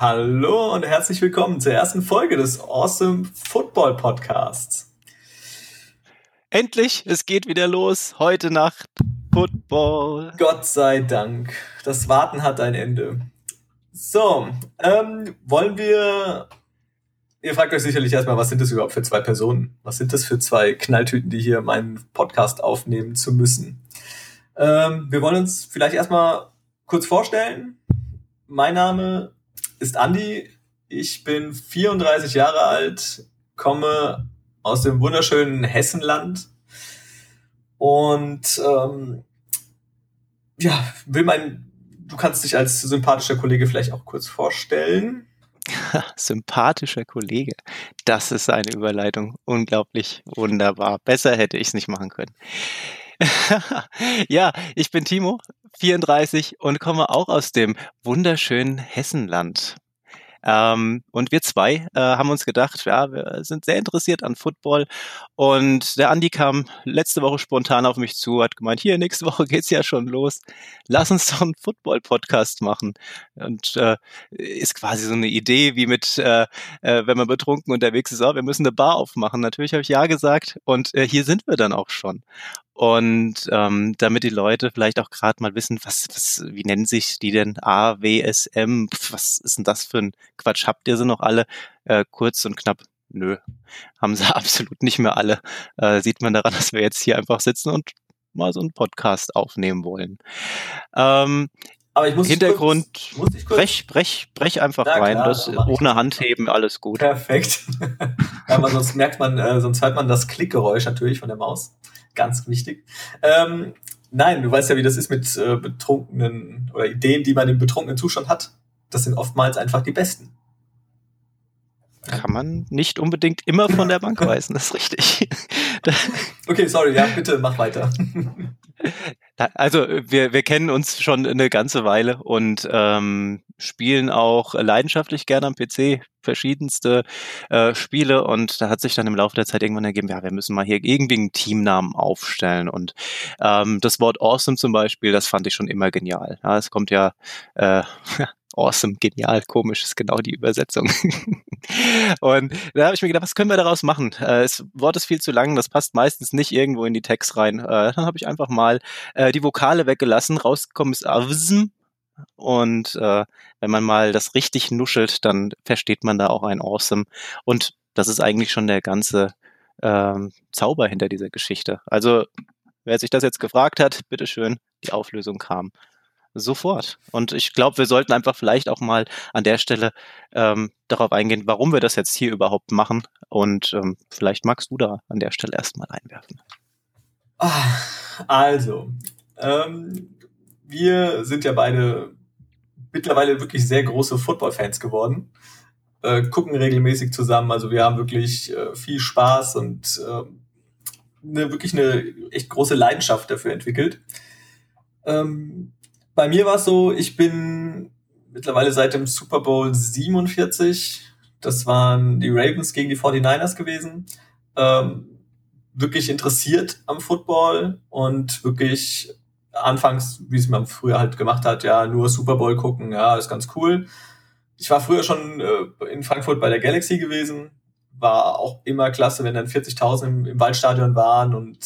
Hallo und herzlich willkommen zur ersten Folge des Awesome Football Podcasts. Endlich, es geht wieder los. Heute Nacht Football. Gott sei Dank. Das Warten hat ein Ende. So, ähm, wollen wir. Ihr fragt euch sicherlich erstmal, was sind das überhaupt für zwei Personen? Was sind das für zwei Knalltüten, die hier meinen Podcast aufnehmen zu müssen? Ähm, wir wollen uns vielleicht erstmal kurz vorstellen. Mein Name ist Andi. Ich bin 34 Jahre alt, komme aus dem wunderschönen Hessenland und ähm, ja, will mein, du kannst dich als sympathischer Kollege vielleicht auch kurz vorstellen. sympathischer Kollege, das ist eine Überleitung, unglaublich wunderbar. Besser hätte ich es nicht machen können. ja, ich bin Timo, 34 und komme auch aus dem wunderschönen Hessenland. Ähm, und wir zwei äh, haben uns gedacht, ja, wir sind sehr interessiert an Football. Und der Andi kam letzte Woche spontan auf mich zu, hat gemeint, hier, nächste Woche geht's ja schon los. Lass uns doch einen Football-Podcast machen. Und äh, ist quasi so eine Idee, wie mit, äh, äh, wenn man betrunken unterwegs ist, oh, wir müssen eine Bar aufmachen. Natürlich habe ich ja gesagt. Und äh, hier sind wir dann auch schon. Und ähm, damit die Leute vielleicht auch gerade mal wissen, was, was, wie nennen sich die denn? A, W, S, M, was ist denn das für ein Quatsch? Habt ihr sie noch alle? Äh, kurz und knapp. Nö, haben sie absolut nicht mehr alle. Äh, sieht man daran, dass wir jetzt hier einfach sitzen und mal so einen Podcast aufnehmen wollen. Ähm, aber ich muss Hintergrund, kurz, muss ich kurz, brech, brech, brech einfach Na, rein. Klar, das, ohne Handheben, alles gut. Perfekt. ja, aber sonst merkt man, äh, sonst hört man das Klickgeräusch natürlich von der Maus ganz wichtig. Ähm, nein, du weißt ja, wie das ist mit äh, betrunkenen oder Ideen, die man im betrunkenen Zustand hat. Das sind oftmals einfach die besten. Kann man nicht unbedingt immer von der Bank weisen, das ist richtig. okay, sorry, ja, bitte mach weiter. Also wir, wir kennen uns schon eine ganze Weile und ähm, spielen auch leidenschaftlich gerne am PC verschiedenste äh, Spiele und da hat sich dann im Laufe der Zeit irgendwann ergeben, ja, wir müssen mal hier irgendwie einen Teamnamen aufstellen und ähm, das Wort Awesome zum Beispiel, das fand ich schon immer genial. Ja, es kommt ja äh, awesome, genial, komisch ist genau die Übersetzung. und da habe ich mir gedacht, was können wir daraus machen? Äh, das Wort ist viel zu lang, das passt meistens nicht irgendwo in die Text rein. Äh, dann habe ich einfach mal äh, die Vokale weggelassen, rausgekommen ist avsm. Und äh, wenn man mal das richtig nuschelt, dann versteht man da auch ein Awesome. Und das ist eigentlich schon der ganze ähm, Zauber hinter dieser Geschichte. Also, wer sich das jetzt gefragt hat, bitteschön, die Auflösung kam sofort. Und ich glaube, wir sollten einfach vielleicht auch mal an der Stelle ähm, darauf eingehen, warum wir das jetzt hier überhaupt machen. Und ähm, vielleicht magst du da an der Stelle erstmal einwerfen. Ah, also, ähm, wir sind ja beide mittlerweile wirklich sehr große Football-Fans geworden. Äh, gucken regelmäßig zusammen. Also wir haben wirklich äh, viel Spaß und äh, eine, wirklich eine echt große Leidenschaft dafür entwickelt. Ähm, bei mir war es so, ich bin mittlerweile seit dem Super Bowl 47, das waren die Ravens gegen die 49ers gewesen, ähm, wirklich interessiert am Football und wirklich anfangs, wie es man früher halt gemacht hat, ja, nur Super Bowl gucken, ja, ist ganz cool. Ich war früher schon äh, in Frankfurt bei der Galaxy gewesen, war auch immer klasse, wenn dann 40.000 im, im Waldstadion waren und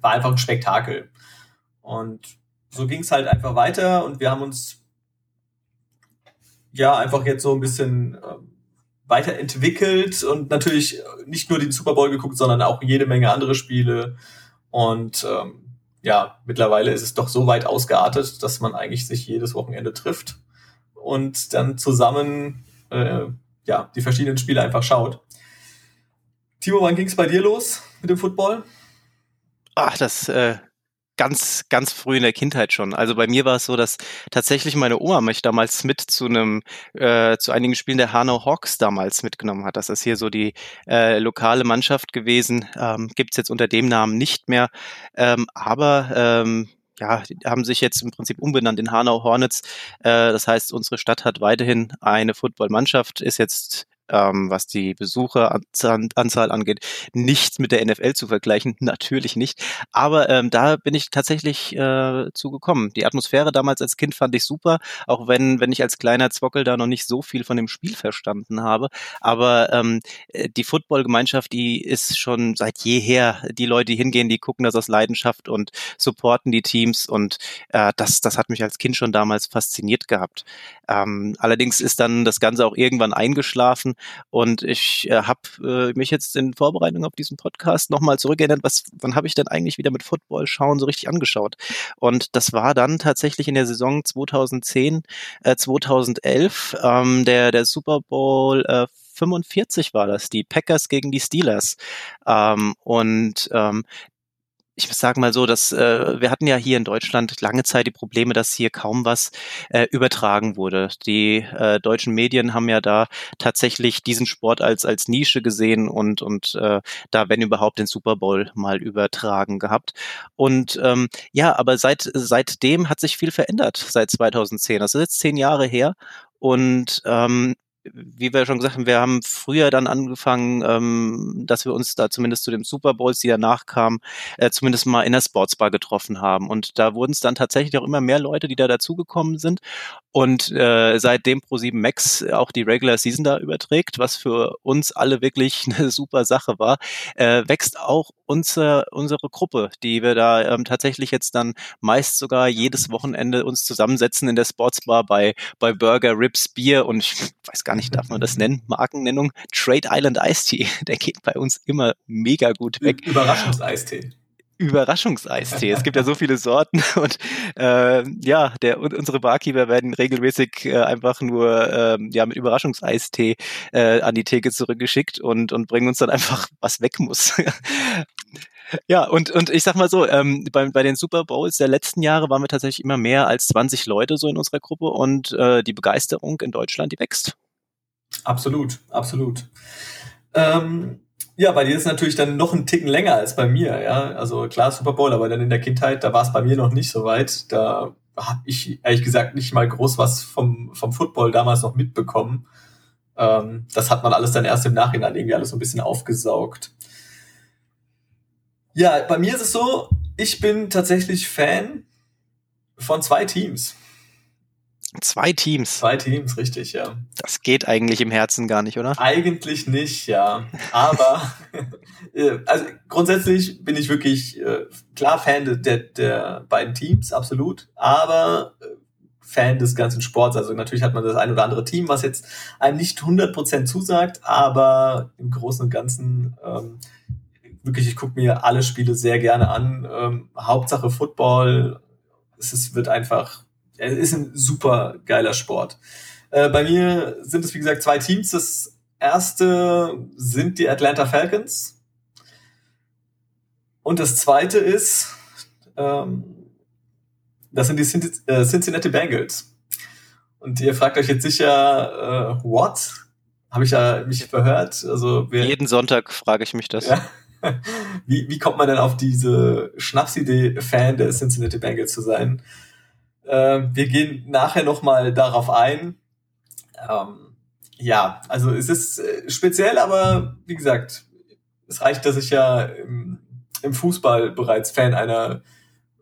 war einfach ein Spektakel. Und so ging es halt einfach weiter und wir haben uns ja einfach jetzt so ein bisschen äh, weiterentwickelt und natürlich nicht nur den Super Bowl geguckt, sondern auch jede Menge andere Spiele. Und ähm, ja, mittlerweile ist es doch so weit ausgeartet, dass man eigentlich sich jedes Wochenende trifft und dann zusammen äh, ja, die verschiedenen Spiele einfach schaut. Timo, wann ging es bei dir los mit dem Football? Ach, das äh, ganz, ganz früh in der Kindheit schon. Also bei mir war es so, dass tatsächlich meine Oma mich damals mit zu einem, äh, zu einigen Spielen der Hanau Hawks damals mitgenommen hat. Das ist hier so die äh, lokale Mannschaft gewesen. Ähm, Gibt jetzt unter dem Namen nicht mehr. Ähm, aber ähm, ja, haben sich jetzt im Prinzip umbenannt in Hanau Hornets. Äh, das heißt, unsere Stadt hat weiterhin eine Footballmannschaft, ist jetzt ähm, was die Besucheranzahl angeht, nichts mit der NFL zu vergleichen, natürlich nicht. Aber ähm, da bin ich tatsächlich äh, zugekommen. Die Atmosphäre damals als Kind fand ich super, auch wenn, wenn ich als kleiner Zwockel da noch nicht so viel von dem Spiel verstanden habe. Aber ähm, äh, die Footballgemeinschaft, die ist schon seit jeher, die Leute, die hingehen, die gucken das aus Leidenschaft und supporten die Teams und äh, das, das hat mich als Kind schon damals fasziniert gehabt. Ähm, allerdings ist dann das Ganze auch irgendwann eingeschlafen und ich äh, habe äh, mich jetzt in Vorbereitung auf diesen Podcast nochmal zurückerinnert, was, wann habe ich denn eigentlich wieder mit Football schauen so richtig angeschaut? Und das war dann tatsächlich in der Saison 2010, äh, 2011, ähm, der, der Super Bowl äh, 45 war das, die Packers gegen die Steelers. Ähm, und ähm, ich sage mal so, dass äh, wir hatten ja hier in Deutschland lange Zeit die Probleme, dass hier kaum was äh, übertragen wurde. Die äh, deutschen Medien haben ja da tatsächlich diesen Sport als als Nische gesehen und und äh, da wenn überhaupt den Super Bowl mal übertragen gehabt. Und ähm, ja, aber seit seitdem hat sich viel verändert seit 2010. Das ist jetzt zehn Jahre her und ähm, wie wir schon gesagt haben, wir haben früher dann angefangen, ähm, dass wir uns da zumindest zu den Super Bowls, die danach kamen, äh, zumindest mal in der Sportsbar getroffen haben. Und da wurden es dann tatsächlich auch immer mehr Leute, die da dazugekommen sind. Und äh, seitdem Pro7 Max auch die Regular Season da überträgt, was für uns alle wirklich eine super Sache war, äh, wächst auch unser, unsere Gruppe, die wir da ähm, tatsächlich jetzt dann meist sogar jedes Wochenende uns zusammensetzen in der Sportsbar bei, bei Burger, Ribs, Bier und ich weiß gar nicht, darf man das nennen? Markennennung? Trade Island Ice Tea. Der geht bei uns immer mega gut weg. Überraschungseistee. Überraschungseistee. Es gibt ja so viele Sorten und äh, ja, der, unsere Barkeeper werden regelmäßig äh, einfach nur äh, ja mit Überraschungseistee äh, an die Theke zurückgeschickt und und bringen uns dann einfach was weg muss. Ja, und, und ich sag mal so, ähm, bei, bei den Super Bowls der letzten Jahre waren wir tatsächlich immer mehr als 20 Leute so in unserer Gruppe und äh, die Begeisterung in Deutschland, die wächst. Absolut, absolut. Ähm, ja, bei dir ist natürlich dann noch ein Ticken länger als bei mir, ja. Also klar, Super Bowl, aber dann in der Kindheit, da war es bei mir noch nicht so weit. Da habe ich ehrlich gesagt nicht mal groß was vom, vom Football damals noch mitbekommen. Ähm, das hat man alles dann erst im Nachhinein irgendwie alles so ein bisschen aufgesaugt. Ja, bei mir ist es so, ich bin tatsächlich Fan von zwei Teams. Zwei Teams. Zwei Teams, richtig, ja. Das geht eigentlich im Herzen gar nicht, oder? Eigentlich nicht, ja. Aber äh, also grundsätzlich bin ich wirklich äh, klar Fan der, der beiden Teams, absolut. Aber äh, Fan des ganzen Sports. Also natürlich hat man das ein oder andere Team, was jetzt einem nicht 100% zusagt, aber im Großen und Ganzen ähm, wirklich, ich gucke mir alle Spiele sehr gerne an. Ähm, Hauptsache Football. Es ist, wird einfach es ist ein super geiler Sport. Äh, bei mir sind es, wie gesagt, zwei Teams. Das erste sind die Atlanta Falcons. Und das zweite ist, ähm, das sind die äh, Cincinnati Bengals. Und ihr fragt euch jetzt sicher, äh, what? Habe ich ja mich verhört? Also wer, Jeden Sonntag frage ich mich das. Ja. Wie, wie kommt man denn auf diese Schnapsidee, Fan der Cincinnati Bengals zu sein? Äh, wir gehen nachher nochmal darauf ein. Ähm, ja, also es ist äh, speziell, aber wie gesagt, es reicht, dass ich ja im, im Fußball bereits Fan einer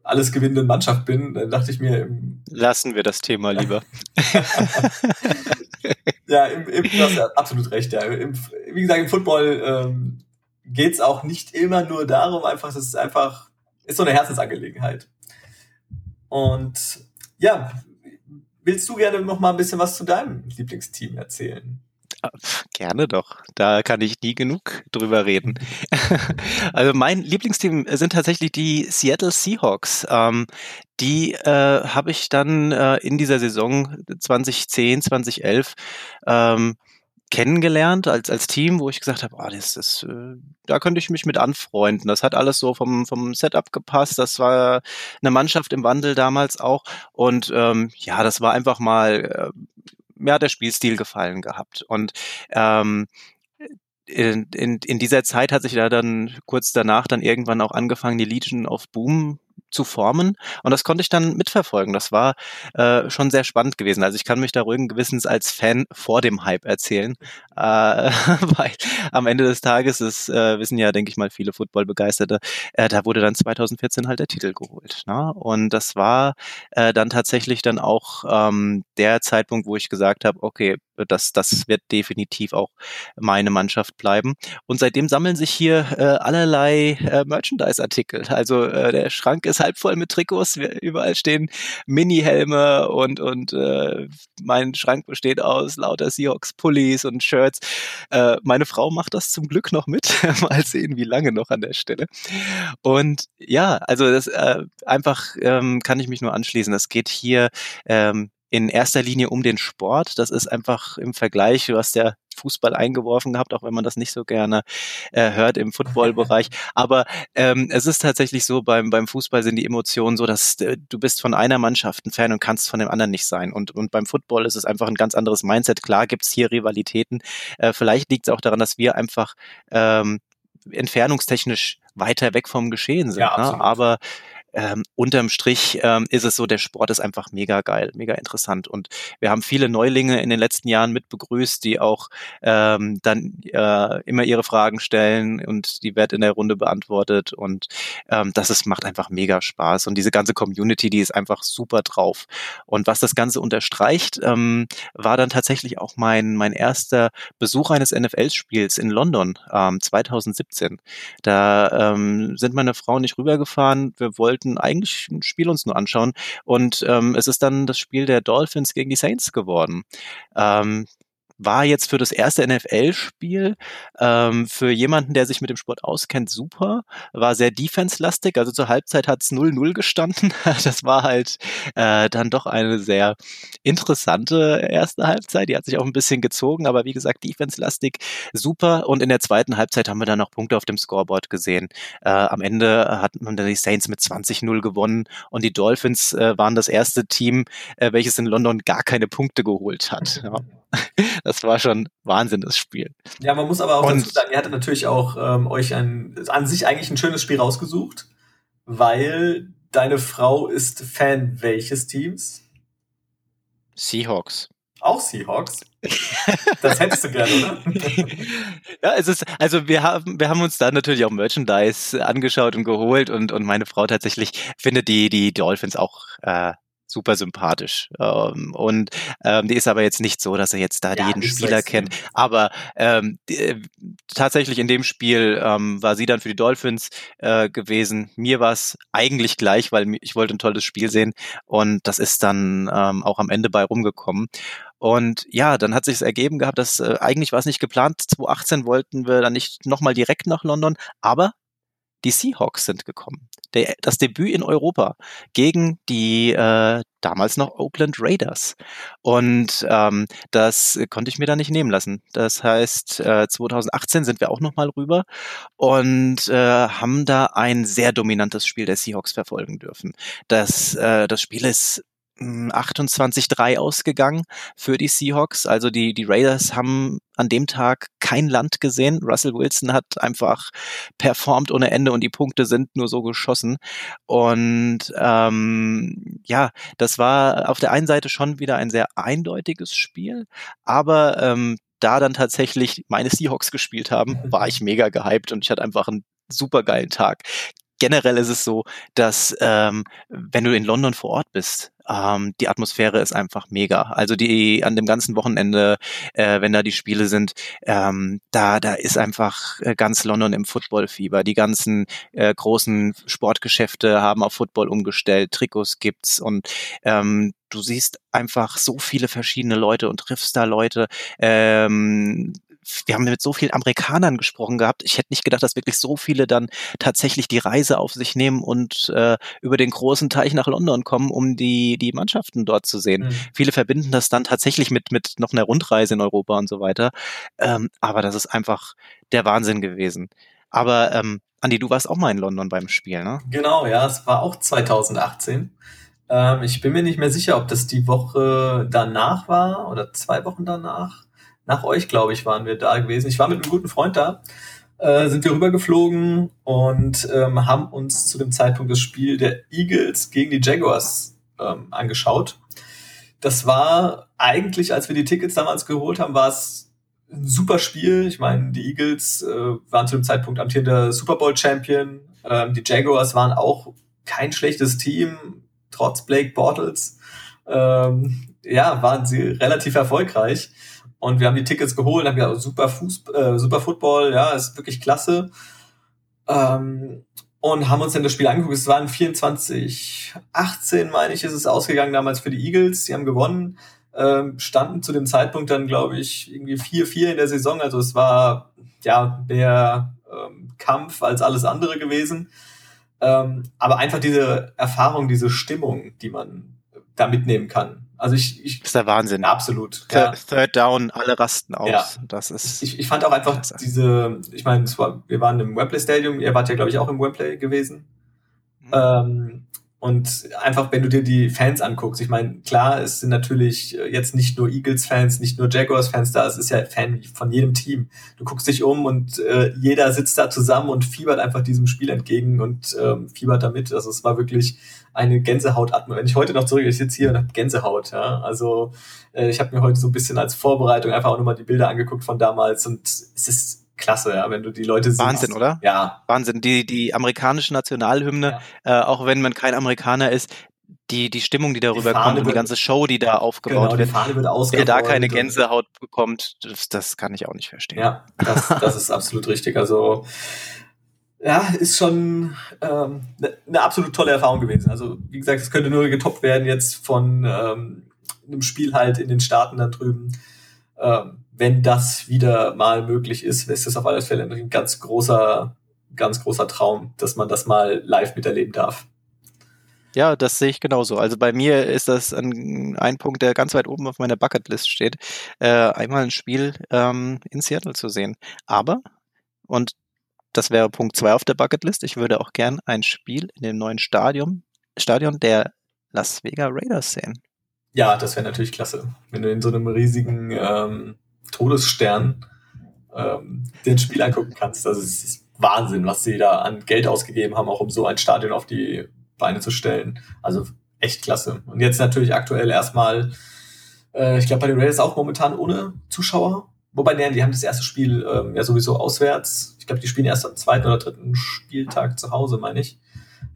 alles gewinnenden Mannschaft bin. Dann dachte ich mir. Im Lassen wir das Thema lieber. ja, im, im, du hast ja absolut recht. Ja. Im, wie gesagt, im Football ähm, geht es auch nicht immer nur darum, einfach, das ist einfach, ist so eine Herzensangelegenheit. Und ja, willst du gerne noch mal ein bisschen was zu deinem Lieblingsteam erzählen? Gerne doch. Da kann ich nie genug drüber reden. also mein Lieblingsteam sind tatsächlich die Seattle Seahawks. Ähm, die äh, habe ich dann äh, in dieser Saison 2010, 2011 ähm, kennengelernt als, als Team, wo ich gesagt habe, oh, das, das, äh, da könnte ich mich mit anfreunden. Das hat alles so vom, vom Setup gepasst. Das war eine Mannschaft im Wandel damals auch. Und ähm, ja, das war einfach mal, äh, mir hat der Spielstil gefallen gehabt. Und ähm, in, in, in dieser Zeit hat sich da dann kurz danach dann irgendwann auch angefangen, die Legion of Boom zu formen. Und das konnte ich dann mitverfolgen. Das war äh, schon sehr spannend gewesen. Also ich kann mich da ruhigen Gewissens als Fan vor dem Hype erzählen. Äh, weil am Ende des Tages ist, äh, wissen ja, denke ich mal, viele Football-Begeisterte, äh, da wurde dann 2014 halt der Titel geholt. Ne? Und das war äh, dann tatsächlich dann auch ähm, der Zeitpunkt, wo ich gesagt habe, okay, das, das wird definitiv auch meine Mannschaft bleiben. Und seitdem sammeln sich hier äh, allerlei äh, Merchandise-Artikel. Also äh, der Schrank ist halb voll mit Trikots, überall stehen Mini-Helme und, und äh, mein Schrank besteht aus lauter Seahawks-Pullis und Shirts. Äh, meine Frau macht das zum Glück noch mit. Mal sehen, wie lange noch an der Stelle. Und ja, also das äh, einfach ähm, kann ich mich nur anschließen. Das geht hier ähm, in erster Linie um den Sport. Das ist einfach im Vergleich, du hast ja Fußball eingeworfen gehabt, auch wenn man das nicht so gerne äh, hört im Football-Bereich. Aber ähm, es ist tatsächlich so, beim, beim Fußball sind die Emotionen so, dass äh, du bist von einer Mannschaft ein Fan und kannst von dem anderen nicht sein. Und, und beim Football ist es einfach ein ganz anderes Mindset. Klar gibt's hier Rivalitäten. Äh, vielleicht liegt es auch daran, dass wir einfach ähm, entfernungstechnisch weiter weg vom Geschehen sind. Ja, ne? Aber ähm, unterm Strich ähm, ist es so, der Sport ist einfach mega geil, mega interessant. Und wir haben viele Neulinge in den letzten Jahren mit begrüßt, die auch ähm, dann äh, immer ihre Fragen stellen und die wird in der Runde beantwortet. Und ähm, das ist, macht einfach mega Spaß. Und diese ganze Community, die ist einfach super drauf. Und was das Ganze unterstreicht, ähm, war dann tatsächlich auch mein, mein erster Besuch eines NFL-Spiels in London ähm, 2017. Da ähm, sind meine Frau nicht rübergefahren. Wir wollten wollten eigentlich ein Spiel uns nur anschauen. Und ähm, es ist dann das Spiel der Dolphins gegen die Saints geworden. Ähm, war jetzt für das erste NFL-Spiel ähm, für jemanden, der sich mit dem Sport auskennt, super. War sehr defense-lastig. Also zur Halbzeit hat es 0-0 gestanden. Das war halt äh, dann doch eine sehr interessante erste Halbzeit. Die hat sich auch ein bisschen gezogen, aber wie gesagt, defense-lastig super. Und in der zweiten Halbzeit haben wir dann noch Punkte auf dem Scoreboard gesehen. Äh, am Ende hat man dann die Saints mit 20-0 gewonnen und die Dolphins äh, waren das erste Team, äh, welches in London gar keine Punkte geholt hat. Ja. Das war schon Wahnsinn, das Spiel. Ja, man muss aber auch und, dazu sagen, ihr hattet natürlich auch ähm, euch ein, an sich eigentlich ein schönes Spiel rausgesucht, weil deine Frau ist Fan welches Teams? Seahawks. Auch Seahawks? Das hättest du gerne, oder? ja, es ist, also wir haben, wir haben uns da natürlich auch Merchandise angeschaut und geholt und, und meine Frau tatsächlich findet die, die Dolphins auch äh, super sympathisch. Ähm, und ähm, die ist aber jetzt nicht so, dass er jetzt da ja, jeden Spieler kennt. Aber ähm, die, äh, tatsächlich in dem Spiel ähm, war sie dann für die Dolphins äh, gewesen. Mir war es eigentlich gleich, weil ich wollte ein tolles Spiel sehen. Und das ist dann ähm, auch am Ende bei rumgekommen. Und ja, dann hat sich ergeben gehabt, dass äh, eigentlich war es nicht geplant. 2018 wollten wir dann nicht nochmal direkt nach London, aber die Seahawks sind gekommen. Der, das Debüt in Europa gegen die äh, damals noch Oakland Raiders. Und ähm, das konnte ich mir da nicht nehmen lassen. Das heißt, äh, 2018 sind wir auch nochmal rüber und äh, haben da ein sehr dominantes Spiel der Seahawks verfolgen dürfen. Das, äh, das Spiel ist 28-3 ausgegangen für die Seahawks. Also die, die Raiders haben an dem Tag kein Land gesehen. Russell Wilson hat einfach performt ohne Ende und die Punkte sind nur so geschossen. Und ähm, ja, das war auf der einen Seite schon wieder ein sehr eindeutiges Spiel, aber ähm, da dann tatsächlich meine Seahawks gespielt haben, war ich mega gehypt und ich hatte einfach einen super geilen Tag generell ist es so, dass ähm, wenn du in London vor Ort bist, ähm, die Atmosphäre ist einfach mega. Also die an dem ganzen Wochenende, äh, wenn da die Spiele sind, ähm, da da ist einfach äh, ganz London im Footballfieber. Die ganzen äh, großen Sportgeschäfte haben auf Football umgestellt, Trikots gibt's und ähm, du siehst einfach so viele verschiedene Leute und triffst da Leute. Ähm, wir haben mit so vielen Amerikanern gesprochen gehabt. Ich hätte nicht gedacht, dass wirklich so viele dann tatsächlich die Reise auf sich nehmen und äh, über den großen Teich nach London kommen, um die, die Mannschaften dort zu sehen. Mhm. Viele verbinden das dann tatsächlich mit, mit noch einer Rundreise in Europa und so weiter. Ähm, aber das ist einfach der Wahnsinn gewesen. Aber ähm, Andi, du warst auch mal in London beim Spiel, ne? Genau, ja, es war auch 2018. Ähm, ich bin mir nicht mehr sicher, ob das die Woche danach war oder zwei Wochen danach nach euch, glaube ich, waren wir da gewesen. Ich war mit einem guten Freund da äh, sind wir rübergeflogen und ähm, haben uns zu dem Zeitpunkt das Spiel der Eagles gegen die Jaguars ähm, angeschaut. Das war eigentlich, als wir die Tickets damals geholt haben, war es ein super Spiel. Ich meine, die Eagles äh, waren zu dem Zeitpunkt amtierender Super Bowl Champion. Ähm, die Jaguars waren auch kein schlechtes Team, trotz Blake Bortles. Ähm, ja, waren sie relativ erfolgreich. Und wir haben die Tickets geholt, haben gesagt, super Fußball, äh, super Football, ja, ist wirklich klasse. Ähm, und haben uns dann das Spiel angeguckt. Es waren 24, 18, meine ich, ist es ausgegangen damals für die Eagles. Die haben gewonnen, ähm, standen zu dem Zeitpunkt dann, glaube ich, irgendwie 4-4 in der Saison. Also es war ja mehr ähm, Kampf als alles andere gewesen. Ähm, aber einfach diese Erfahrung, diese Stimmung, die man da mitnehmen kann. Also ich, ich das ist der Wahnsinn. Absolut. Ja. Third Down, alle rasten aus. Ja. Das ist. Ich, ich fand auch einfach diese, ich meine, war, wir waren im Wembley Stadium, ihr wart ja, glaube ich, auch im Wembley gewesen. Mhm. Ähm, und einfach, wenn du dir die Fans anguckst, ich meine, klar, es sind natürlich äh, jetzt nicht nur Eagles-Fans, nicht nur Jaguars-Fans da, es ist ja Fan von jedem Team. Du guckst dich um und äh, jeder sitzt da zusammen und fiebert einfach diesem Spiel entgegen und ähm, fiebert damit. Also es war wirklich eine Gänsehaut-Atmung. Wenn ich heute noch zurück, ich sitze hier und habe Gänsehaut. Ja? Also äh, ich habe mir heute so ein bisschen als Vorbereitung einfach auch nochmal die Bilder angeguckt von damals und es ist klasse, ja, wenn du die Leute siehst. Wahnsinn, oder? Ja. Wahnsinn. Die, die amerikanische Nationalhymne, ja. äh, auch wenn man kein Amerikaner ist, die, die Stimmung, die darüber die kommt und die ganze Show, die da aufgebaut genau, wird. Die Fahne wird Wer da keine Gänsehaut bekommt, das, das kann ich auch nicht verstehen. Ja, das, das ist absolut richtig. Also ja, ist schon ähm, eine ne absolut tolle Erfahrung gewesen. Also wie gesagt, es könnte nur getoppt werden jetzt von ähm, einem Spiel halt in den Staaten da drüben. Ähm, wenn das wieder mal möglich ist, ist das auf alle Fälle ein ganz großer, ganz großer Traum, dass man das mal live miterleben darf. Ja, das sehe ich genauso. Also bei mir ist das ein, ein Punkt, der ganz weit oben auf meiner Bucketlist steht, äh, einmal ein Spiel ähm, in Seattle zu sehen. Aber, und das wäre Punkt zwei auf der Bucketlist, ich würde auch gern ein Spiel in dem neuen Stadion, Stadion der Las Vegas Raiders sehen. Ja, das wäre natürlich klasse. Wenn du in so einem riesigen ähm, Todesstern ähm, den Spiel angucken kannst. Das ist, ist Wahnsinn, was sie da an Geld ausgegeben haben, auch um so ein Stadion auf die Beine zu stellen. Also echt klasse. Und jetzt natürlich aktuell erstmal, äh, ich glaube bei den Raiders auch momentan ohne Zuschauer. Wobei, nee, die haben das erste Spiel ähm, ja sowieso auswärts. Ich glaube, die spielen erst am zweiten oder dritten Spieltag zu Hause, meine ich.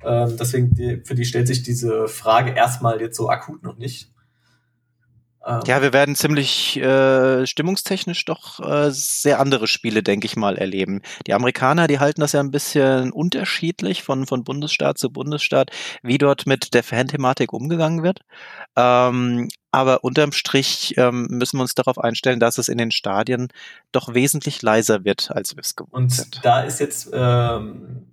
Ähm, deswegen, die, für die stellt sich diese Frage erstmal jetzt so akut noch nicht. Ähm. Ja, wir werden ziemlich äh, stimmungstechnisch doch äh, sehr andere Spiele, denke ich mal, erleben. Die Amerikaner, die halten das ja ein bisschen unterschiedlich von, von Bundesstaat zu Bundesstaat, wie dort mit der Fan-Thematik umgegangen wird. Ähm, aber unterm Strich ähm, müssen wir uns darauf einstellen, dass es in den Stadien doch wesentlich leiser wird, als wir es gewohnt Und sind. Da ist jetzt ähm,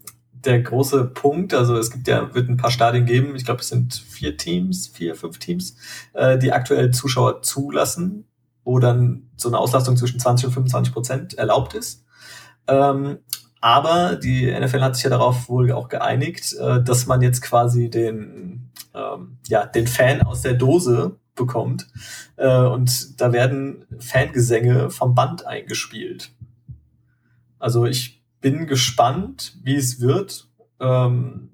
der große Punkt. Also es gibt ja, wird ein paar Stadien geben. Ich glaube, es sind vier Teams, vier, fünf Teams, äh, die aktuell Zuschauer zulassen, wo dann so eine Auslastung zwischen 20 und 25 Prozent erlaubt ist. Ähm, aber die NFL hat sich ja darauf wohl auch geeinigt, äh, dass man jetzt quasi den, ähm, ja, den Fan aus der Dose bekommt. Äh, und da werden Fangesänge vom Band eingespielt. Also ich bin gespannt, wie es wird. Ähm,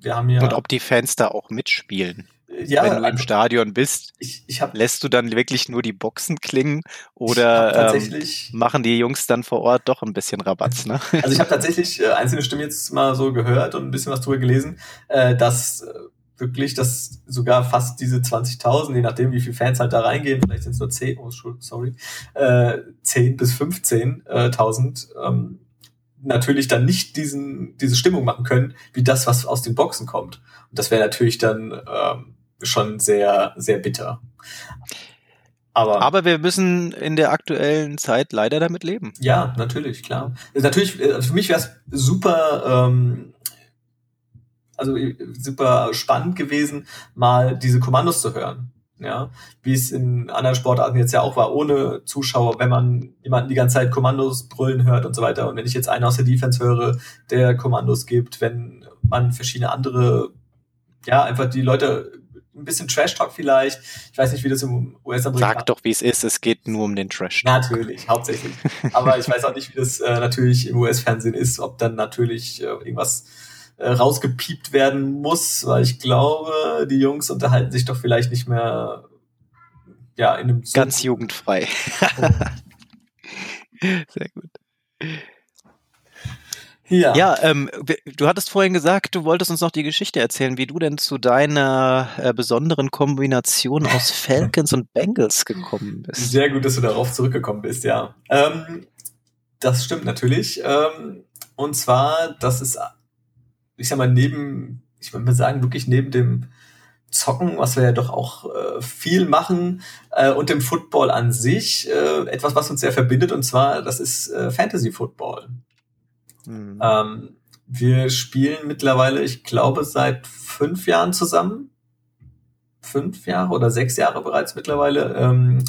wir haben ja Und ob die Fans da auch mitspielen. Ja, Wenn du im also Stadion bist, ich, ich hab, lässt du dann wirklich nur die Boxen klingen oder ähm, machen die Jungs dann vor Ort doch ein bisschen Rabatz? Ne? Also ich habe tatsächlich äh, einzelne Stimmen jetzt mal so gehört und ein bisschen was drüber gelesen, äh, dass äh, wirklich, dass sogar fast diese 20.000, je nachdem wie viele Fans halt da reingehen, vielleicht sind es nur 10, oh, sorry, äh, 10 bis 15.000, äh, ähm, natürlich dann nicht diesen, diese Stimmung machen können, wie das, was aus den Boxen kommt. Und das wäre natürlich dann ähm, schon sehr, sehr bitter. Aber, Aber wir müssen in der aktuellen Zeit leider damit leben. Ja, natürlich, klar. Natürlich, äh, für mich wäre es super, ähm, also äh, super spannend gewesen, mal diese Kommandos zu hören ja, wie es in anderen Sportarten jetzt ja auch war, ohne Zuschauer, wenn man jemanden die ganze Zeit Kommandos brüllen hört und so weiter. Und wenn ich jetzt einen aus der Defense höre, der Kommandos gibt, wenn man verschiedene andere, ja, einfach die Leute ein bisschen Trash-Talk vielleicht. Ich weiß nicht, wie das im US-Amerikaner... Sag doch, wie es ist. Es geht nur um den Trash. -Talk. Natürlich, hauptsächlich. Aber ich weiß auch nicht, wie das äh, natürlich im US-Fernsehen ist, ob dann natürlich äh, irgendwas äh, rausgepiept werden muss, weil ich glaube, die Jungs unterhalten sich doch vielleicht nicht mehr ja, in einem... Ganz jugendfrei. Sehr gut. Ja, ja ähm, du hattest vorhin gesagt, du wolltest uns noch die Geschichte erzählen, wie du denn zu deiner äh, besonderen Kombination aus Falcons und Bengals gekommen bist. Sehr gut, dass du darauf zurückgekommen bist, ja. Ähm, das stimmt natürlich. Ähm, und zwar, das ist, ich sag mal, neben, ich würde mal sagen, wirklich neben dem Zocken, was wir ja doch auch äh, viel machen, äh, und dem Football an sich, äh, etwas, was uns sehr verbindet, und zwar, das ist äh, Fantasy Football. Mhm. Ähm, wir spielen mittlerweile, ich glaube, seit fünf Jahren zusammen. Fünf Jahre oder sechs Jahre bereits mittlerweile. Ähm,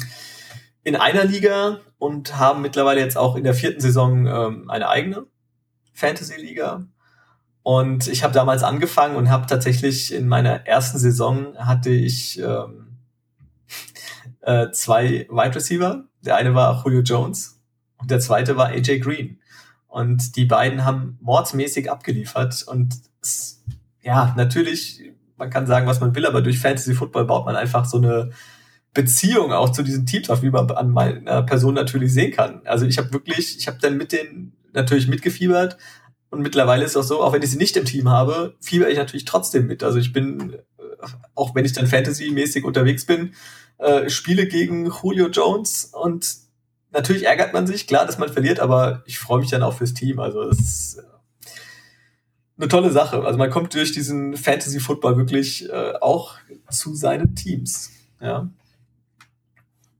in einer Liga und haben mittlerweile jetzt auch in der vierten Saison ähm, eine eigene Fantasy-Liga. Und ich habe damals angefangen und habe tatsächlich in meiner ersten Saison hatte ich ähm, äh, zwei Wide Receiver. Der eine war Julio Jones und der zweite war AJ Green. Und die beiden haben mordsmäßig abgeliefert. Und es, ja, natürlich, man kann sagen, was man will, aber durch Fantasy Football baut man einfach so eine Beziehung auch zu diesen Teams auf, wie man an meiner Person natürlich sehen kann. Also ich habe wirklich, ich habe dann mit denen natürlich mitgefiebert. Und mittlerweile ist es auch so, auch wenn ich sie nicht im Team habe, fieber ich natürlich trotzdem mit. Also ich bin, äh, auch wenn ich dann Fantasy-mäßig unterwegs bin, äh, spiele gegen Julio Jones und natürlich ärgert man sich, klar, dass man verliert, aber ich freue mich dann auch fürs Team. Also es ist äh, eine tolle Sache. Also man kommt durch diesen Fantasy Football wirklich äh, auch zu seinen Teams. Ja.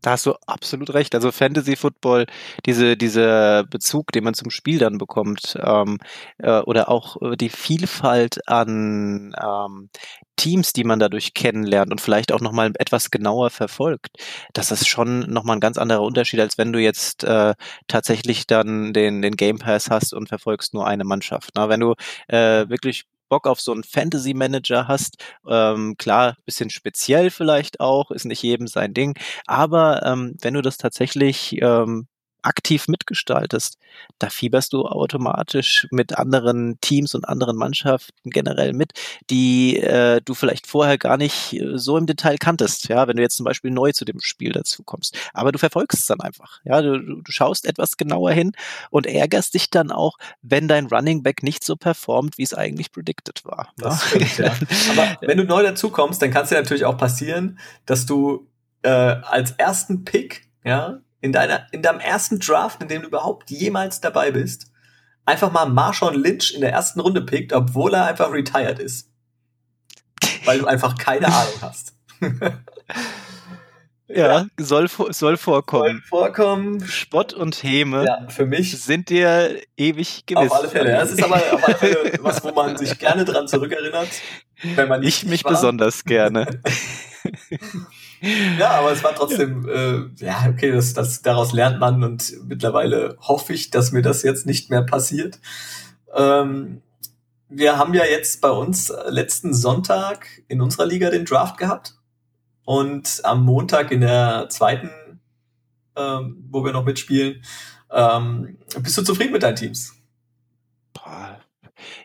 Da hast du absolut recht. Also Fantasy Football, diese, dieser Bezug, den man zum Spiel dann bekommt, ähm, äh, oder auch äh, die Vielfalt an ähm, Teams, die man dadurch kennenlernt und vielleicht auch nochmal etwas genauer verfolgt, das ist schon nochmal ein ganz anderer Unterschied, als wenn du jetzt äh, tatsächlich dann den, den Game Pass hast und verfolgst nur eine Mannschaft. Na, wenn du äh, wirklich Bock auf so einen Fantasy Manager hast, ähm, klar, bisschen speziell vielleicht auch, ist nicht jedem sein Ding, aber ähm, wenn du das tatsächlich ähm, aktiv mitgestaltest, da fieberst du automatisch mit anderen Teams und anderen Mannschaften generell mit, die äh, du vielleicht vorher gar nicht äh, so im Detail kanntest, ja, wenn du jetzt zum Beispiel neu zu dem Spiel dazu kommst. Aber du verfolgst es dann einfach, ja, du, du schaust etwas genauer hin und ärgerst dich dann auch, wenn dein Running Back nicht so performt, wie es eigentlich predicted war. Das stimmt, ja. Aber wenn du neu dazu kommst, dann kann es dir natürlich auch passieren, dass du äh, als ersten Pick, ja, in deiner, in deinem ersten Draft, in dem du überhaupt jemals dabei bist, einfach mal Marshawn Lynch in der ersten Runde pickt, obwohl er einfach retired ist. Weil du einfach keine Ahnung hast. ja, soll, soll vorkommen. Soll vorkommen. Spott und Häme ja, für mich sind dir ewig gewiss. Auf alle Fälle. Ja, es ist aber auf alle Fälle was, wo man sich gerne dran zurückerinnert. Wenn man nicht ich mich war. besonders gerne. ja, aber es war trotzdem, äh, ja, okay, das, das, daraus lernt man und mittlerweile hoffe ich, dass mir das jetzt nicht mehr passiert. Ähm, wir haben ja jetzt bei uns letzten Sonntag in unserer Liga den Draft gehabt und am Montag in der zweiten, ähm, wo wir noch mitspielen, ähm, bist du zufrieden mit deinen Teams?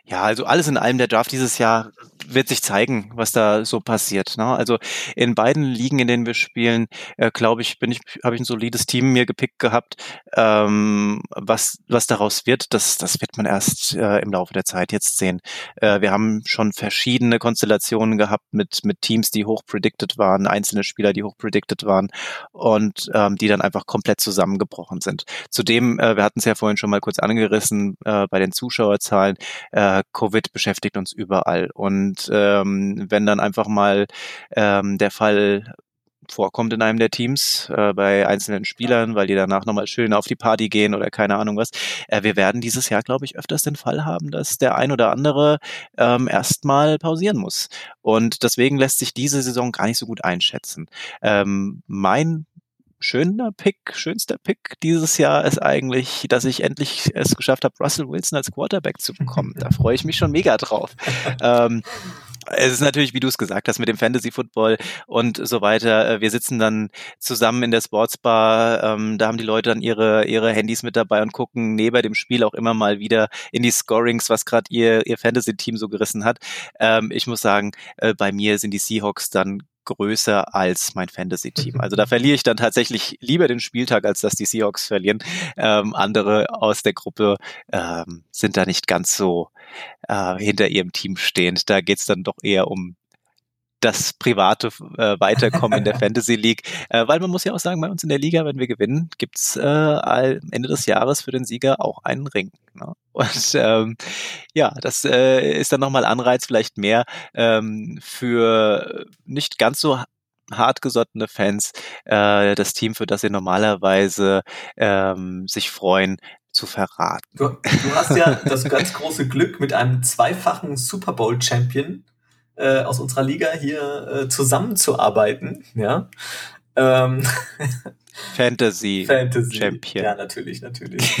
Ja, also alles in allem, der Draft dieses Jahr wird sich zeigen, was da so passiert. Ne? Also in beiden Ligen, in denen wir spielen, äh, glaube ich, bin ich, habe ich ein solides Team mir gepickt gehabt. Ähm, was, was daraus wird, das, das wird man erst äh, im Laufe der Zeit jetzt sehen. Äh, wir haben schon verschiedene Konstellationen gehabt mit, mit Teams, die hoch predicted waren, einzelne Spieler, die hoch predicted waren und ähm, die dann einfach komplett zusammengebrochen sind. Zudem, äh, wir hatten es ja vorhin schon mal kurz angerissen, äh, bei den Zuschauerzahlen, äh, Covid beschäftigt uns überall und und ähm, wenn dann einfach mal ähm, der Fall vorkommt in einem der Teams äh, bei einzelnen Spielern, weil die danach nochmal schön auf die Party gehen oder keine Ahnung was. Äh, wir werden dieses Jahr, glaube ich, öfters den Fall haben, dass der ein oder andere ähm, erstmal pausieren muss. Und deswegen lässt sich diese Saison gar nicht so gut einschätzen. Ähm, mein schöner Pick, schönster Pick dieses Jahr ist eigentlich, dass ich endlich es geschafft habe, Russell Wilson als Quarterback zu bekommen. Da freue ich mich schon mega drauf. ähm, Es ist natürlich, wie du es gesagt hast, mit dem Fantasy Football und so weiter. Äh, wir sitzen dann zusammen in der Sportsbar. Ähm, da haben die Leute dann ihre ihre Handys mit dabei und gucken neben dem Spiel auch immer mal wieder in die Scorings, was gerade ihr ihr Fantasy Team so gerissen hat. Ähm, ich muss sagen, äh, bei mir sind die Seahawks dann größer als mein Fantasy-Team. Also da verliere ich dann tatsächlich lieber den Spieltag, als dass die Seahawks verlieren. Ähm, andere aus der Gruppe ähm, sind da nicht ganz so äh, hinter ihrem Team stehend. Da geht's dann doch eher um das private äh, Weiterkommen in der Fantasy League. Äh, weil man muss ja auch sagen, bei uns in der Liga, wenn wir gewinnen, gibt's äh, am Ende des Jahres für den Sieger auch einen Ring. Ne? Und ähm, ja, das äh, ist dann nochmal Anreiz, vielleicht mehr ähm, für nicht ganz so hartgesottene Fans, äh, das Team, für das sie normalerweise ähm, sich freuen, zu verraten. Du, du hast ja das ganz große Glück, mit einem zweifachen Super Bowl Champion äh, aus unserer Liga hier äh, zusammenzuarbeiten. Ja. Ähm, Fantasy, Fantasy Champion. Ja, natürlich, natürlich.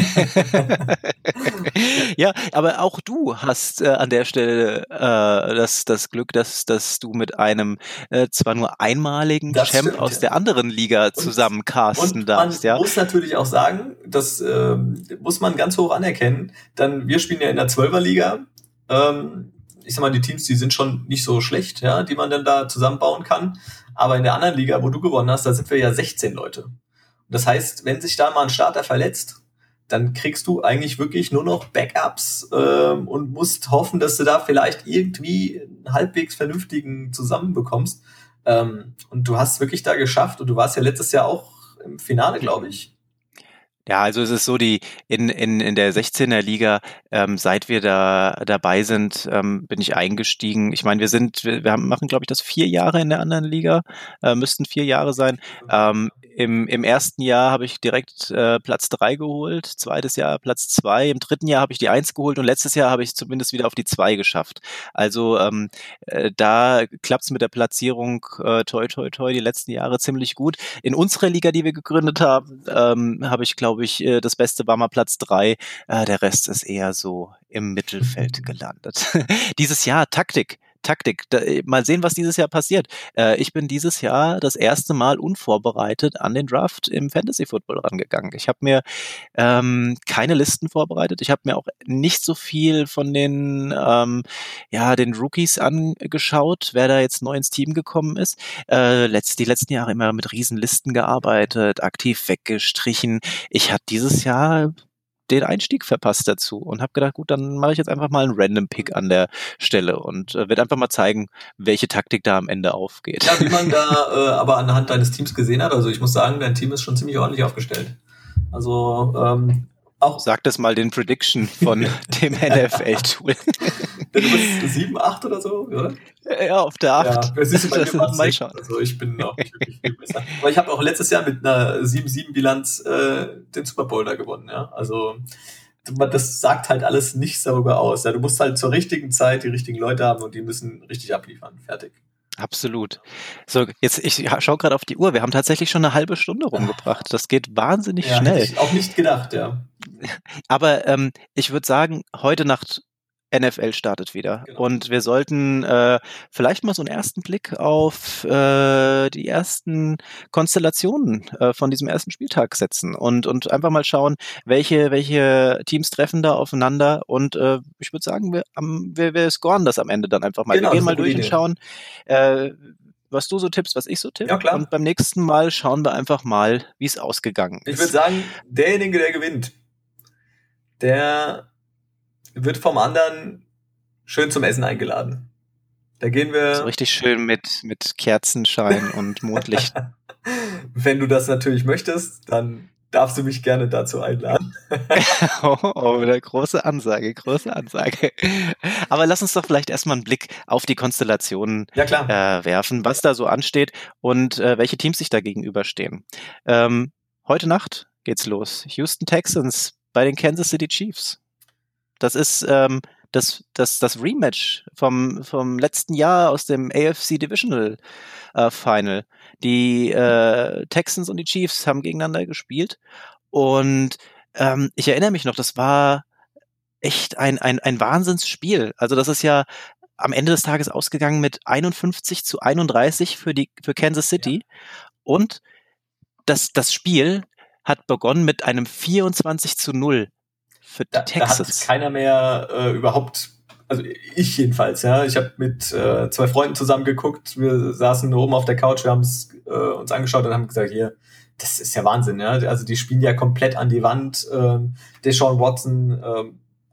ja, aber auch du hast äh, an der Stelle äh, das, das Glück, dass, dass du mit einem äh, zwar nur einmaligen Das Champ stimmt, aus der anderen Liga zusammen casten Und man darfst. Ja? muss natürlich auch sagen, das ähm, muss man ganz hoch anerkennen. Dann, wir spielen ja in der Zwölferliga. Ähm, ich sag mal, die Teams, die sind schon nicht so schlecht, ja, die man dann da zusammenbauen kann. Aber in der anderen Liga, wo du gewonnen hast, da sind wir ja 16 Leute. Das heißt, wenn sich da mal ein Starter verletzt, dann kriegst du eigentlich wirklich nur noch Backups ähm, und musst hoffen, dass du da vielleicht irgendwie einen halbwegs vernünftigen zusammenbekommst. Ähm, und du hast wirklich da geschafft und du warst ja letztes Jahr auch im Finale, glaube ich. Ja, also es ist so, die in, in, in der 16er Liga, ähm, seit wir da dabei sind, ähm, bin ich eingestiegen. Ich meine, wir sind, wir, wir haben, machen, glaube ich, das vier Jahre in der anderen Liga, äh, müssten vier Jahre sein. Ähm, im, Im ersten Jahr habe ich direkt äh, Platz drei geholt, zweites Jahr Platz zwei, im dritten Jahr habe ich die eins geholt und letztes Jahr habe ich zumindest wieder auf die zwei geschafft. Also ähm, äh, da klappt's mit der Platzierung äh, toi toi toi die letzten Jahre ziemlich gut. In unserer Liga, die wir gegründet haben, ähm, habe ich, glaube ich, äh, das Beste war mal Platz drei. Äh, der Rest ist eher so im Mittelfeld gelandet. Dieses Jahr Taktik. Taktik. Da, äh, mal sehen, was dieses Jahr passiert. Äh, ich bin dieses Jahr das erste Mal unvorbereitet an den Draft im Fantasy Football rangegangen. Ich habe mir ähm, keine Listen vorbereitet. Ich habe mir auch nicht so viel von den ähm, ja den Rookies angeschaut, wer da jetzt neu ins Team gekommen ist. Äh, letzt, die letzten Jahre immer mit Riesenlisten gearbeitet, aktiv weggestrichen. Ich hatte dieses Jahr den Einstieg verpasst dazu und habe gedacht, gut, dann mache ich jetzt einfach mal einen Random Pick an der Stelle und äh, werde einfach mal zeigen, welche Taktik da am Ende aufgeht. Ja, wie man da äh, aber anhand deines Teams gesehen hat, also ich muss sagen, dein Team ist schon ziemlich ordentlich aufgestellt. Also ähm, auch Sag das mal den Prediction von dem NFL-Tool. Du bist 7, 8 oder so, oder? ja, auf der 8. Ja, das ist bei mir mal mal sechs. schauen. Also ich bin auch nicht wirklich viel besser. Aber ich habe auch letztes Jahr mit einer 7-7-Bilanz äh, den Super Bowl da gewonnen, ja. Also das sagt halt alles nichts darüber aus. Ja, du musst halt zur richtigen Zeit die richtigen Leute haben und die müssen richtig abliefern. Fertig. Absolut. So, jetzt, ich schaue gerade auf die Uhr. Wir haben tatsächlich schon eine halbe Stunde rumgebracht. Das geht wahnsinnig Ja, schnell. hätte ich auch nicht gedacht, ja. Aber ähm, ich würde sagen, heute Nacht NFL startet wieder. Genau. Und wir sollten äh, vielleicht mal so einen ersten Blick auf äh, die ersten Konstellationen äh, von diesem ersten Spieltag setzen und, und einfach mal schauen, welche, welche Teams treffen da aufeinander. Und äh, ich würde sagen, wir, am, wir, wir scoren das am Ende dann einfach mal. Genau, wir gehen mal durch und gute schauen, äh, was du so tippst, was ich so tippe. Ja, klar. Und beim nächsten Mal schauen wir einfach mal, wie es ausgegangen Ich ist. würde sagen, derjenige, der gewinnt, der wird vom anderen schön zum Essen eingeladen. Da gehen wir, so richtig schön mit, mit Kerzenschein und Mondlicht. wenn du das natürlich möchtest, dann darfst du mich gerne dazu einladen. oh, oh, eine große Ansage, große Ansage. Aber lass uns doch vielleicht erstmal einen Blick auf die Konstellationen Ja, äh, werfen, was da so ansteht und äh, welche Teams sich da gegenüberstehen. Ähm, heute Nacht geht's los. Houston Texans bei den Kansas City Chiefs. Das ist ähm, das, das, das Rematch vom, vom letzten Jahr aus dem AFC Divisional äh, Final. Die äh, Texans und die Chiefs haben gegeneinander gespielt und ähm, ich erinnere mich noch, das war echt ein, ein, ein Wahnsinnsspiel. Also das ist ja am Ende des Tages ausgegangen mit 51 zu 31 für die für Kansas City ja. und das das Spiel hat begonnen mit einem 24 zu 0 für die da, Texans. Da hat keiner mehr äh, überhaupt also ich jedenfalls, ja. Ich habe mit äh, zwei Freunden zusammen geguckt. Wir saßen oben auf der Couch, wir haben es äh, uns angeschaut und haben gesagt, hier, das ist ja Wahnsinn, ja. Also die spielen ja komplett an die Wand. Äh, Deshaun Watson äh,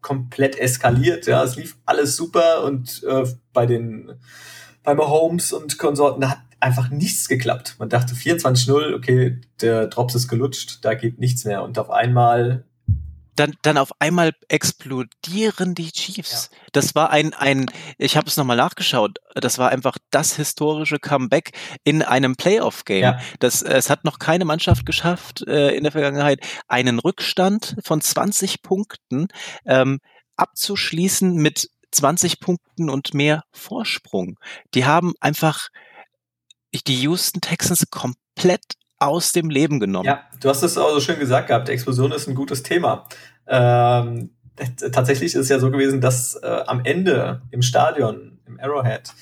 komplett eskaliert, ja. Es lief alles super und äh, bei den bei Mahomes und Konsorten, da hat einfach nichts geklappt. Man dachte 24-0, okay, der Drops ist gelutscht, da geht nichts mehr. Und auf einmal dann, dann auf einmal explodieren die Chiefs. Ja. Das war ein, ein ich habe es nochmal nachgeschaut, das war einfach das historische Comeback in einem Playoff-Game. Ja. Das, es hat noch keine Mannschaft geschafft äh, in der Vergangenheit, einen Rückstand von 20 Punkten ähm, abzuschließen mit 20 Punkten und mehr Vorsprung. Die haben einfach die Houston Texans komplett aus dem Leben genommen. Ja, du hast es auch so schön gesagt gehabt, Explosion ist ein gutes Thema. Ähm, tatsächlich ist es ja so gewesen, dass äh, am Ende im Stadion, im Arrowhead,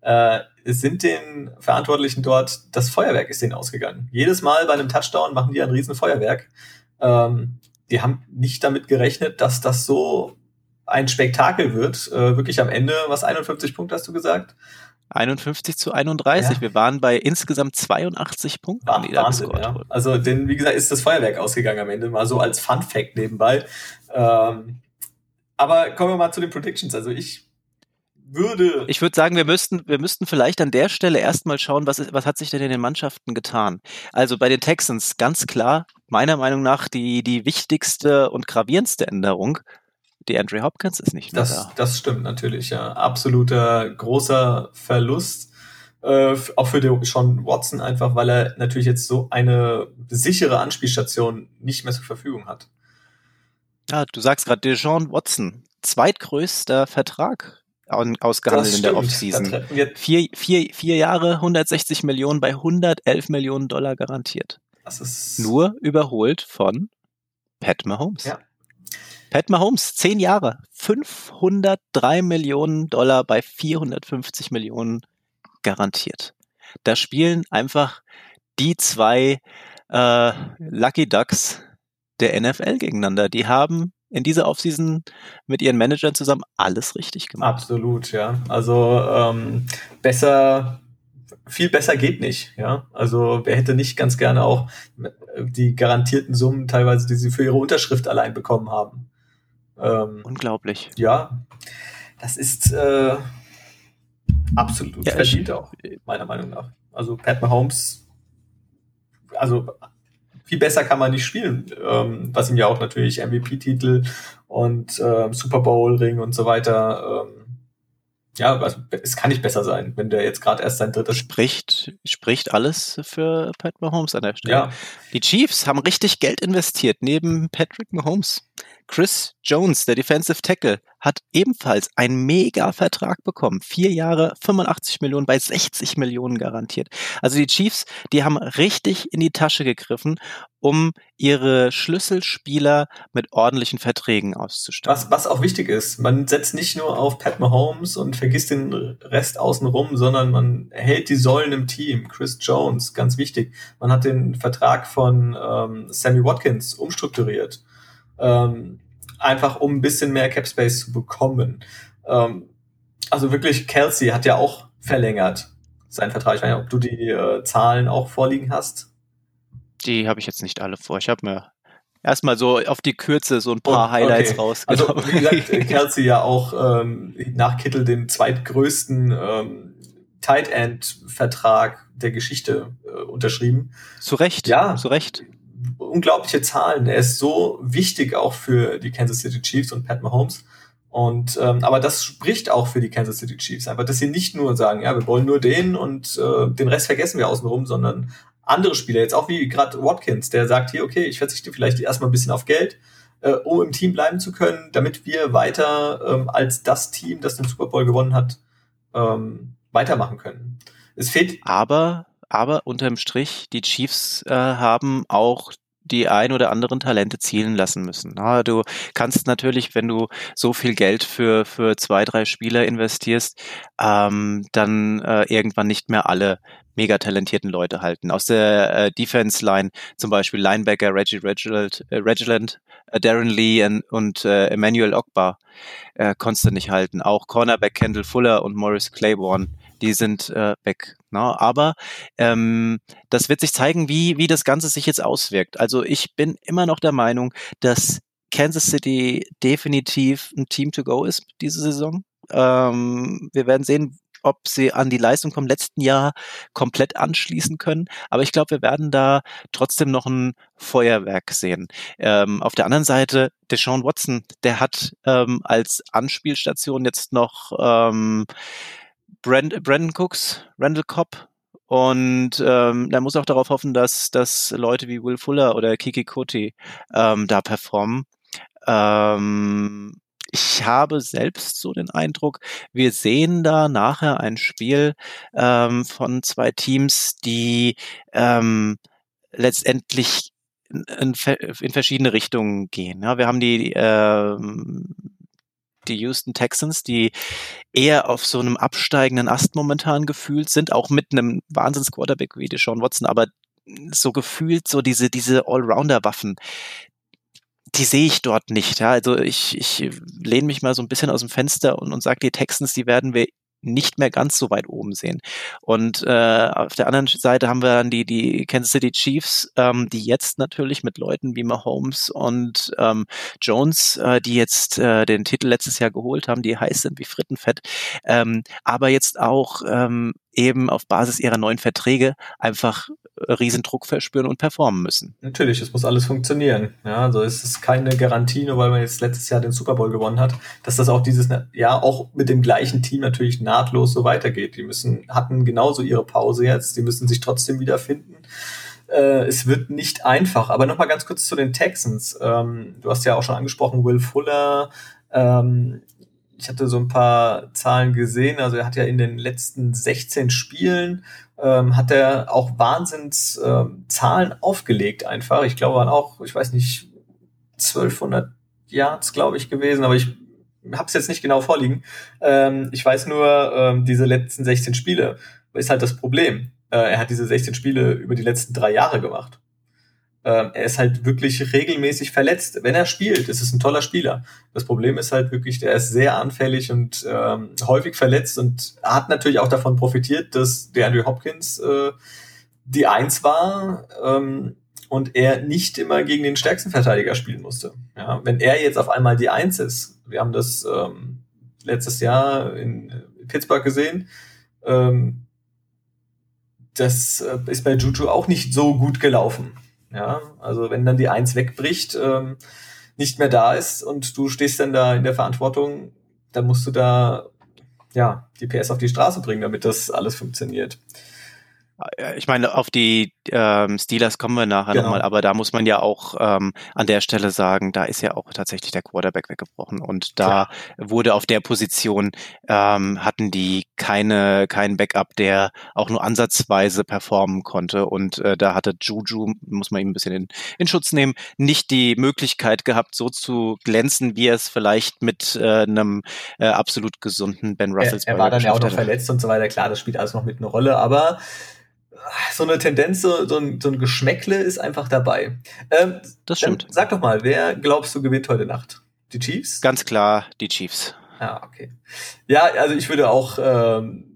äh, sind den Verantwortlichen dort, das Feuerwerk ist denen ausgegangen. Jedes Mal bei einem Touchdown machen die ein riesen Feuerwerk. Ähm, die haben nicht damit gerechnet, dass das so ein Spektakel wird. Äh, wirklich am Ende, was 51 Punkte hast du gesagt? 51 zu 31. Ja. Wir waren bei insgesamt 82 Punkten, War, die Wahnsinn, ja. Also, denn, wie gesagt, ist das Feuerwerk ausgegangen am Ende, mal so als Fun Fact nebenbei. Ähm, aber kommen wir mal zu den Predictions. Also, ich würde. Ich würde sagen, wir müssten, wir müssten vielleicht an der Stelle erstmal schauen, was, ist, was hat sich denn in den Mannschaften getan. Also bei den Texans ganz klar, meiner Meinung nach, die, die wichtigste und gravierendste Änderung die Andre Hopkins ist nicht mehr das, da. Das stimmt natürlich, ja. Absoluter großer Verlust. Äh, auch für den Sean Watson einfach, weil er natürlich jetzt so eine sichere Anspielstation nicht mehr zur Verfügung hat. Ja, du sagst gerade Deshaun Watson, zweitgrößter Vertrag ausgehandelt in der Offseason. Vier, vier, vier Jahre, 160 Millionen bei 111 Millionen Dollar garantiert. Das ist Nur überholt von Pat Mahomes. Ja, Pat Mahomes, zehn Jahre, 503 Millionen Dollar bei 450 Millionen garantiert. Da spielen einfach die zwei äh, Lucky Ducks der NFL gegeneinander. Die haben in dieser Offseason mit ihren Managern zusammen alles richtig gemacht. Absolut, ja. Also ähm, besser, viel besser geht nicht, ja. Also wer hätte nicht ganz gerne auch die garantierten Summen teilweise, die sie für ihre Unterschrift allein bekommen haben. Ähm, Unglaublich. Ja, das ist äh, absolut ja, verdient auch, meiner Meinung nach. Also Pat Mahomes, also viel besser kann man nicht spielen, ähm, was ihm ja auch natürlich MVP-Titel und äh, Super Bowl-Ring und so weiter ähm, ja, also es kann nicht besser sein, wenn der jetzt gerade erst sein drittes. Spricht, spricht alles für Pat Mahomes an der Stelle. Ja. Die Chiefs haben richtig Geld investiert neben Patrick Mahomes. Chris Jones, der Defensive Tackle, hat ebenfalls einen Mega-Vertrag bekommen. Vier Jahre, 85 Millionen bei 60 Millionen garantiert. Also die Chiefs, die haben richtig in die Tasche gegriffen, um ihre Schlüsselspieler mit ordentlichen Verträgen auszustatten. Was, was auch wichtig ist, man setzt nicht nur auf Pat Mahomes und vergisst den Rest außenrum, sondern man hält die Säulen im Team. Chris Jones, ganz wichtig. Man hat den Vertrag von ähm, Sammy Watkins umstrukturiert ähm, einfach um ein bisschen mehr Cap Space zu bekommen. Ähm, also wirklich, Kelsey hat ja auch verlängert seinen Vertrag. Ich weiß nicht, ob du die äh, Zahlen auch vorliegen hast. Die habe ich jetzt nicht alle vor. Ich habe mir erstmal so auf die Kürze so ein paar oh, Highlights okay. rausgenommen. Also wie gesagt, Kelsey ja auch ähm, nach Kittel den zweitgrößten ähm, Tight End Vertrag der Geschichte äh, unterschrieben. Zu Recht. Ja, zu Recht unglaubliche Zahlen. Er ist so wichtig auch für die Kansas City Chiefs und Pat Mahomes. Und ähm, aber das spricht auch für die Kansas City Chiefs, einfach, dass sie nicht nur sagen, ja, wir wollen nur den und äh, den Rest vergessen wir außenrum, sondern andere Spieler, jetzt auch wie gerade Watkins, der sagt hier, okay, ich verzichte vielleicht erstmal ein bisschen auf Geld, äh, um im Team bleiben zu können, damit wir weiter ähm, als das Team, das den Super Bowl gewonnen hat, ähm, weitermachen können. Es fehlt. Aber aber unterm Strich, die Chiefs äh, haben auch die ein oder anderen Talente zielen lassen müssen. Ja, du kannst natürlich, wenn du so viel Geld für, für zwei, drei Spieler investierst, ähm, dann äh, irgendwann nicht mehr alle mega talentierten Leute halten. Aus der äh, Defense Line zum Beispiel Linebacker Reggie Reginald, äh, Reginald äh, Darren Lee und, und äh, Emmanuel Ogbar äh, konntest du nicht halten. Auch Cornerback Kendall Fuller und Morris Claiborne, die sind äh, weg. Na, ne? aber ähm, das wird sich zeigen, wie, wie das Ganze sich jetzt auswirkt. Also ich bin immer noch der Meinung, dass Kansas City definitiv ein Team to go ist diese Saison. Ähm, wir werden sehen, ob sie an die Leistung vom letzten Jahr komplett anschließen können. Aber ich glaube, wir werden da trotzdem noch ein Feuerwerk sehen. Ähm, auf der anderen Seite, Deshaun Watson, der hat ähm, als Anspielstation jetzt noch ähm, Brand, Brandon Cooks, Randall Cobb und ähm, da muss auch darauf hoffen, dass, dass Leute wie Will Fuller oder Kiki Kuti ähm, da performen. Ähm, ich habe selbst so den Eindruck, wir sehen da nachher ein Spiel ähm, von zwei Teams, die ähm, letztendlich in, in, verschiedene Richtungen gehen. Ja, wir haben die ähm, die Houston Texans, die eher auf so einem absteigenden Ast momentan gefühlt sind, auch mit einem Wahnsinns-Quarterback wie Deshaun Watson, aber so gefühlt so diese, diese Allrounder-Waffen, die sehe ich dort nicht. Ja. Also ich, ich lehne mich mal so ein bisschen aus dem Fenster und, und sage, die Texans, die werden wir nicht mehr ganz so weit oben sehen. Und äh, auf der anderen Seite haben wir dann die, die Kansas City Chiefs, ähm, die jetzt natürlich mit Leuten wie Mahomes und ähm, Jones, äh, die jetzt äh, den Titel letztes Jahr geholt haben, die heiß sind wie Frittenfett, ähm, aber jetzt auch ähm, eben auf Basis ihrer neuen Verträge einfach Riesendruck verspüren und performen müssen. Natürlich, es muss alles funktionieren. Ja, also es ist keine Garantie, nur weil man jetzt letztes Jahr den Super Bowl gewonnen hat, dass das auch dieses Jahr auch mit dem gleichen Team natürlich nahtlos so weitergeht. Die müssen, hatten genauso ihre Pause jetzt, die müssen sich trotzdem wiederfinden. Äh, es wird nicht einfach. Aber nochmal ganz kurz zu den Texans. Ähm, du hast ja auch schon angesprochen, Will Fuller, ähm, ich hatte so ein paar Zahlen gesehen. Also er hat ja in den letzten 16 Spielen ähm, hat er auch Wahnsinns äh, Zahlen aufgelegt einfach. Ich glaube, waren auch, ich weiß nicht, 1200 Yards, glaube ich, gewesen, aber ich habe es jetzt nicht genau vorliegen. Ähm, ich weiß nur, ähm, diese letzten 16 Spiele ist halt das Problem. Äh, er hat diese 16 Spiele über die letzten drei Jahre gemacht. Ähm, er ist halt wirklich regelmäßig verletzt. Wenn er spielt, ist es ein toller Spieler. Das Problem ist halt wirklich, der ist sehr anfällig und ähm, häufig verletzt und hat natürlich auch davon profitiert, dass der Andrew Hopkins äh, die Eins war ähm, und er nicht immer gegen den stärksten Verteidiger spielen musste. Ja, wenn er jetzt auf einmal die Eins ist, wir haben das ähm, letztes Jahr in Pittsburgh gesehen, ähm, das äh, ist bei Juju auch nicht so gut gelaufen. Ja, also wenn dann die Eins wegbricht, ähm, nicht mehr da ist und du stehst dann da in der Verantwortung, dann musst du da ja die PS auf die Straße bringen, damit das alles funktioniert. Ich meine, auf die ähm, Steelers kommen wir nachher genau. nochmal, aber da muss man ja auch ähm, an der Stelle sagen, da ist ja auch tatsächlich der Quarterback weggebrochen und da Klar. wurde auf der Position ähm, hatten die keine keinen Backup, der auch nur ansatzweise performen konnte und äh, da hatte Juju, muss man ihm ein bisschen in, in Schutz nehmen, nicht die Möglichkeit gehabt, so zu glänzen, wie er es vielleicht mit äh, einem äh, absolut gesunden Ben Russell. Er, er war dann ja auch noch verletzt und so weiter. Klar, das spielt alles noch mit eine Rolle, aber so eine Tendenz, so, so, ein, so ein Geschmäckle ist einfach dabei. Ähm, das stimmt. Sag doch mal, wer glaubst du gewinnt heute Nacht? Die Chiefs? Ganz klar, die Chiefs. Ja, okay. Ja, also ich würde auch, ähm,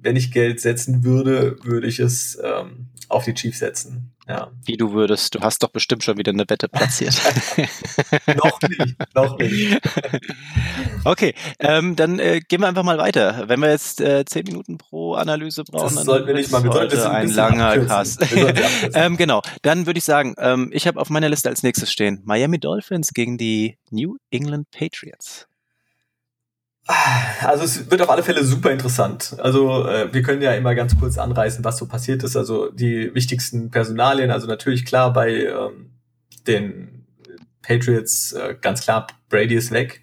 wenn ich Geld setzen würde, würde ich es ähm, auf die Chiefs setzen. Ja. Wie du würdest, du hast doch bestimmt schon wieder eine Wette platziert. noch nicht, noch nicht. okay, ähm, dann äh, gehen wir einfach mal weiter. Wenn wir jetzt äh, zehn Minuten pro Analyse brauchen, das sollten wir nicht mal. Wir sollten ein, ein langer Cast. ähm, genau, dann würde ich sagen, ähm, ich habe auf meiner Liste als nächstes stehen Miami Dolphins gegen die New England Patriots. Also es wird auf alle Fälle super interessant. Also äh, wir können ja immer ganz kurz anreißen, was so passiert ist. Also die wichtigsten Personalien, also natürlich klar bei ähm, den Patriots äh, ganz klar, Brady ist weg.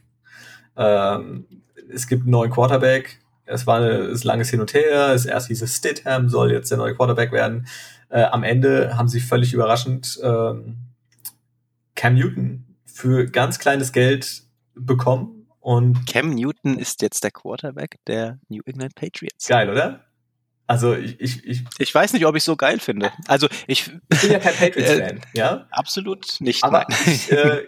Ähm, es gibt einen neuen Quarterback. Es war ein langes Hin und Her. Es erst hieß es Stidham soll jetzt der neue Quarterback werden. Äh, am Ende haben sie völlig überraschend ähm, Cam Newton für ganz kleines Geld bekommen. Und Cam Newton ist jetzt der Quarterback der New England Patriots. Geil, oder? Also ich, ich, ich, ich weiß nicht, ob ich so geil finde. Also ich, ich bin ja kein Patriots-Fan, äh, ja? Absolut nicht. Aber nein. ich äh,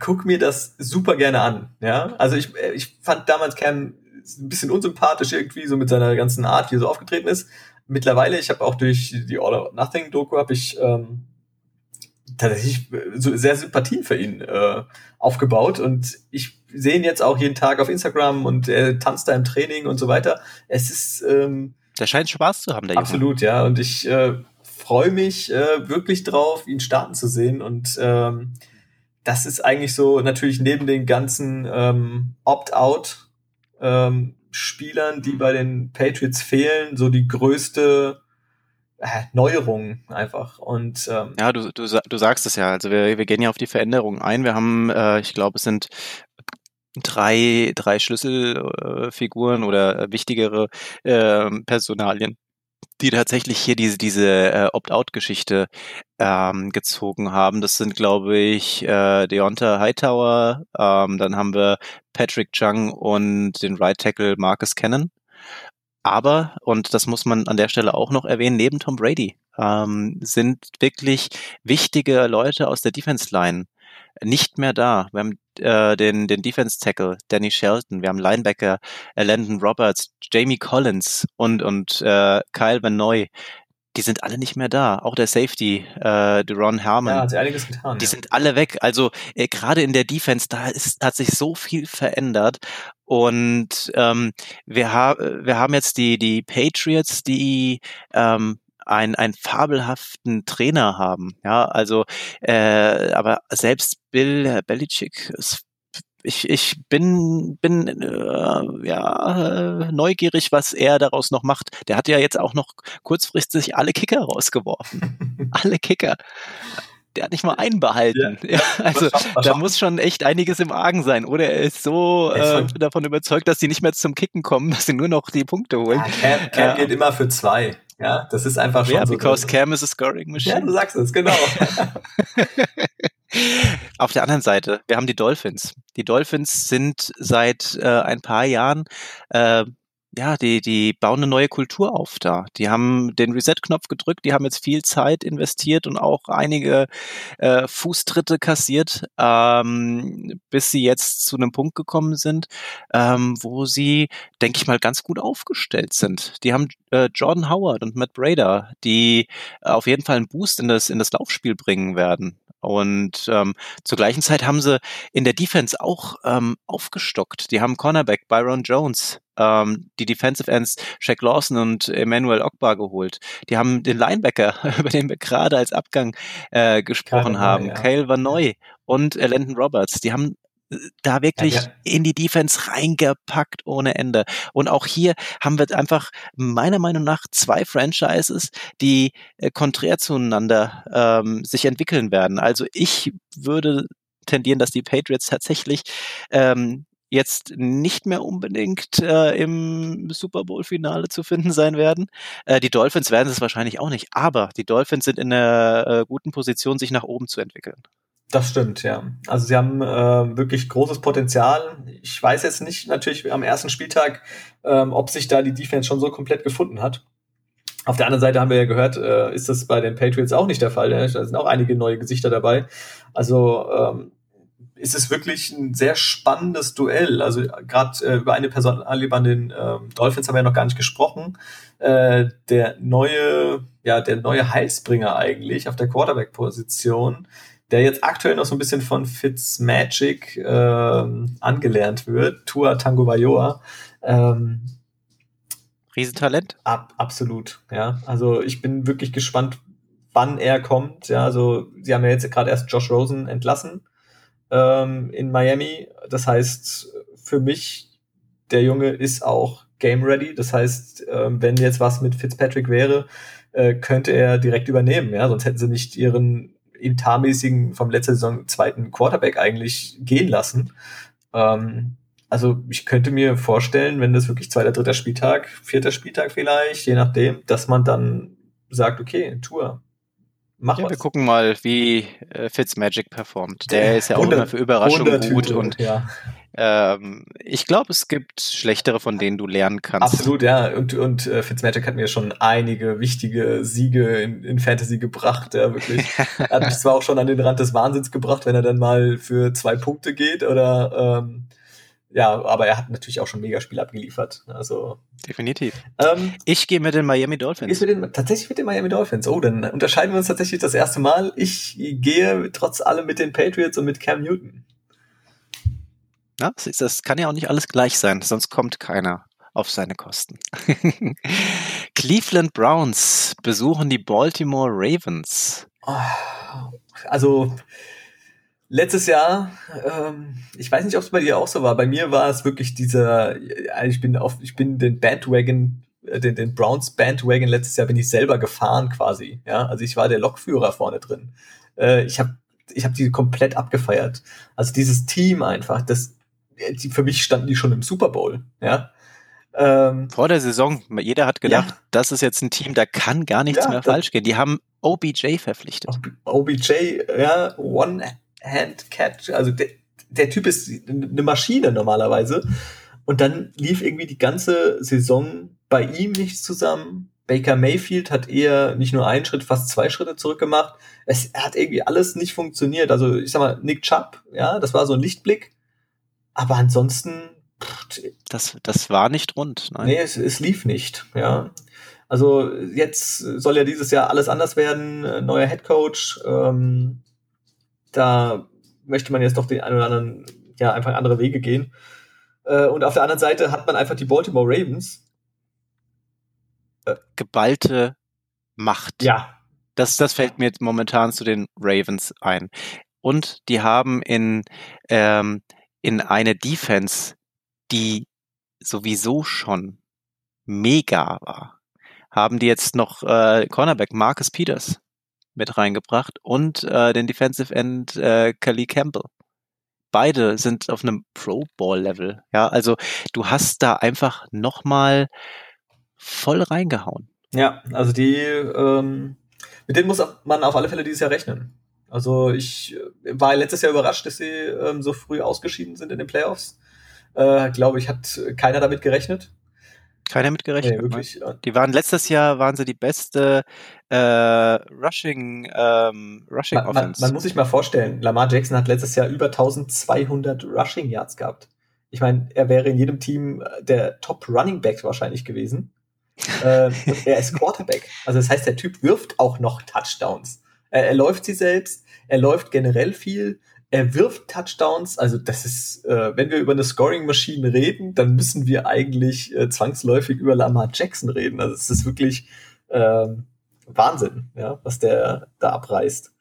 guck mir das super gerne an, ja? Also ich, äh, ich fand damals Cam ein bisschen unsympathisch irgendwie, so mit seiner ganzen Art, wie er so aufgetreten ist. Mittlerweile, ich habe auch durch die All or Nothing Doku habe ich ähm, tatsächlich so sehr Sympathien für ihn äh, aufgebaut und ich sehe ihn jetzt auch jeden Tag auf Instagram und er tanzt da im Training und so weiter. Es ist ähm, der scheint Spaß zu haben, der Junge. Absolut, ja. Und ich äh, freue mich äh, wirklich drauf, ihn starten zu sehen. Und ähm, das ist eigentlich so natürlich neben den ganzen ähm, Opt-out ähm, Spielern, die bei den Patriots fehlen, so die größte äh, Neuerung einfach. Und ähm, ja, du, du, du sagst es ja. Also wir, wir gehen ja auf die Veränderungen ein. Wir haben, äh, ich glaube, es sind drei, drei Schlüsselfiguren äh, oder äh, wichtigere äh, Personalien, die tatsächlich hier diese, diese äh, Opt-out-Geschichte ähm, gezogen haben. Das sind, glaube ich, äh, Deonta Hightower, ähm, dann haben wir Patrick Chung und den Right Tackle Marcus Cannon. Aber, und das muss man an der Stelle auch noch erwähnen, neben Tom Brady ähm, sind wirklich wichtige Leute aus der Defense Line nicht mehr da. Wir haben äh, den, den Defense Tackle Danny Shelton, wir haben Linebacker äh, Landon Roberts, Jamie Collins und, und äh, Kyle Van Noy. Die sind alle nicht mehr da. Auch der Safety, äh, Deron Herman. Ja, hat sich einiges getan. Die ja. sind alle weg. Also äh, gerade in der Defense, da ist, hat sich so viel verändert. Und ähm, wir, ha wir haben jetzt die, die Patriots, die ähm, ein, einen fabelhaften Trainer haben. Ja, also, äh, aber selbst Bill Belichick ist ich, ich bin, bin äh, ja neugierig, was er daraus noch macht. Der hat ja jetzt auch noch kurzfristig alle Kicker rausgeworfen. alle Kicker. Der hat nicht mal einen behalten. Ja. also da muss schon echt einiges im Argen sein. Oder er ist so äh, davon überzeugt, dass sie nicht mehr zum Kicken kommen, dass sie nur noch die Punkte holen. Ja, Cam, Cam geht immer für zwei. Ja, das ist einfach schon yeah, so. because Cam is a scoring machine. Ja, du sagst es, genau. Auf der anderen Seite, wir haben die Dolphins. Die Dolphins sind seit äh, ein paar Jahren äh, ja, die, die bauen eine neue Kultur auf da. Die haben den Reset-Knopf gedrückt, die haben jetzt viel Zeit investiert und auch einige äh, Fußtritte kassiert, ähm, bis sie jetzt zu einem Punkt gekommen sind, ähm, wo sie, denke ich mal, ganz gut aufgestellt sind. Die haben äh, Jordan Howard und Matt Brader, die auf jeden Fall einen Boost in das, in das Laufspiel bringen werden. Und ähm, zur gleichen Zeit haben sie in der Defense auch ähm, aufgestockt. Die haben Cornerback Byron Jones, ähm, die Defensive Ends Shaq Lawson und Emmanuel Ogbar geholt. Die haben den Linebacker, über den wir gerade als Abgang äh, gesprochen Kyle haben, ja. Kale Van Noy und äh, Landon Roberts. Die haben da wirklich ja, ja. in die Defense reingepackt ohne Ende. Und auch hier haben wir einfach meiner Meinung nach zwei Franchises, die äh, konträr zueinander ähm, sich entwickeln werden. Also ich würde tendieren, dass die Patriots tatsächlich ähm, jetzt nicht mehr unbedingt äh, im Super Bowl-Finale zu finden sein werden. Äh, die Dolphins werden es wahrscheinlich auch nicht, aber die Dolphins sind in einer äh, guten Position, sich nach oben zu entwickeln. Das stimmt, ja. Also sie haben äh, wirklich großes Potenzial. Ich weiß jetzt nicht natürlich am ersten Spieltag, ähm, ob sich da die Defense schon so komplett gefunden hat. Auf der anderen Seite haben wir ja gehört, äh, ist das bei den Patriots auch nicht der Fall. Da sind auch einige neue Gesichter dabei. Also ähm, ist es wirklich ein sehr spannendes Duell. Also gerade äh, über eine Person an den äh, Dolphins haben wir ja noch gar nicht gesprochen. Äh, der neue, ja, der neue Heilsbringer eigentlich auf der Quarterback-Position der jetzt aktuell noch so ein bisschen von Fitzmagic ähm, angelernt wird, Tua Tango Bayoa. Ähm, Riesentalent? Ab, absolut, ja. Also ich bin wirklich gespannt, wann er kommt. Ja, also sie haben ja jetzt gerade erst Josh Rosen entlassen ähm, in Miami. Das heißt, für mich, der Junge ist auch game ready. Das heißt, ähm, wenn jetzt was mit Fitzpatrick wäre, äh, könnte er direkt übernehmen. Ja, sonst hätten sie nicht ihren etatmäßigen vom letzten Saison zweiten Quarterback eigentlich gehen lassen. Ähm, also ich könnte mir vorstellen, wenn das wirklich zweiter, dritter Spieltag, vierter Spieltag vielleicht, je nachdem, dass man dann sagt, okay, Tour, mach ja, was. Wir gucken mal, wie äh, Fitzmagic performt. Der ist ja auch immer für Überraschungen gut und ja. Ähm, ich glaube, es gibt schlechtere, von denen du lernen kannst. Absolut, ja. Und, und äh, Fitzmagic hat mir schon einige wichtige Siege in, in Fantasy gebracht. Ja, wirklich. er hat mich zwar auch schon an den Rand des Wahnsinns gebracht, wenn er dann mal für zwei Punkte geht oder ähm, ja, aber er hat natürlich auch schon Megaspiel abgeliefert. Also definitiv. Ähm, ich gehe mit den Miami Dolphins. Mit den, tatsächlich mit den Miami Dolphins. Oh, dann unterscheiden wir uns tatsächlich das erste Mal. Ich gehe trotz allem mit den Patriots und mit Cam Newton. Ja, das, das kann ja auch nicht alles gleich sein, sonst kommt keiner auf seine Kosten. Cleveland Browns besuchen die Baltimore Ravens. Oh, also Letztes Jahr, ähm, ich weiß nicht, ob es bei dir auch so war. Bei mir war es wirklich dieser, ich bin auf, ich bin den Bandwagon, äh, den, den Browns Bandwagon letztes Jahr bin ich selber gefahren quasi. Ja, also ich war der Lokführer vorne drin. Äh, ich habe, ich habe die komplett abgefeiert. Also dieses Team einfach, das, die, für mich standen die schon im Super Bowl. Ja, ähm, Vor der Saison, jeder hat gedacht, ja. das ist jetzt ein Team, da kann gar nichts ja, mehr falsch gehen. Die haben OBJ verpflichtet. OBJ, ja, One Hand-Catch. Also der, der Typ ist eine Maschine normalerweise. Und dann lief irgendwie die ganze Saison bei ihm nichts zusammen. Baker Mayfield hat eher nicht nur einen Schritt, fast zwei Schritte zurückgemacht. Es hat irgendwie alles nicht funktioniert. Also ich sag mal, Nick Chubb, ja, das war so ein Lichtblick. Aber ansonsten. Pff, das, das war nicht rund. Nein. Nee, es, es lief nicht, ja. Also jetzt soll ja dieses Jahr alles anders werden. Neuer Head Coach. Ähm, da möchte man jetzt doch den einen oder anderen, ja, einfach andere Wege gehen. Äh, und auf der anderen Seite hat man einfach die Baltimore Ravens. Äh, Geballte Macht. Ja. Das, das fällt mir momentan zu den Ravens ein. Und die haben in, ähm, in eine Defense, die sowieso schon mega war, haben die jetzt noch äh, Cornerback Marcus Peters mit reingebracht und äh, den Defensive End äh, Khalil Campbell. Beide sind auf einem Pro Ball Level. Ja, also du hast da einfach nochmal voll reingehauen. Ja, also die, ähm, mit denen muss man auf alle Fälle dieses Jahr rechnen. Also ich äh, war letztes Jahr überrascht, dass sie ähm, so früh ausgeschieden sind in den Playoffs. Äh, Glaube ich, hat keiner damit gerechnet. Keiner mit gerechnet. Nee, wirklich. Ja. Die waren letztes Jahr waren sie die beste äh, Rushing ähm, Rushing man, Offense. Man, man, muss sich mal vorstellen, Lamar Jackson hat letztes Jahr über 1200 Rushing Yards gehabt. Ich meine, er wäre in jedem Team äh, der Top Running Back wahrscheinlich gewesen. äh, er ist Quarterback. Also das heißt, der Typ wirft auch noch Touchdowns. Er, er läuft sie selbst, er läuft generell viel er wirft Touchdowns, also das ist, äh, wenn wir über eine Scoring-Maschine reden, dann müssen wir eigentlich äh, zwangsläufig über Lamar Jackson reden. Also es ist wirklich ähm, Wahnsinn, ja, was der da abreißt.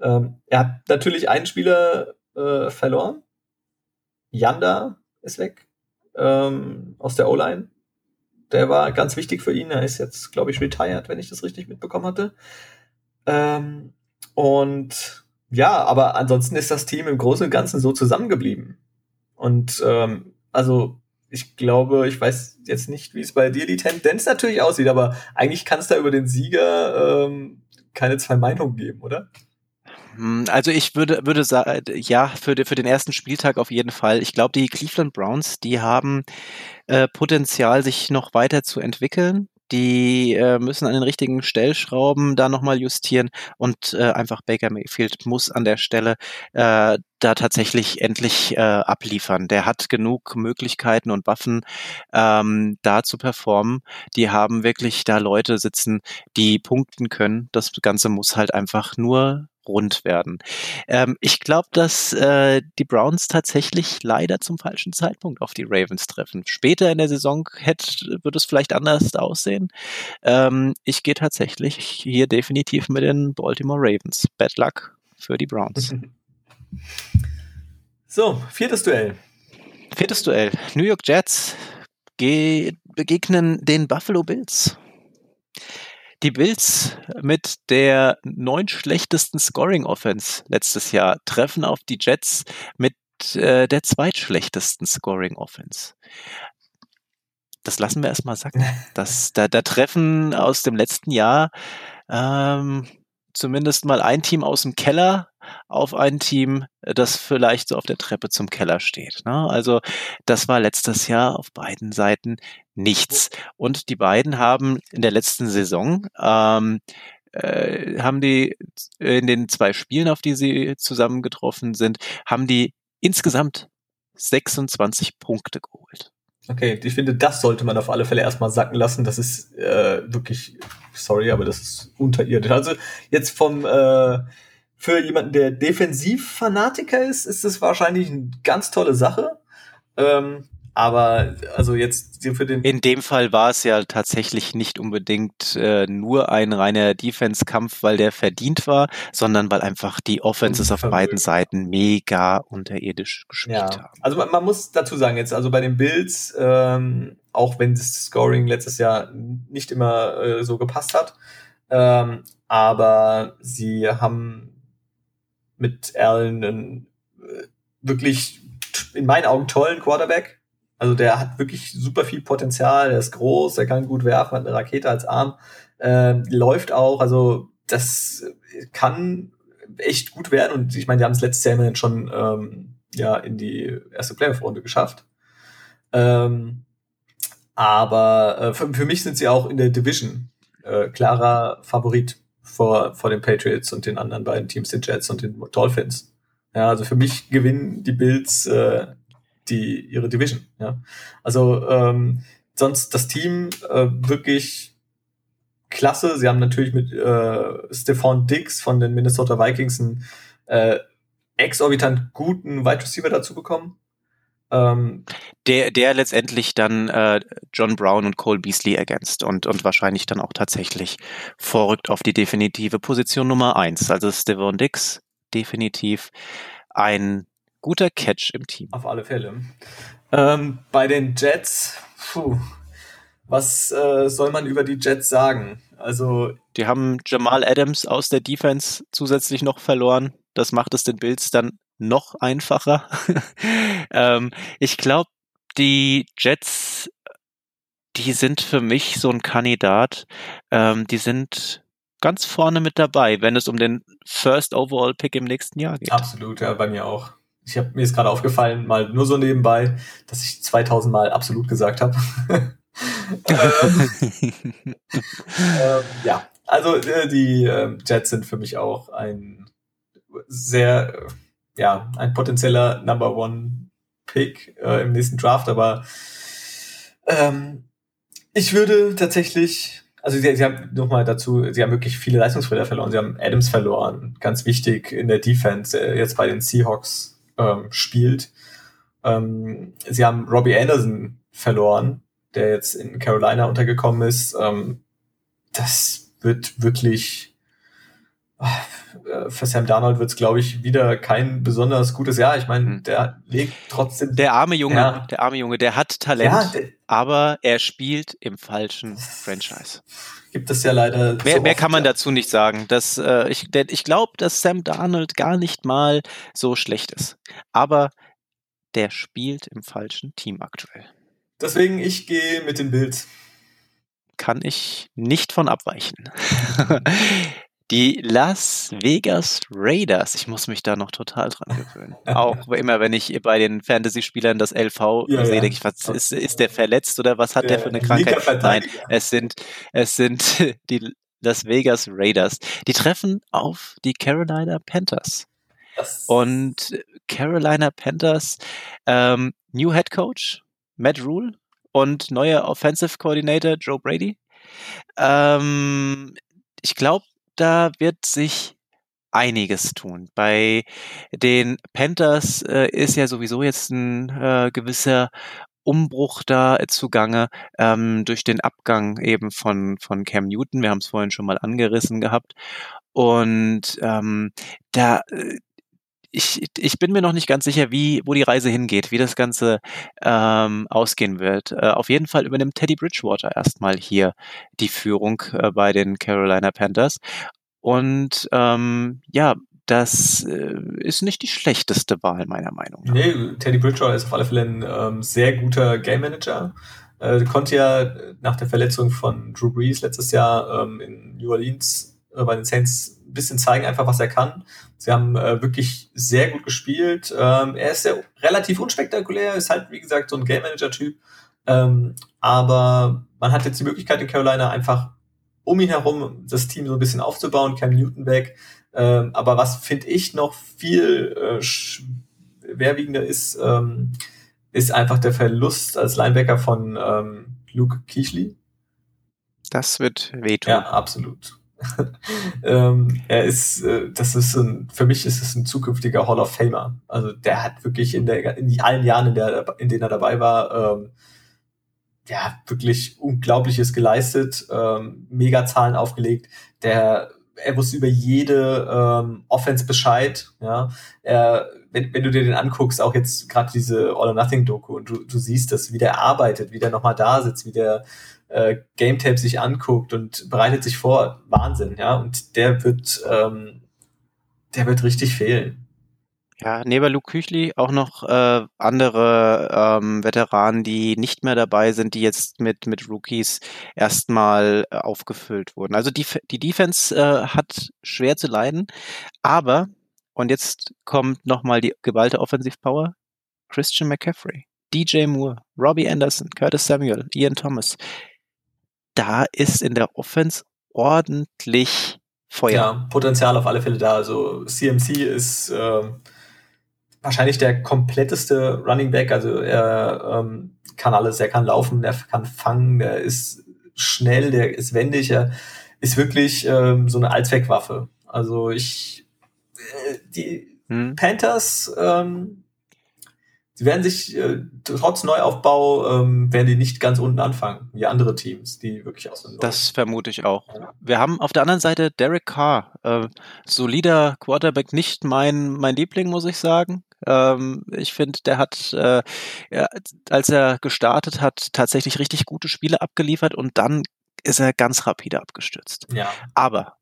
Ähm, er hat natürlich einen Spieler äh, verloren. Yanda ist weg ähm, aus der O-Line. Der war ganz wichtig für ihn. Er ist jetzt, glaube ich, retired, wenn ich das richtig mitbekommen hatte. Ähm, und ja, aber ansonsten ist das Team im Großen und Ganzen so zusammengeblieben. Und ähm, also ich glaube, ich weiß jetzt nicht, wie es bei dir die Tendenz natürlich aussieht, aber eigentlich kann es da über den Sieger ähm, keine zwei Meinungen geben, oder? Hm, also ich würde, würde sagen, ja, für, für den ersten Spieltag auf jeden Fall. Ich glaube, die Cleveland Browns, die haben äh, Potenzial, sich noch weiter zu entwickeln die äh, müssen an den richtigen Stellschrauben da nochmal justieren und äh, einfach Baker Mayfield muss an der Stelle äh, da tatsächlich endlich äh, abliefern. Der hat genug Möglichkeiten und Waffen, ähm, da zu performen. Die haben wirklich da Leute sitzen, die punkten können. Das Ganze muss halt einfach nur rund werden. Ähm, ich glaube, dass äh, die Browns tatsächlich leider zum falschen Zeitpunkt auf die Ravens treffen. Später in der Saison hätte, wird es vielleicht anders aussehen. Ähm, ich gehe tatsächlich hier definitiv mit den Baltimore Ravens. Bad luck für die Browns. So, viertes Duell. Viertes Duell. New York Jets begegnen den Buffalo Bills. Die Bills mit der neun schlechtesten Scoring Offense letztes Jahr treffen auf die Jets mit äh, der zweitschlechtesten Scoring Offense. das lassen wir erstmal sacken. Das, da, da treffen aus dem letzten Jahr ähm, zumindest mal ein Team aus dem Keller auf ein Team, das vielleicht so auf der Treppe zum Keller steht. Ne? Also das war letztes Jahr auf beiden Seiten nichts. Und die beiden haben in der letzten Saison ähm, äh, haben die in den zwei Spielen, auf die sie zusammengetroffen sind, haben die insgesamt 26 Punkte geholt. Okay, ich finde, das sollte man auf alle Fälle erstmal sacken lassen. Das ist äh, wirklich, sorry, aber das ist unterirdisch. Also jetzt vom äh, für jemanden, der Defensivfanatiker ist, ist das wahrscheinlich eine ganz tolle Sache. Ähm, aber also jetzt für den. In dem Fall war es ja tatsächlich nicht unbedingt äh, nur ein reiner Defense-Kampf, weil der verdient war, sondern weil einfach die Offenses auf beiden Seiten mega unterirdisch gespielt ja. haben. Also man, man, muss dazu sagen, jetzt also bei den Bills, ähm, auch wenn das Scoring letztes Jahr nicht immer äh, so gepasst hat, ähm, aber sie haben mit Allen einen äh, wirklich in meinen Augen tollen Quarterback, also der hat wirklich super viel Potenzial, der ist groß, der kann gut werfen, hat eine Rakete als Arm, äh, läuft auch, also das kann echt gut werden und ich meine, die haben es letztes Jahr immerhin schon ähm, ja in die erste Playoff-Runde geschafft. Ähm, aber äh, für, für, mich sind sie auch in der Division äh, klarer Favorit vor, vor den Patriots und den anderen beiden Teams, den Jets und den Dolphins. Ja, also für mich gewinnen die Bills äh, die ihre Division. Ja, also ähm, sonst das Team äh, wirklich klasse. Sie haben natürlich mit äh, Stephon Diggs von den Minnesota Vikings einen äh, exorbitant guten Wide Receiver dazu bekommen. Ähm, der, der letztendlich dann äh, John Brown und Cole Beasley ergänzt und, und wahrscheinlich dann auch tatsächlich vorrückt auf die definitive Position Nummer eins. Also Stephon Diggs definitiv ein guter Catch im Team. Auf alle Fälle. Ähm, bei den Jets, puh, was äh, soll man über die Jets sagen? Also die haben Jamal Adams aus der Defense zusätzlich noch verloren. Das macht es den Bills dann noch einfacher. ähm, ich glaube, die Jets, die sind für mich so ein Kandidat. Ähm, die sind ganz vorne mit dabei, wenn es um den First Overall Pick im nächsten Jahr geht. Absolut, ja, bei mir auch ich habe mir ist gerade aufgefallen, mal nur so nebenbei, dass ich 2000 Mal absolut gesagt habe. ähm, ähm, ja, also äh, die äh, Jets sind für mich auch ein sehr, äh, ja, ein potenzieller Number One Pick äh, im nächsten Draft, aber ähm, ich würde tatsächlich, also sie, sie haben nochmal dazu, sie haben wirklich viele Leistungsfelder verloren. Sie haben Adams verloren, ganz wichtig in der Defense, äh, jetzt bei den Seahawks ähm, spielt. Ähm, sie haben Robbie Anderson verloren, der jetzt in Carolina untergekommen ist. Ähm, das wird wirklich für Sam Darnold wird es, glaube ich, wieder kein besonders gutes Jahr. Ich meine, hm. der legt trotzdem. Der arme Junge, ja. der arme Junge, der hat Talent, ja, der, aber er spielt im falschen Franchise. Gibt es ja leider. Mehr, so mehr kann man ja. dazu nicht sagen. Das, äh, ich ich glaube, dass Sam Darnold gar nicht mal so schlecht ist. Aber der spielt im falschen Team aktuell. Deswegen, ich gehe mit den Bills. Kann ich nicht von abweichen. Die Las Vegas Raiders. Ich muss mich da noch total dran gewöhnen. Auch immer, wenn ich bei den Fantasy-Spielern das LV ja, sehe, ja. denke ich, was ist, ist der verletzt oder was hat der, der für eine Krankheit? Nein, es sind, es sind die Las Vegas Raiders. Die treffen auf die Carolina Panthers. Das Und Carolina Panthers, ähm, New Head Coach, Matt Rule und neuer Offensive Coordinator Joe Brady. Ähm, ich glaube, da wird sich einiges tun. Bei den Panthers äh, ist ja sowieso jetzt ein äh, gewisser Umbruch da zugange ähm, durch den Abgang eben von, von Cam Newton. Wir haben es vorhin schon mal angerissen gehabt. Und ähm, da äh, ich, ich bin mir noch nicht ganz sicher, wie, wo die Reise hingeht, wie das Ganze ähm, ausgehen wird. Äh, auf jeden Fall übernimmt Teddy Bridgewater erstmal hier die Führung äh, bei den Carolina Panthers. Und ähm, ja, das äh, ist nicht die schlechteste Wahl, meiner Meinung nach. Nee, Teddy Bridgewater ist auf alle Fälle ein ähm, sehr guter Game Manager. Äh, konnte ja nach der Verletzung von Drew Brees letztes Jahr ähm, in New Orleans bei den Saints ein bisschen zeigen, einfach was er kann. Sie haben äh, wirklich sehr gut gespielt. Ähm, er ist ja relativ unspektakulär, ist halt, wie gesagt, so ein Game Manager-Typ. Ähm, aber man hat jetzt die Möglichkeit in Carolina einfach um ihn herum das Team so ein bisschen aufzubauen, Cam Newton weg. Ähm, aber was finde ich noch viel äh, schwerwiegender ist, ähm, ist einfach der Verlust als Linebacker von ähm, Luke Kiechli. Das wird wehtun. Ja, absolut. ähm, er ist, äh, das ist ein, für mich ist es ein zukünftiger Hall of Famer. Also der hat wirklich in der, in allen Jahren, in, der, in denen er dabei war, ähm, ja, wirklich Unglaubliches geleistet, ähm, Megazahlen aufgelegt. Der, er wusste über jede ähm, Offense Bescheid, ja. Er, wenn, wenn du dir den anguckst, auch jetzt gerade diese All or Nothing Doku und du, du siehst das, wie der arbeitet, wie der nochmal da sitzt, wie der äh, Game Tape sich anguckt und bereitet sich vor, Wahnsinn, ja. Und der wird, ähm, der wird richtig fehlen. Ja, neben Luke Küchli auch noch äh, andere ähm, Veteranen, die nicht mehr dabei sind, die jetzt mit, mit Rookies erstmal äh, aufgefüllt wurden. Also die, die Defense äh, hat schwer zu leiden, aber, und jetzt kommt nochmal die geballte Offensivpower, Christian McCaffrey, DJ Moore, Robbie Anderson, Curtis Samuel, Ian Thomas. Da ist in der Offense ordentlich Feuer. Ja, Potenzial auf alle Fälle da. Also CMC ist äh, wahrscheinlich der kompletteste Running Back. Also er ähm, kann alles, er kann laufen, er kann fangen, er ist schnell, der ist wendig, er ist wirklich ähm, so eine Allzweckwaffe. Also ich, äh, die hm. Panthers, ähm, sie werden sich äh, trotz Neuaufbau ähm, werden die nicht ganz unten anfangen, wie andere Teams, die wirklich aus dem Das vermute ich auch. Ja. Wir haben auf der anderen Seite Derek Carr, äh, solider Quarterback, nicht mein mein Liebling, muss ich sagen. Ähm, ich finde, der hat, äh, ja, als er gestartet hat, tatsächlich richtig gute Spiele abgeliefert und dann ist er ganz rapide abgestürzt. Ja. Aber,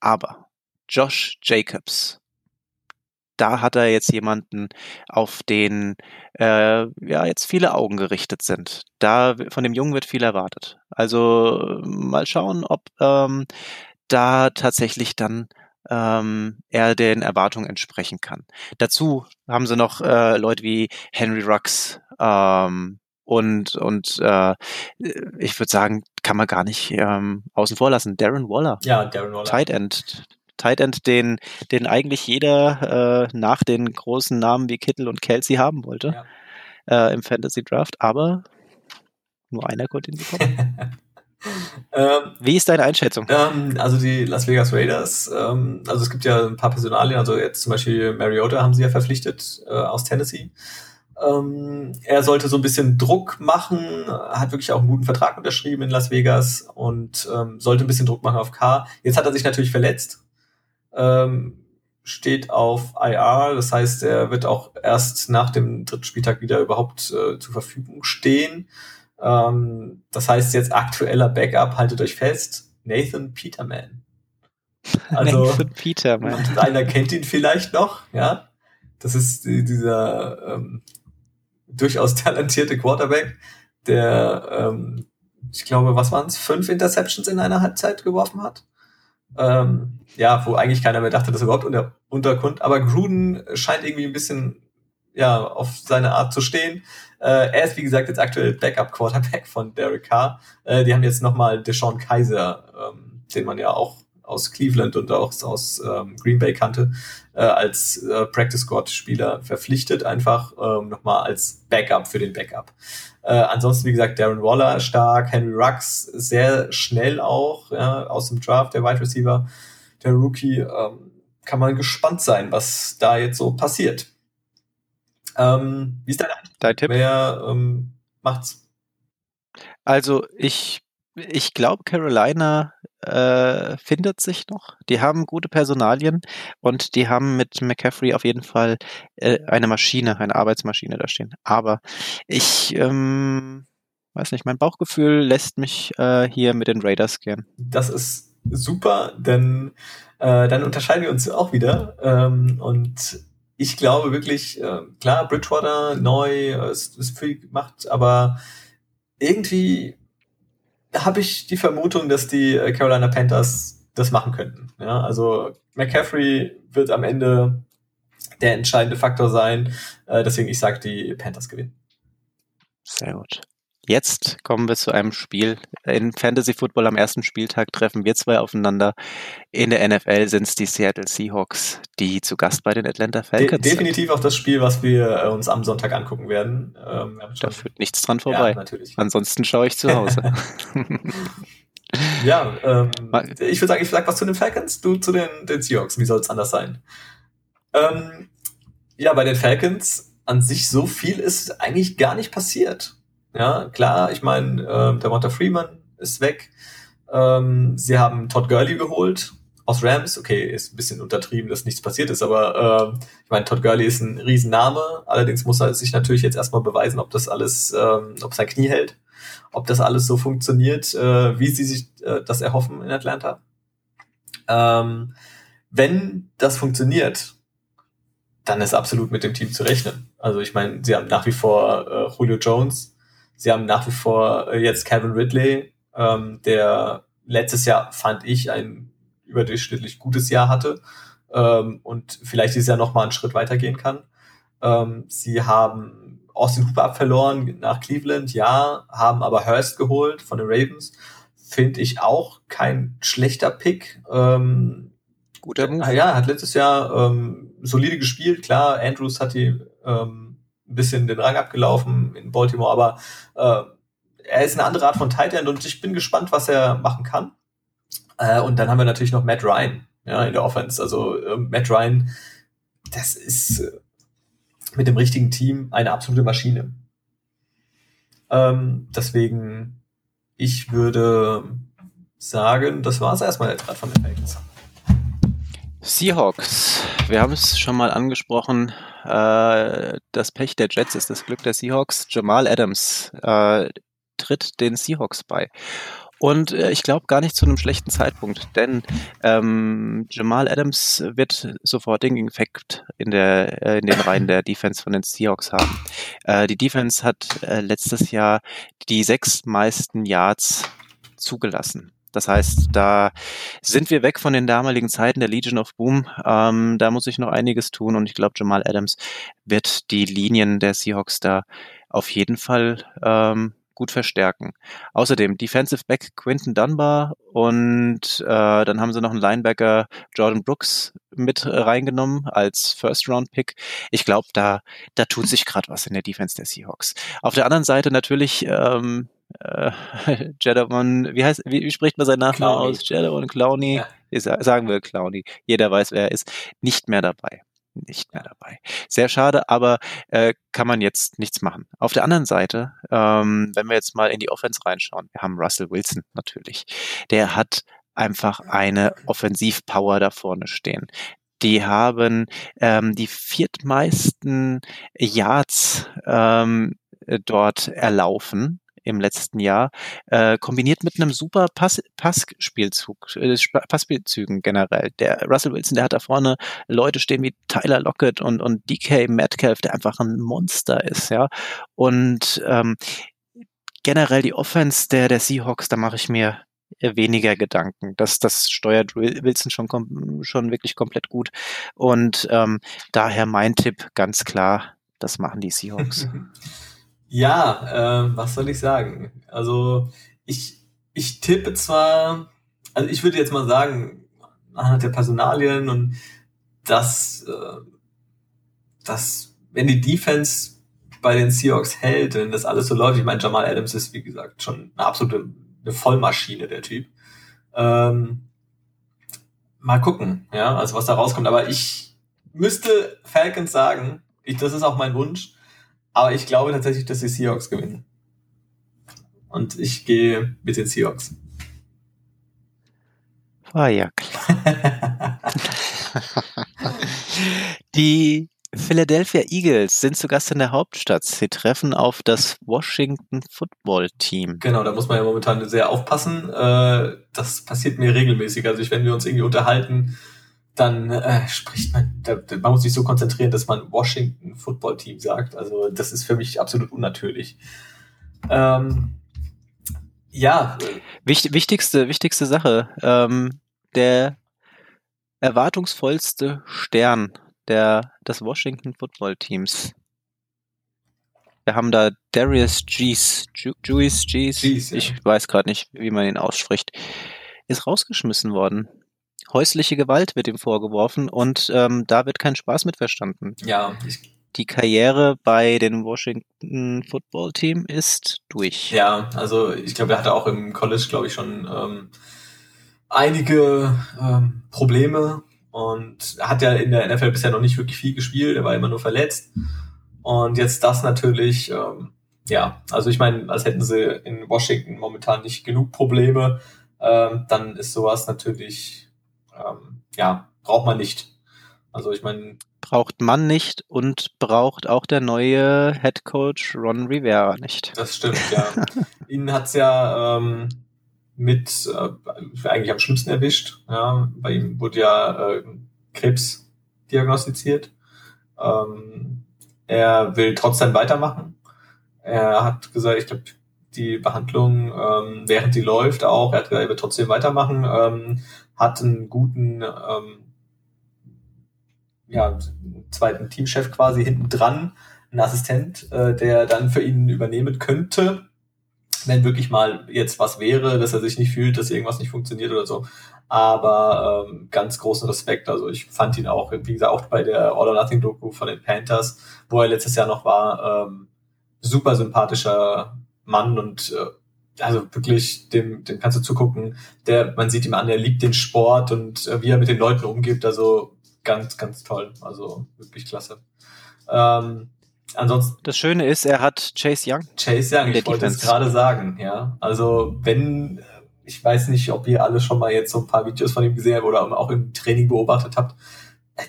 aber, Josh Jacobs, da hat er jetzt jemanden, auf den äh, ja jetzt viele Augen gerichtet sind. Da von dem Jungen wird viel erwartet. Also mal schauen, ob ähm, da tatsächlich dann ähm, er den Erwartungen entsprechen kann. Dazu haben sie noch äh, Leute wie Henry Rux ähm, und und äh, ich würde sagen, kann man gar nicht ähm, außen vor lassen. Darren Waller. Ja, Darren Waller. Tight End. Tight End, den, den eigentlich jeder äh, nach den großen Namen wie Kittel und Kelsey haben wollte ja. äh, im Fantasy Draft, aber nur einer konnte ihn bekommen. Ähm, Wie ist deine Einschätzung? Ähm, also die Las Vegas Raiders, ähm, also es gibt ja ein paar Personalien, also jetzt zum Beispiel Mariota haben sie ja verpflichtet äh, aus Tennessee. Ähm, er sollte so ein bisschen Druck machen, hat wirklich auch einen guten Vertrag unterschrieben in Las Vegas und ähm, sollte ein bisschen Druck machen auf K. Jetzt hat er sich natürlich verletzt, ähm, steht auf IR, das heißt, er wird auch erst nach dem dritten Spieltag wieder überhaupt äh, zur Verfügung stehen. Ähm, das heißt jetzt aktueller Backup, haltet euch fest, Nathan Peterman. Also, Nathan Peterman. Einer kennt ihn vielleicht noch, ja. Das ist dieser ähm, durchaus talentierte Quarterback, der, ähm, ich glaube, was waren es, fünf Interceptions in einer Halbzeit geworfen hat. Ähm, ja, wo eigentlich keiner mehr dachte, dass er überhaupt unter, unterkommt. Aber Gruden scheint irgendwie ein bisschen ja, auf seine Art zu stehen. Äh, er ist, wie gesagt, jetzt aktuell Backup-Quarterback von Derek Carr. Äh, die haben jetzt nochmal Deshaun Kaiser, ähm, den man ja auch aus Cleveland und auch aus ähm, Green Bay kannte, äh, als äh, Practice Squad Spieler verpflichtet, einfach ähm, nochmal als Backup für den Backup. Äh, ansonsten, wie gesagt, Darren Waller stark, Henry Rux sehr schnell auch, ja, aus dem Draft, der Wide Receiver, der Rookie, ähm, kann man gespannt sein, was da jetzt so passiert. Ähm, wie ist dein, dein Tipp? Wer ähm, macht's? Also ich, ich glaube, Carolina äh, findet sich noch. Die haben gute Personalien und die haben mit McCaffrey auf jeden Fall äh, eine Maschine, eine Arbeitsmaschine da stehen. Aber ich ähm, weiß nicht, mein Bauchgefühl lässt mich äh, hier mit den Raiders gehen. Das ist super, denn äh, dann unterscheiden wir uns auch wieder. Ähm, und ich glaube wirklich, äh, klar, Bridgewater neu, äh, ist, ist viel gemacht, aber irgendwie habe ich die Vermutung, dass die äh, Carolina Panthers das machen könnten. Ja, also McCaffrey wird am Ende der entscheidende Faktor sein. Äh, deswegen, ich sage, die Panthers gewinnen. Sehr gut. Jetzt kommen wir zu einem Spiel. In Fantasy Football am ersten Spieltag treffen wir zwei aufeinander. In der NFL sind es die Seattle Seahawks, die zu Gast bei den Atlanta Falcons De definitiv sind. auch das Spiel, was wir äh, uns am Sonntag angucken werden. Ähm, da führt nichts dran vorbei. Ja. Ansonsten schaue ich zu Hause. ja, ähm, ich würde sagen, ich sag was zu den Falcons, du zu den, den Seahawks. Wie soll es anders sein? Ähm, ja, bei den Falcons an sich so viel ist eigentlich gar nicht passiert. Ja, klar, ich meine, äh, der Monta Freeman ist weg. Ähm, sie haben Todd Gurley geholt aus Rams. Okay, ist ein bisschen untertrieben, dass nichts passiert ist, aber äh, ich meine, Todd Gurley ist ein Riesenname. Allerdings muss er sich natürlich jetzt erstmal beweisen, ob das alles, ähm, ob sein Knie hält, ob das alles so funktioniert, äh, wie sie sich äh, das erhoffen in Atlanta. Ähm, wenn das funktioniert, dann ist absolut mit dem Team zu rechnen. Also ich meine, sie haben nach wie vor äh, Julio Jones, Sie haben nach wie vor äh, jetzt Kevin Ridley, ähm, der letztes Jahr, fand ich, ein überdurchschnittlich gutes Jahr hatte ähm, und vielleicht dieses Jahr nochmal einen Schritt weitergehen kann. Ähm, sie haben Austin Hooper verloren nach Cleveland, ja, haben aber Hurst geholt von den Ravens. Finde ich auch kein schlechter Pick. Ähm, Guter Move. Ja, hat letztes Jahr ähm, solide gespielt. Klar, Andrews hat die ähm, ein bisschen den Rang abgelaufen in Baltimore, aber äh, er ist eine andere Art von Tight End und ich bin gespannt, was er machen kann. Äh, und dann haben wir natürlich noch Matt Ryan ja, in der Offense. Also äh, Matt Ryan, das ist äh, mit dem richtigen Team eine absolute Maschine. Ähm, deswegen, ich würde sagen, das war es erstmal jetzt gerade von den Falcons. Seahawks. Wir haben es schon mal angesprochen. Äh, das Pech der Jets ist das Glück der Seahawks. Jamal Adams äh, tritt den Seahawks bei. Und äh, ich glaube gar nicht zu einem schlechten Zeitpunkt, denn ähm, Jamal Adams wird sofort den Effekt in, der, äh, in den Reihen der Defense von den Seahawks haben. Äh, die Defense hat äh, letztes Jahr die sechs meisten Yards zugelassen. Das heißt, da sind wir weg von den damaligen Zeiten der Legion of Boom. Ähm, da muss ich noch einiges tun und ich glaube, Jamal Adams wird die Linien der Seahawks da auf jeden Fall ähm, gut verstärken. Außerdem Defensive Back Quinton Dunbar und äh, dann haben sie noch einen Linebacker Jordan Brooks mit reingenommen als First Round Pick. Ich glaube, da da tut sich gerade was in der Defense der Seahawks. Auf der anderen Seite natürlich ähm, äh, Jedamon, wie heißt, wie, wie spricht man seinen Nachnamen aus? Jedamon Clowney, ja. sagen wir Clowney, jeder weiß, wer er ist, nicht mehr dabei. Nicht mehr dabei. Sehr schade, aber äh, kann man jetzt nichts machen. Auf der anderen Seite, ähm, wenn wir jetzt mal in die Offense reinschauen, wir haben Russell Wilson natürlich. Der hat einfach eine Offensivpower da vorne stehen. Die haben ähm, die viertmeisten Yards ähm, dort erlaufen im letzten Jahr, äh, kombiniert mit einem super Pass Passspielzug, äh, Passspielzügen generell. Der Russell Wilson, der hat da vorne Leute stehen wie Tyler Lockett und, und DK Metcalf, der einfach ein Monster ist, ja. Und ähm, generell die Offense der, der Seahawks, da mache ich mir weniger Gedanken. Das, das steuert Wilson schon, schon wirklich komplett gut. Und ähm, daher mein Tipp ganz klar, das machen die Seahawks. Ja, äh, was soll ich sagen? Also ich, ich tippe zwar, also ich würde jetzt mal sagen, anhand der Personalien und das, äh, das, wenn die Defense bei den Seahawks hält, wenn das alles so läuft, ich meine, Jamal Adams ist, wie gesagt, schon eine absolute eine Vollmaschine, der Typ. Ähm, mal gucken, ja, also was da rauskommt. Aber ich müsste Falcons sagen, ich, das ist auch mein Wunsch, aber ich glaube tatsächlich, dass die Seahawks gewinnen. Und ich gehe mit den Seahawks. War ja klar. die Philadelphia Eagles sind zu Gast in der Hauptstadt. Sie treffen auf das Washington Football Team. Genau, da muss man ja momentan sehr aufpassen. Äh, das passiert mir regelmäßig. Also wenn wir uns irgendwie unterhalten, dann äh, spricht man, da, man muss sich so konzentrieren, dass man Washington Football Team sagt. Also das ist für mich absolut unnatürlich. Ähm, Ja. Wicht, wichtigste, wichtigste Sache. Ähm, der erwartungsvollste Stern der, des Washington Football Teams. Wir haben da Darius Gees, Juice Gees, Gees ja. ich weiß gerade nicht, wie man ihn ausspricht, ist rausgeschmissen worden. Häusliche Gewalt wird ihm vorgeworfen und ähm, da wird kein Spaß mit verstanden. Ja, die Karriere bei den Washington Football Team ist durch. Ja, also ich glaube, er hatte auch im College, glaube ich, schon ähm, einige ähm, Probleme und hat ja in der NFL bisher noch nicht wirklich viel gespielt, er war immer nur verletzt. Und jetzt das natürlich, ähm, ja, also ich meine, als hätten sie in Washington momentan nicht genug Probleme, ähm, dann ist sowas natürlich, ähm, ja, braucht man nicht. Also ich meine. Braucht man nicht und braucht auch der neue Head Coach Ron Rivera nicht. Das stimmt, ja. Ihn hat's ja ähm, mit äh, eigentlich am schlimmsten erwischt. Ja. Bei ihm wurde ja äh, Krebs diagnostiziert. Ähm, er will trotzdem weitermachen. Er hat gesagt, ich glaube, die Behandlung, ähm, während die läuft, auch, er hat gesagt, er wird trotzdem weitermachen, ähm, hat einen guten ähm, ja, zweiten Teamchef quasi hinten dran, ein Assistent, äh, der dann für ihn übernehmen könnte, wenn wirklich mal jetzt was wäre, dass er sich nicht fühlt, dass irgendwas nicht funktioniert oder so. Aber ähm, ganz großen Respekt. Also ich fand ihn auch, wie gesagt, auch bei der All or Nothing Doku von den Panthers, wo er letztes Jahr noch war, ähm, super sympathischer Mann und äh, also wirklich, dem, dem kannst du zugucken. Der, man sieht ihm an, er liebt den Sport und äh, wie er mit den Leuten umgibt. Also ganz, ganz toll. Also wirklich klasse. Ähm, ansonsten. Das Schöne ist, er hat Chase Young. Chase Young, ich wollte es gerade sagen, ja. Also wenn, ich weiß nicht, ob ihr alle schon mal jetzt so ein paar Videos von ihm gesehen habt oder auch im Training beobachtet habt.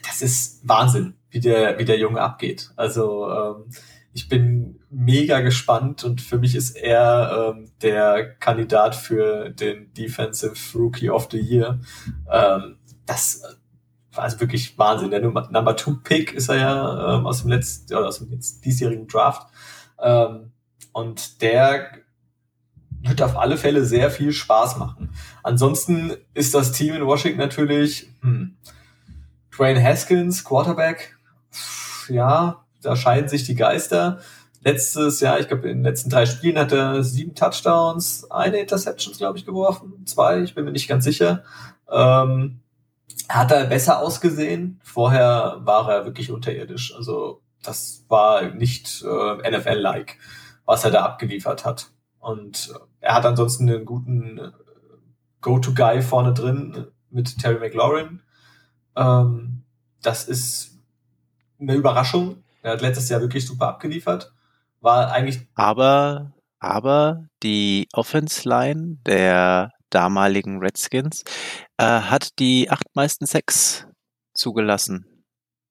Das ist Wahnsinn, wie der, wie der Junge abgeht. Also ähm, ich bin mega gespannt und für mich ist er ähm, der Kandidat für den Defensive Rookie of the Year. Ähm, das also wirklich Wahnsinn. Der Number, Two Pick ist er ja ähm, aus dem letzten oder aus dem diesjährigen Draft. Ähm, und der wird auf alle Fälle sehr viel Spaß machen. Ansonsten ist das Team in Washington natürlich hm, Dwayne Haskins, Quarterback. Ja, da scheiden sich die Geister. Letztes Jahr, ich glaube, in den letzten drei Spielen hat er sieben Touchdowns, eine Interceptions, glaube ich, geworfen. Zwei, ich bin mir nicht ganz sicher. Ähm, hat er besser ausgesehen. Vorher war er wirklich unterirdisch. Also das war nicht äh, NFL-like, was er da abgeliefert hat. Und äh, er hat ansonsten einen guten äh, Go-To-Guy vorne drin mit Terry McLaurin. Ähm, das ist eine Überraschung. Er hat letztes Jahr wirklich super abgeliefert. War eigentlich. Aber, aber die Offense-Line der damaligen Redskins, äh, hat die acht meisten Sex zugelassen.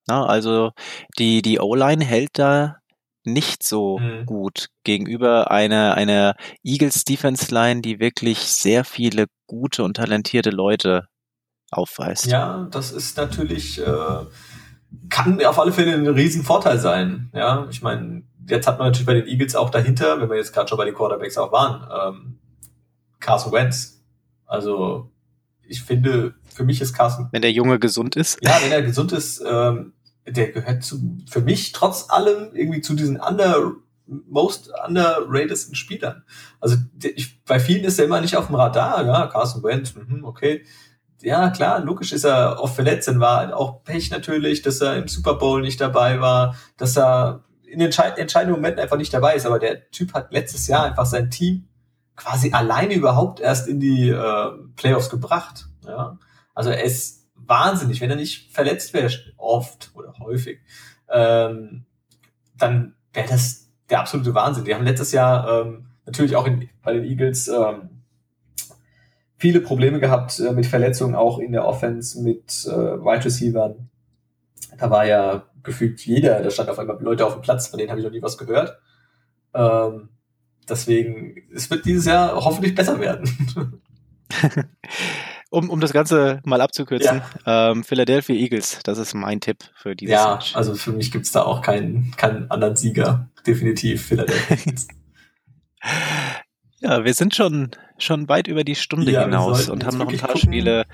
Na, also die, die O-Line hält da nicht so mhm. gut gegenüber einer, einer Eagles Defense Line, die wirklich sehr viele gute und talentierte Leute aufweist. Ja, das ist natürlich, äh, kann auf alle Fälle ein Riesenvorteil sein. Ja, ich meine, jetzt hat man natürlich bei den Eagles auch dahinter, wenn wir jetzt gerade schon bei den Quarterbacks auch waren, ähm, Carson Wentz, also ich finde, für mich ist Carsten. Wenn der Junge gesund ist. Ja, wenn er gesund ist, ähm, der gehört zu, für mich trotz allem irgendwie zu diesen under, most underratedsten Spielern. Also ich, bei vielen ist er immer nicht auf dem Radar, ja, Carsten Wentz, mh, okay. Ja, klar, logisch ist er oft verletzt, dann war auch Pech natürlich, dass er im Super Bowl nicht dabei war, dass er in den entscheidenden Momenten einfach nicht dabei ist, aber der Typ hat letztes Jahr einfach sein Team quasi alleine überhaupt erst in die äh, Playoffs gebracht. Ja? Also er ist wahnsinnig, wenn er nicht verletzt wäre, oft oder häufig, ähm, dann wäre das der absolute Wahnsinn. Die haben letztes Jahr ähm, natürlich auch in, bei den Eagles ähm, viele Probleme gehabt äh, mit Verletzungen, auch in der Offense mit äh, Wide Receivern. Da war ja gefühlt jeder, da stand auf einmal Leute auf dem Platz, von denen habe ich noch nie was gehört. Ähm, Deswegen, es wird dieses Jahr hoffentlich besser werden. um, um das Ganze mal abzukürzen, ja. ähm, Philadelphia Eagles, das ist mein Tipp für dieses Ja, Match. also für mich gibt es da auch keinen, keinen anderen Sieger. Definitiv Philadelphia Eagles. Ja, wir sind schon, schon weit über die Stunde ja, hinaus und haben noch ein paar gucken. Spiele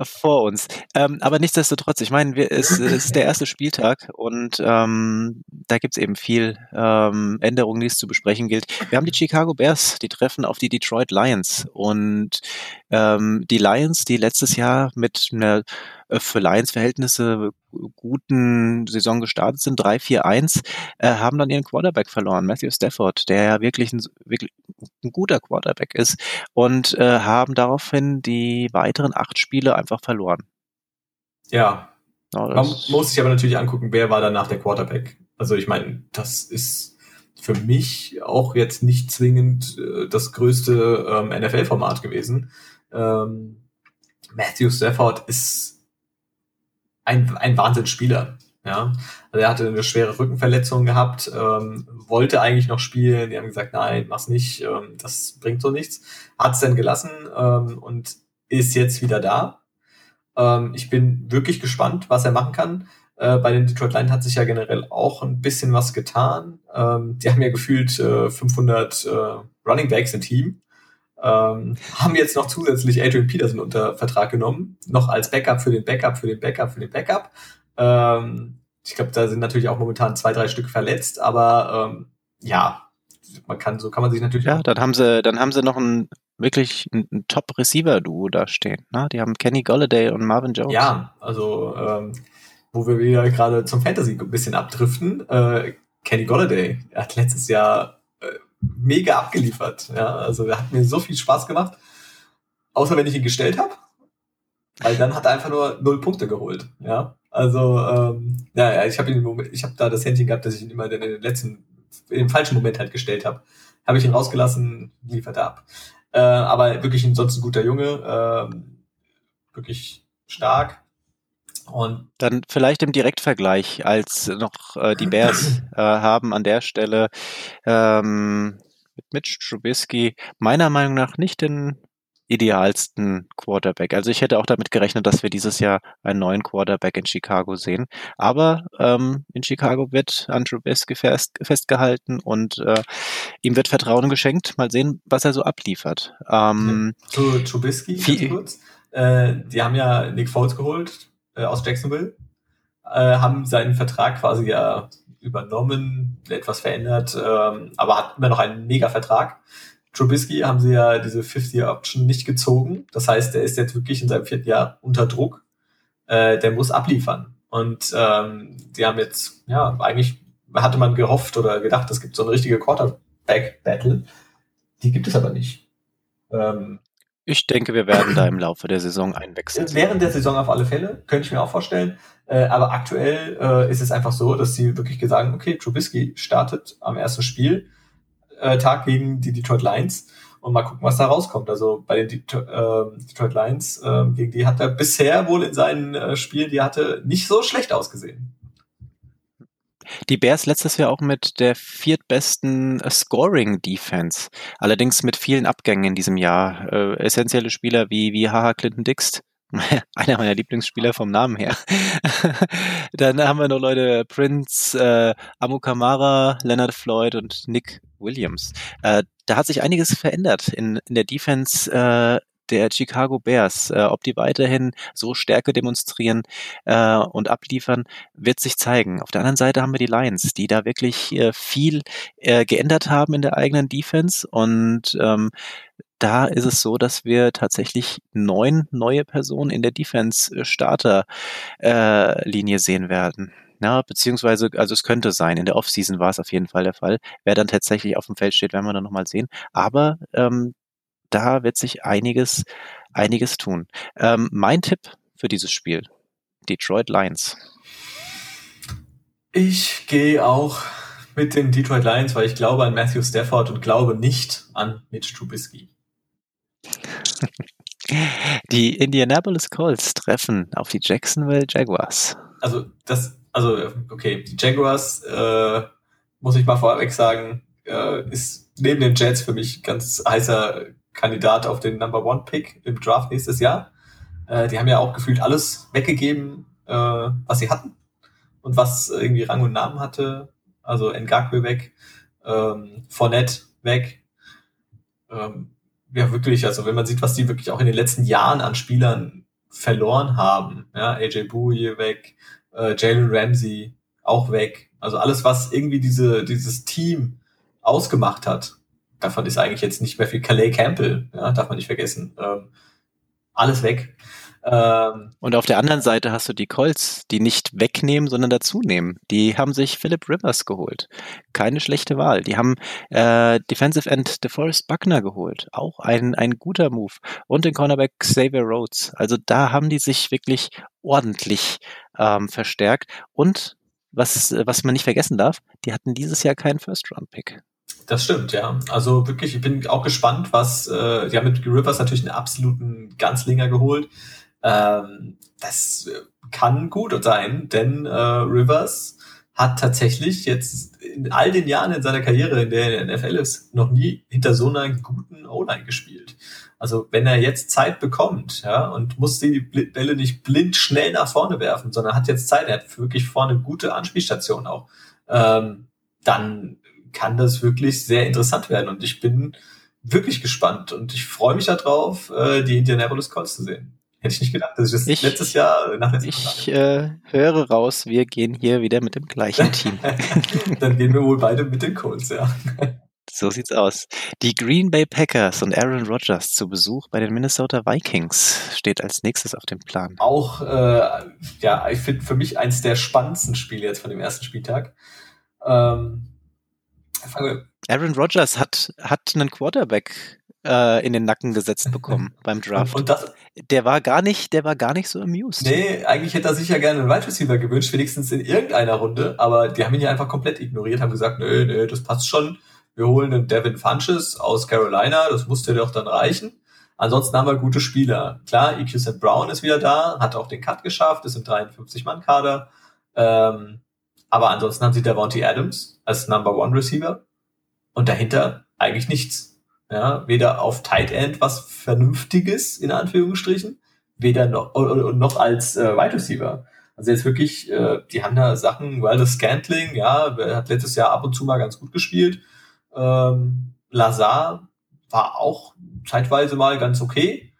vor uns. Ähm, aber nichtsdestotrotz, ich meine, wir, es, es ist der erste Spieltag und ähm, da gibt's eben viel ähm, Änderungen, die es zu besprechen gilt. Wir haben die Chicago Bears, die treffen auf die Detroit Lions und ähm, die Lions, die letztes Jahr mit einer äh, für Lions-Verhältnisse guten Saison gestartet sind, 3-4-1, äh, haben dann ihren Quarterback verloren, Matthew Stafford, der ja wirklich ein, wirklich ein guter Quarterback ist und äh, haben daraufhin die weiteren acht Spiele einfach verloren. Ja. ja Man muss sich aber natürlich angucken, wer war danach der Quarterback. Also ich meine, das ist für mich auch jetzt nicht zwingend äh, das größte ähm, NFL-Format gewesen. Ähm, Matthew Stafford ist ein, ein Wahnsinnsspieler. Ja, also er hatte eine schwere Rückenverletzung gehabt, ähm, wollte eigentlich noch spielen. Die haben gesagt, nein, mach's nicht, ähm, das bringt so nichts. Hat es dann gelassen ähm, und ist jetzt wieder da. Ähm, ich bin wirklich gespannt, was er machen kann. Äh, bei den Detroit Lions hat sich ja generell auch ein bisschen was getan. Ähm, die haben ja gefühlt äh, 500 äh, Running Backs im Team. Ähm, haben jetzt noch zusätzlich Adrian Peterson unter Vertrag genommen, noch als Backup für den Backup, für den Backup, für den Backup. Ähm, ich glaube, da sind natürlich auch momentan zwei, drei Stück verletzt, aber ähm, ja, man kann, so kann man sich natürlich. Ja, dann haben sie, dann haben sie noch ein wirklich ein, ein Top-Receiver-Duo da stehen. Ne? Die haben Kenny Golladay und Marvin Jones. Ja, also ähm, wo wir wieder gerade zum Fantasy ein bisschen abdriften. Äh, Kenny Golladay hat letztes Jahr mega abgeliefert. Ja, also er hat mir so viel Spaß gemacht. Außer wenn ich ihn gestellt habe. Weil dann hat er einfach nur null Punkte geholt. Ja, also ähm, ja, ich habe ihn, ich habe da das Händchen gehabt, dass ich ihn immer in den letzten, in den falschen Moment halt gestellt habe. Habe ich ihn rausgelassen, liefert er ab. Äh, aber wirklich ein sonst ein guter Junge, ähm, wirklich stark. Und dann vielleicht im Direktvergleich, als noch äh, die Bears äh, haben an der Stelle ähm, mit Mitch Trubisky meiner Meinung nach nicht den idealsten Quarterback. Also ich hätte auch damit gerechnet, dass wir dieses Jahr einen neuen Quarterback in Chicago sehen. Aber ähm, in Chicago wird an Trubisky fest, festgehalten und äh, ihm wird Vertrauen geschenkt. Mal sehen, was er so abliefert. Ähm, Zu Trubisky, ganz kurz. Äh, die haben ja Nick Foles geholt äh, aus Jacksonville, äh, haben seinen Vertrag quasi ja übernommen, etwas verändert, ähm, aber hat immer noch einen Mega-Vertrag. Trubisky haben sie ja diese Fifth-Year-Option nicht gezogen. Das heißt, er ist jetzt wirklich in seinem vierten Jahr unter Druck. Äh, der muss abliefern. Und ähm, haben jetzt, ja, eigentlich hatte man gehofft oder gedacht, es gibt so eine richtige Quarterback-Battle. Die gibt es aber nicht. Ähm, ich denke, wir werden da im Laufe der Saison einwechseln. Während der Saison auf alle Fälle, könnte ich mir auch vorstellen. Äh, aber aktuell äh, ist es einfach so, dass sie wirklich gesagt okay, Trubisky startet am ersten Spieltag äh, gegen die Detroit Lions und mal gucken, was da rauskommt. Also bei den Detroit, äh, Detroit Lions, äh, gegen die hat er bisher wohl in seinen äh, Spielen, die hatte nicht so schlecht ausgesehen. Die Bears letztes Jahr auch mit der viertbesten äh, Scoring-Defense. Allerdings mit vielen Abgängen in diesem Jahr. Äh, essentielle Spieler wie, wie Haha Clinton Dix, einer meiner Lieblingsspieler vom Namen her. Dann haben wir noch Leute Prince, äh, Amu Kamara, Leonard Floyd und Nick Williams. Äh, da hat sich einiges verändert in, in der Defense äh, der Chicago Bears. Äh, ob die weiterhin so Stärke demonstrieren äh, und abliefern, wird sich zeigen. Auf der anderen Seite haben wir die Lions, die da wirklich äh, viel äh, geändert haben in der eigenen Defense und ähm, da ist es so, dass wir tatsächlich neun neue Personen in der Defense-Starter-Linie äh, sehen werden. Ja, beziehungsweise, also es könnte sein, in der Offseason war es auf jeden Fall der Fall. Wer dann tatsächlich auf dem Feld steht, werden wir dann nochmal sehen. Aber ähm, da wird sich einiges, einiges tun. Ähm, mein Tipp für dieses Spiel, Detroit Lions. Ich gehe auch mit den Detroit Lions, weil ich glaube an Matthew Stafford und glaube nicht an Mitch Trubisky. Die Indianapolis Colts treffen auf die Jacksonville Jaguars. Also das, also okay, die Jaguars äh, muss ich mal vorweg sagen, äh, ist neben den Jets für mich ganz heißer Kandidat auf den Number One Pick im Draft nächstes Jahr. Äh, die haben ja auch gefühlt alles weggegeben, äh, was sie hatten und was irgendwie Rang und Namen hatte. Also Ngakwe weg, ähm, Fournette weg. ähm, ja wirklich, also wenn man sieht, was die wirklich auch in den letzten Jahren an Spielern verloren haben, ja, AJ Bowie weg, äh, Jalen Ramsey auch weg, also alles, was irgendwie diese, dieses Team ausgemacht hat, davon ist eigentlich jetzt nicht mehr viel Calais Campbell, ja, darf man nicht vergessen, ähm, alles weg. Ähm, und auf der anderen Seite hast du die Colts, die nicht wegnehmen, sondern dazunehmen. Die haben sich Philip Rivers geholt. Keine schlechte Wahl. Die haben äh, Defensive End DeForest Buckner geholt. Auch ein, ein guter Move. Und den Cornerback Xavier Rhodes. Also da haben die sich wirklich ordentlich ähm, verstärkt. Und was, was man nicht vergessen darf, die hatten dieses Jahr keinen First-Round-Pick. Das stimmt, ja. Also wirklich, ich bin auch gespannt, was, äh, haben mit Rivers natürlich einen absoluten Ganzlinger geholt. Ähm, das kann gut sein, denn äh, Rivers hat tatsächlich jetzt in all den Jahren in seiner Karriere, in der er in der NFL ist, noch nie hinter so einer guten O-Line gespielt. Also wenn er jetzt Zeit bekommt, ja, und muss die Bälle nicht blind schnell nach vorne werfen, sondern hat jetzt Zeit, er hat wirklich vorne gute Anspielstation auch, ähm, dann kann das wirklich sehr interessant werden. Und ich bin wirklich gespannt und ich freue mich darauf, äh, die Indianapolis Colts zu sehen. Hätte ich nicht gedacht, dass ich das ich, letztes Jahr nach letztem Ich äh, höre raus, wir gehen hier wieder mit dem gleichen Team. Dann gehen wir wohl beide mit den Colts, ja. So sieht's aus. Die Green Bay Packers und Aaron Rodgers zu Besuch bei den Minnesota Vikings steht als nächstes auf dem Plan. Auch, äh, ja, ich finde für mich eins der spannendsten Spiele jetzt von dem ersten Spieltag. Ähm, Aaron Rodgers hat, hat einen Quarterback äh, in den Nacken gesetzt bekommen beim Draft. Und das, der war gar nicht, der war gar nicht so amused. Nee, eigentlich hätte er sich ja gerne einen Wide Receiver gewünscht, wenigstens in irgendeiner Runde, aber die haben ihn ja einfach komplett ignoriert, haben gesagt, nee, nee, das passt schon. Wir holen den Devin Funches aus Carolina, das musste doch dann reichen. Ansonsten haben wir gute Spieler. Klar, EQ St. Brown ist wieder da, hat auch den Cut geschafft, ist im 53-Mann-Kader. Ähm, aber ansonsten haben sie Davante Adams als Number One Receiver und dahinter eigentlich nichts. Ja, weder auf Tight End was Vernünftiges, in Anführungsstrichen, weder noch, noch als äh, Wide Receiver. Also jetzt wirklich, äh, die haben da Sachen, weil das Scantling, ja, hat letztes Jahr ab und zu mal ganz gut gespielt. Ähm, Lazar war auch zeitweise mal ganz okay.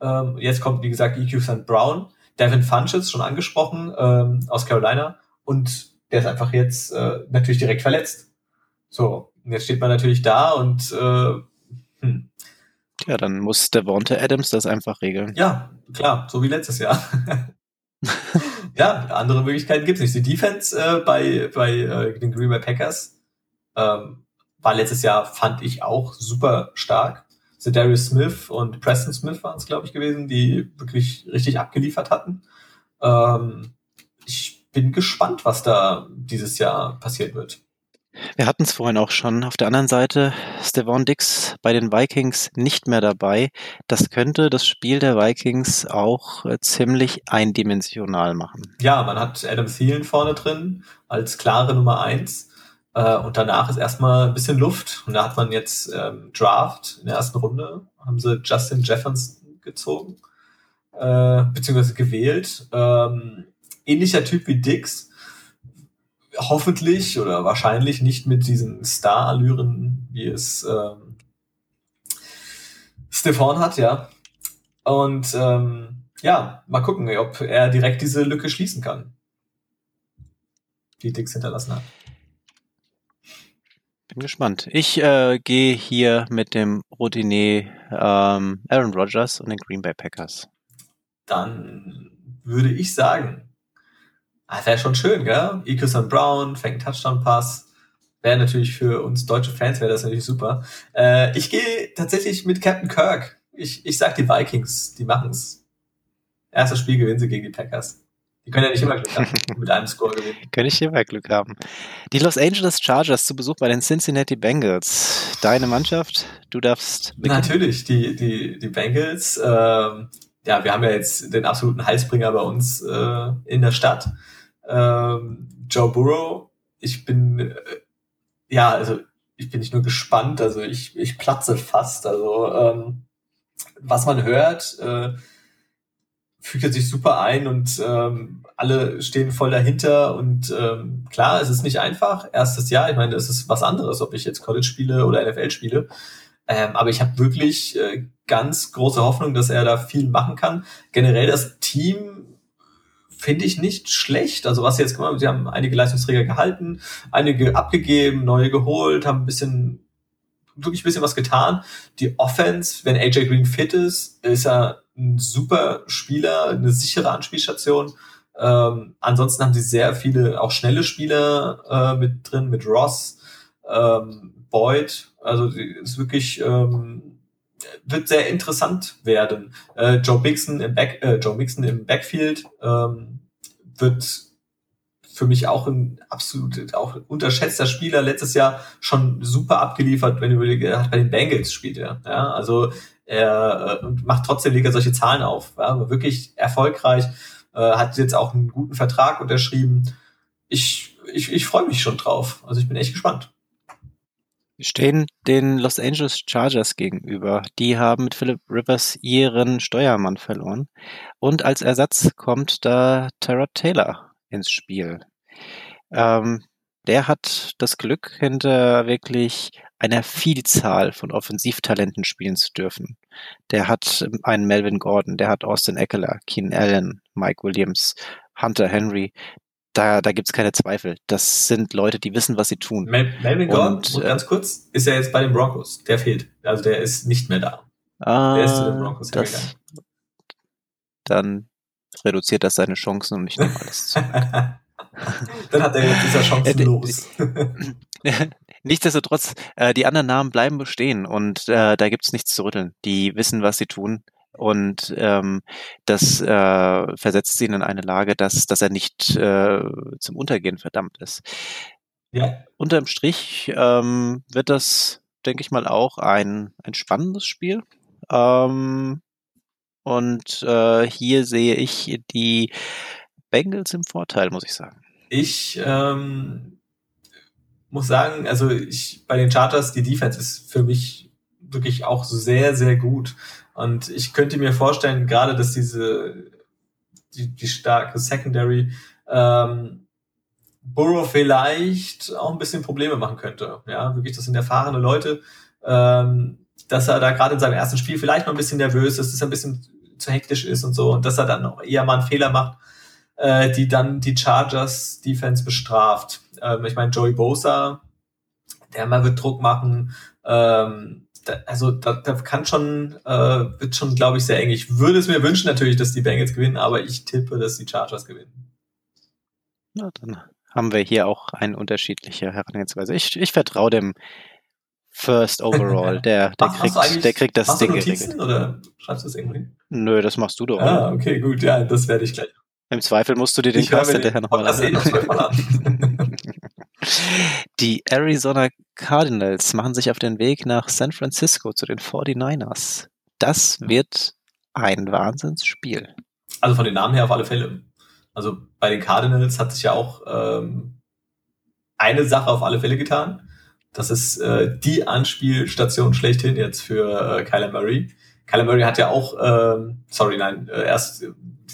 Ähm, jetzt kommt, wie gesagt, EQ St. Brown. Devin Funches, schon angesprochen, ähm, aus Carolina. Und der ist einfach jetzt äh, natürlich direkt verletzt. So, und jetzt steht man natürlich da und äh, hm. Ja, dann muss der Devonta Adams das einfach regeln. Ja, klar, so wie letztes Jahr. ja, andere Möglichkeiten gibt es nicht. Die Defense äh, bei, bei äh, den Green Bay Packers ähm, war letztes Jahr, fand ich auch super stark. Darius Smith und Preston Smith waren es, glaube ich, gewesen, die wirklich richtig abgeliefert hatten. Ähm, bin gespannt, was da dieses Jahr passiert wird. Wir hatten es vorhin auch schon. Auf der anderen Seite Stevon Dix bei den Vikings nicht mehr dabei. Das könnte das Spiel der Vikings auch äh, ziemlich eindimensional machen. Ja, man hat Adam Thielen vorne drin als klare Nummer eins. Äh, und danach ist erstmal ein bisschen Luft. Und da hat man jetzt ähm, Draft in der ersten Runde, haben sie Justin Jefferson gezogen, äh, beziehungsweise gewählt. Ähm, ähnlicher Typ wie Dix hoffentlich oder wahrscheinlich nicht mit diesen Star-Allüren, wie es ähm, Stefan hat, ja. Und ähm, ja, mal gucken, ob er direkt diese Lücke schließen kann, die Dix hinterlassen hat. Bin gespannt. Ich äh, gehe hier mit dem Routinier ähm, Aaron Rodgers und den Green Bay Packers. Dann würde ich sagen, Ah, wäre schon schön, gell? Ecus Brown fängt Touchdown-Pass. Wäre natürlich für uns deutsche Fans, wäre das natürlich super. Äh, ich gehe tatsächlich mit Captain Kirk. Ich, ich sag die Vikings, die machen's. Erstes Spiel gewinnen sie gegen die Packers. Die können ja nicht immer Glück haben, mit einem Score gewinnen. Können nicht immer Glück haben. Die Los Angeles Chargers zu Besuch bei den Cincinnati Bengals. Deine Mannschaft, du darfst beginnen. Natürlich, die, die, die Bengals. Ähm, ja, wir haben ja jetzt den absoluten Heilsbringer bei uns äh, in der Stadt ähm, Joe Burrow. Ich bin, äh, ja, also ich bin nicht nur gespannt, also ich, ich platze fast. Also ähm, was man hört, äh, fügt sich super ein und ähm, alle stehen voll dahinter und ähm, klar, es ist nicht einfach. Erstes Jahr, ich meine, es ist was anderes, ob ich jetzt College spiele oder NFL spiele. Ähm, aber ich habe wirklich äh, ganz große Hoffnung, dass er da viel machen kann. Generell das Team finde ich nicht schlecht. Also was sie jetzt gemacht haben, sie haben einige Leistungsträger gehalten, einige abgegeben, neue geholt, haben ein bisschen wirklich ein bisschen was getan. Die Offense, wenn AJ Green fit ist, ist er ein super Spieler, eine sichere Anspielstation. Ähm, ansonsten haben sie sehr viele auch schnelle Spieler äh, mit drin, mit Ross, ähm, Boyd. Also ist wirklich ähm, wird sehr interessant werden. Äh, Joe Mixon im Back, äh, Joe Mixon im Backfield ähm, wird für mich auch ein absolut auch unterschätzter Spieler. Letztes Jahr schon super abgeliefert, wenn er hat bei den Bengals spielt er. Ja, also er äh, macht trotzdem legt solche Zahlen auf. Ja, wirklich erfolgreich, äh, hat jetzt auch einen guten Vertrag unterschrieben. Ich, ich, ich freue mich schon drauf. Also ich bin echt gespannt stehen den Los Angeles Chargers gegenüber. Die haben mit Philip Rivers ihren Steuermann verloren. Und als Ersatz kommt da Tyrod Taylor ins Spiel. Ähm, der hat das Glück, hinter wirklich einer Vielzahl von Offensivtalenten spielen zu dürfen. Der hat einen Melvin Gordon, der hat Austin Eckler, Keen Allen, Mike Williams, Hunter Henry da, da gibt es keine Zweifel. Das sind Leute, die wissen, was sie tun. Mel Melvin Gordon, äh, ganz kurz, ist er jetzt bei den Broncos. Der fehlt. Also der ist nicht mehr da. Ah, der ist zu den Broncos das, Dann reduziert das seine Chancen und nicht noch alles Dann hat er jetzt dieser Chancen äh, los. Nichtsdestotrotz, äh, die anderen Namen bleiben bestehen und äh, da gibt's nichts zu rütteln. Die wissen, was sie tun. Und ähm, das äh, versetzt ihn in eine Lage, dass, dass er nicht äh, zum Untergehen verdammt ist. Ja. Unterm Strich ähm, wird das, denke ich mal, auch ein, ein spannendes Spiel. Ähm, und äh, hier sehe ich die Bengals im Vorteil, muss ich sagen. Ich ähm, muss sagen, also ich bei den Charters, die Defense ist für mich wirklich auch sehr, sehr gut. Und ich könnte mir vorstellen, gerade, dass diese, die, die starke Secondary, ähm, Burrow vielleicht auch ein bisschen Probleme machen könnte. Ja, wirklich, das sind erfahrene Leute, ähm, dass er da gerade in seinem ersten Spiel vielleicht noch ein bisschen nervös ist, dass er ein bisschen zu hektisch ist und so und dass er dann auch eher mal einen Fehler macht, äh, die dann die Chargers Defense bestraft. Ähm, ich meine, Joey Bosa, der mal wird Druck machen, ähm, da, also da, da kann schon, äh, wird schon, glaube ich, sehr eng. Ich würde es mir wünschen natürlich, dass die Bengals gewinnen, aber ich tippe, dass die Chargers gewinnen. Ja, dann haben wir hier auch eine unterschiedliche Herangehensweise. Ich, ich vertraue dem First Overall. Der, der, kriegt, der kriegt das Ding geregelt. Oder schreibst du das irgendwo hin? Nö, das machst du doch. Ah, okay, gut, ja, das werde ich gleich. Im Zweifel musst du dir den Cast hinterher nochmal an. Die Arizona Cardinals machen sich auf den Weg nach San Francisco zu den 49ers. Das wird ein Wahnsinnsspiel. Also von den Namen her auf alle Fälle. Also bei den Cardinals hat sich ja auch ähm, eine Sache auf alle Fälle getan. Das ist äh, die Anspielstation schlechthin jetzt für äh, Kyler Murray. Kyler Murray hat ja auch, ähm, sorry, nein, äh, erst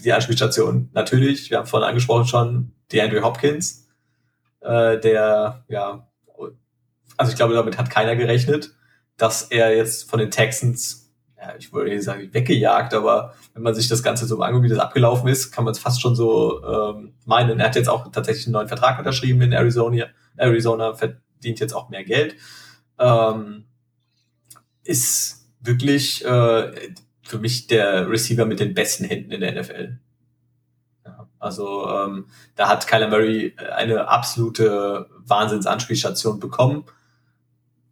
die Anspielstation natürlich, wir haben vorhin angesprochen schon, die Andrew Hopkins, äh, der, ja, also ich glaube, damit hat keiner gerechnet, dass er jetzt von den Texans, ja, ich würde nicht sagen, weggejagt, aber wenn man sich das Ganze so anguckt, wie das abgelaufen ist, kann man es fast schon so ähm, meinen. Er hat jetzt auch tatsächlich einen neuen Vertrag unterschrieben in Arizona. Arizona verdient jetzt auch mehr Geld. Ähm, ist wirklich äh, für mich der Receiver mit den besten Händen in der NFL. Also ähm, da hat Kyler Murray eine absolute Wahnsinnsanspielstation bekommen.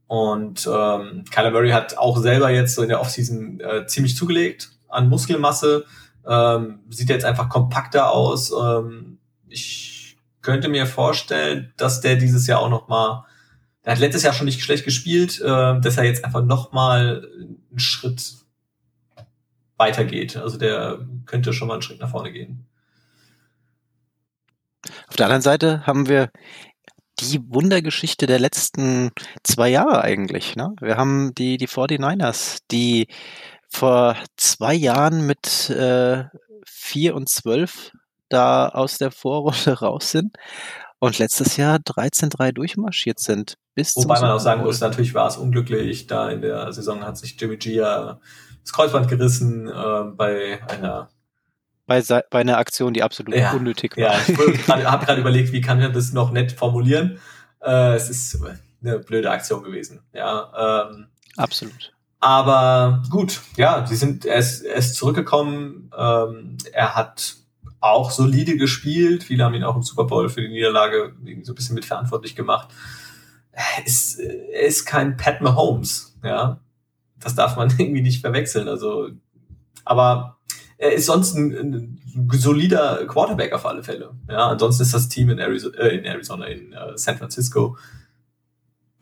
Und ähm, Kyler Murray hat auch selber jetzt so in der Offseason äh, ziemlich zugelegt an Muskelmasse. Ähm, sieht jetzt einfach kompakter aus. Ähm, ich könnte mir vorstellen, dass der dieses Jahr auch noch mal, der hat letztes Jahr schon nicht schlecht gespielt, äh, dass er jetzt einfach noch mal einen Schritt weitergeht. Also der könnte schon mal einen Schritt nach vorne gehen. Auf der anderen Seite haben wir die Wundergeschichte der letzten zwei Jahre eigentlich. Ne? Wir haben die, die 49ers, die vor zwei Jahren mit äh, 4 und 12 da aus der Vorrunde raus sind Und letztes Jahr 13-3 durchmarschiert sind. Bis Wobei man auch sagen muss, natürlich war es unglücklich. Da in der Saison hat sich Jimmy G ja das Kreuzband gerissen äh, bei einer bei, bei einer Aktion, die absolut ja, unnötig war. Ja, ich habe gerade überlegt, wie kann ich das noch nett formulieren. Äh, es ist eine blöde Aktion gewesen. Ja, ähm, absolut. Aber gut, ja, sie sind, er ist, er ist zurückgekommen. Ähm, er hat auch solide gespielt. Viele haben ihn auch im Super Bowl für die Niederlage so ein bisschen mitverantwortlich gemacht. Er ist, er ist kein Pat Mahomes, ja. Das darf man irgendwie nicht verwechseln. Also, aber er ist sonst ein, ein solider Quarterback auf alle Fälle. Ja, ansonsten ist das Team in Arizona, äh, in, Arizona, in äh, San Francisco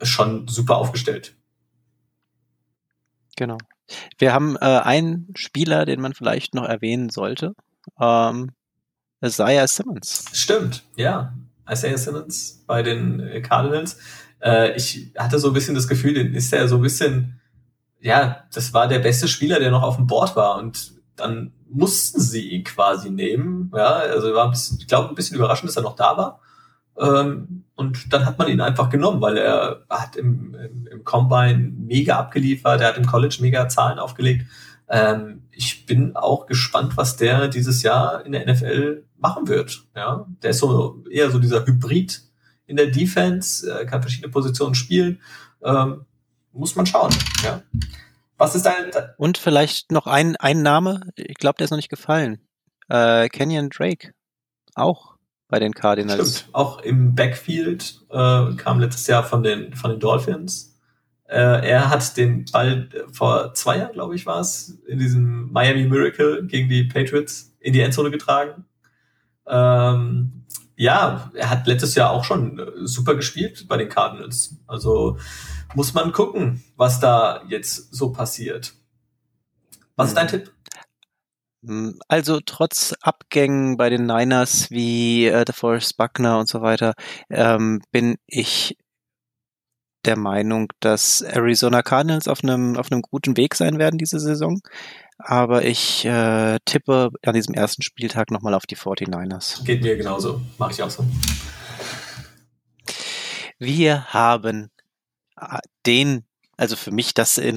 schon super aufgestellt. Genau. Wir haben äh, einen Spieler, den man vielleicht noch erwähnen sollte. Ähm, Isaiah Simmons. Stimmt, ja. Isaiah Simmons bei den äh, Cardinals. Äh, ich hatte so ein bisschen das Gefühl, den ist er so ein bisschen, ja, das war der beste Spieler, der noch auf dem Board war und dann mussten sie ihn quasi nehmen. Ja, also war ein bisschen, ich glaube, ein bisschen überraschend, dass er noch da war. Ähm, und dann hat man ihn einfach genommen, weil er hat im, im, im Combine mega abgeliefert, er hat im College mega Zahlen aufgelegt. Ähm, ich bin auch gespannt, was der dieses Jahr in der NFL machen wird. Ja, der ist so eher so dieser Hybrid in der Defense, er kann verschiedene Positionen spielen. Ähm, muss man schauen. Ja. Was ist dein. Und vielleicht noch ein, ein Name, ich glaube, der ist noch nicht gefallen. Äh, Kenyon Drake. Auch bei den Cardinals. Stimmt. Auch im Backfield äh, kam letztes Jahr von den, von den Dolphins. Äh, er hat den Ball vor zwei Jahren, glaube ich, war es, in diesem Miami Miracle gegen die Patriots in die Endzone getragen. Ähm, ja, er hat letztes Jahr auch schon super gespielt bei den Cardinals. Also muss man gucken, was da jetzt so passiert. Was ist dein Tipp? Hm, also trotz Abgängen bei den Niners wie äh, DeForest Buckner und so weiter, ähm, bin ich der Meinung, dass Arizona Cardinals auf einem auf einem guten Weg sein werden diese Saison. Aber ich äh, tippe an diesem ersten Spieltag nochmal auf die 49ers. Geht mir genauso. Mache ich auch so. Wir haben den, also für mich das äh,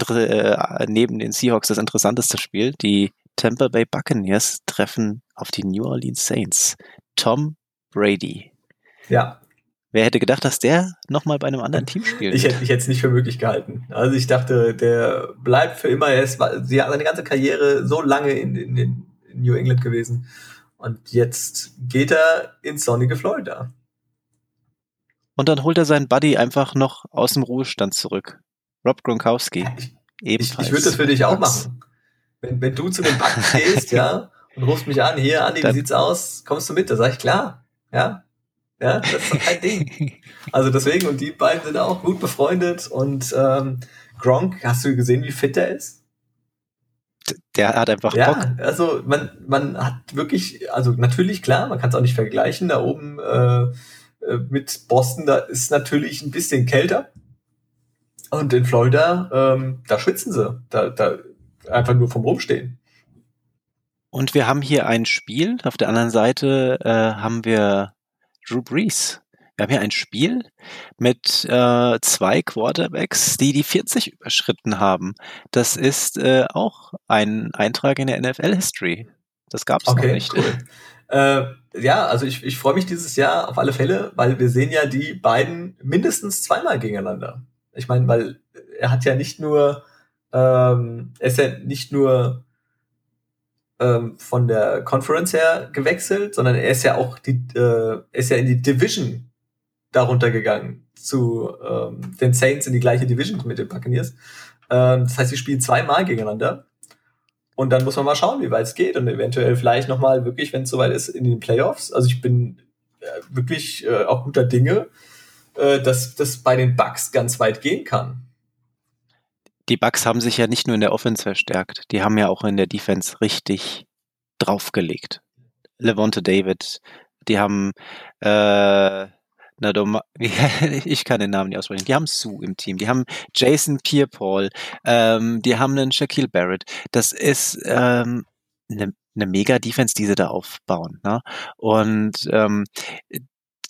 neben den Seahawks das interessanteste Spiel. Die Tampa Bay Buccaneers treffen auf die New Orleans Saints. Tom Brady. Ja. Wer hätte gedacht, dass der nochmal bei einem anderen Team spielt? Ich hätte, ich hätte es nicht für möglich gehalten. Also ich dachte, der bleibt für immer. Er ist sie hat seine ganze Karriere so lange in, in, in New England gewesen. Und jetzt geht er ins sonnige Florida. Und dann holt er seinen Buddy einfach noch aus dem Ruhestand zurück. Rob Gronkowski. Ich, ebenfalls. Ich, ich würde das für dich auch machen. Wenn, wenn du zu den Bucks gehst, ja, und rufst mich an, hier, Andi, wie sieht's aus? Kommst du mit? Da sag ich, klar. Ja, ja, das ist doch kein Ding. Also deswegen, und die beiden sind auch gut befreundet. Und ähm, Gronk, hast du gesehen, wie fit der ist? Der hat einfach ja, Bock. Also man, man hat wirklich, also natürlich klar, man kann es auch nicht vergleichen. Da oben äh, mit Boston, da ist natürlich ein bisschen kälter. Und in Florida, ähm, da schwitzen sie. Da, da einfach nur vom Rumstehen. Und wir haben hier ein Spiel. Auf der anderen Seite äh, haben wir Drew Brees. Wir haben hier ein Spiel mit äh, zwei Quarterbacks, die die 40 überschritten haben. Das ist äh, auch ein Eintrag in der NFL-History. Das gab es okay, noch nicht. Cool. ja, also ich, ich freue mich dieses Jahr auf alle Fälle, weil wir sehen ja die beiden mindestens zweimal gegeneinander. Ich meine, weil er hat ja nicht nur, ähm, er ist ja nicht nur ähm, von der Conference her gewechselt, sondern er ist ja auch die, äh, ist ja in die Division darunter gegangen zu ähm, den Saints in die gleiche Division mit den Buccaneers. Ähm, das heißt, sie spielen zweimal gegeneinander. Und dann muss man mal schauen, wie weit es geht und eventuell vielleicht nochmal wirklich, wenn es soweit ist, in den Playoffs. Also ich bin äh, wirklich äh, auch guter Dinge, äh, dass das bei den Bucks ganz weit gehen kann die Bucks haben sich ja nicht nur in der Offense verstärkt, die haben ja auch in der Defense richtig draufgelegt. Levante David, die haben äh, Nadoma, ich kann den Namen nicht aussprechen. Die haben Sue im Team, die haben Jason Pierre-Paul, ähm, die haben einen Shaquille Barrett. Das ist ähm, eine, eine Mega-Defense, die sie da aufbauen. Ne? Und ähm,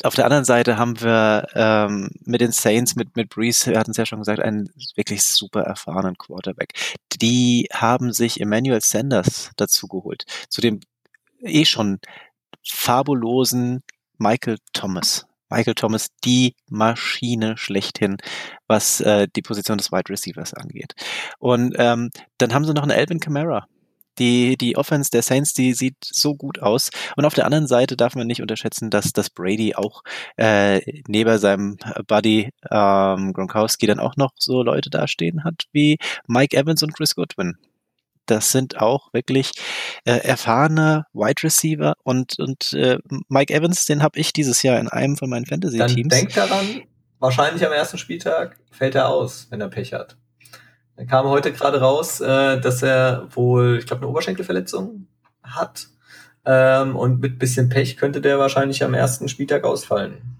auf der anderen Seite haben wir ähm, mit den Saints, mit, mit Breeze, wir hatten es ja schon gesagt, einen wirklich super erfahrenen Quarterback. Die haben sich Emmanuel Sanders dazu geholt, zu dem eh schon fabulosen Michael Thomas. Michael Thomas die Maschine schlechthin, was äh, die Position des Wide Receivers angeht. Und ähm, dann haben sie noch einen Alvin Kamara. Die, die Offense der Saints, die sieht so gut aus. Und auf der anderen Seite darf man nicht unterschätzen, dass, dass Brady auch äh, neben seinem Buddy ähm, Gronkowski dann auch noch so Leute dastehen hat wie Mike Evans und Chris Goodwin das sind auch wirklich äh, erfahrene Wide Receiver und, und äh, Mike Evans, den habe ich dieses Jahr in einem von meinen Fantasy-Teams. Denkt daran, wahrscheinlich am ersten Spieltag fällt er aus, wenn er Pech hat. Er kam heute gerade raus, äh, dass er wohl, ich glaube, eine Oberschenkelverletzung hat. Ähm, und mit bisschen Pech könnte der wahrscheinlich am ersten Spieltag ausfallen.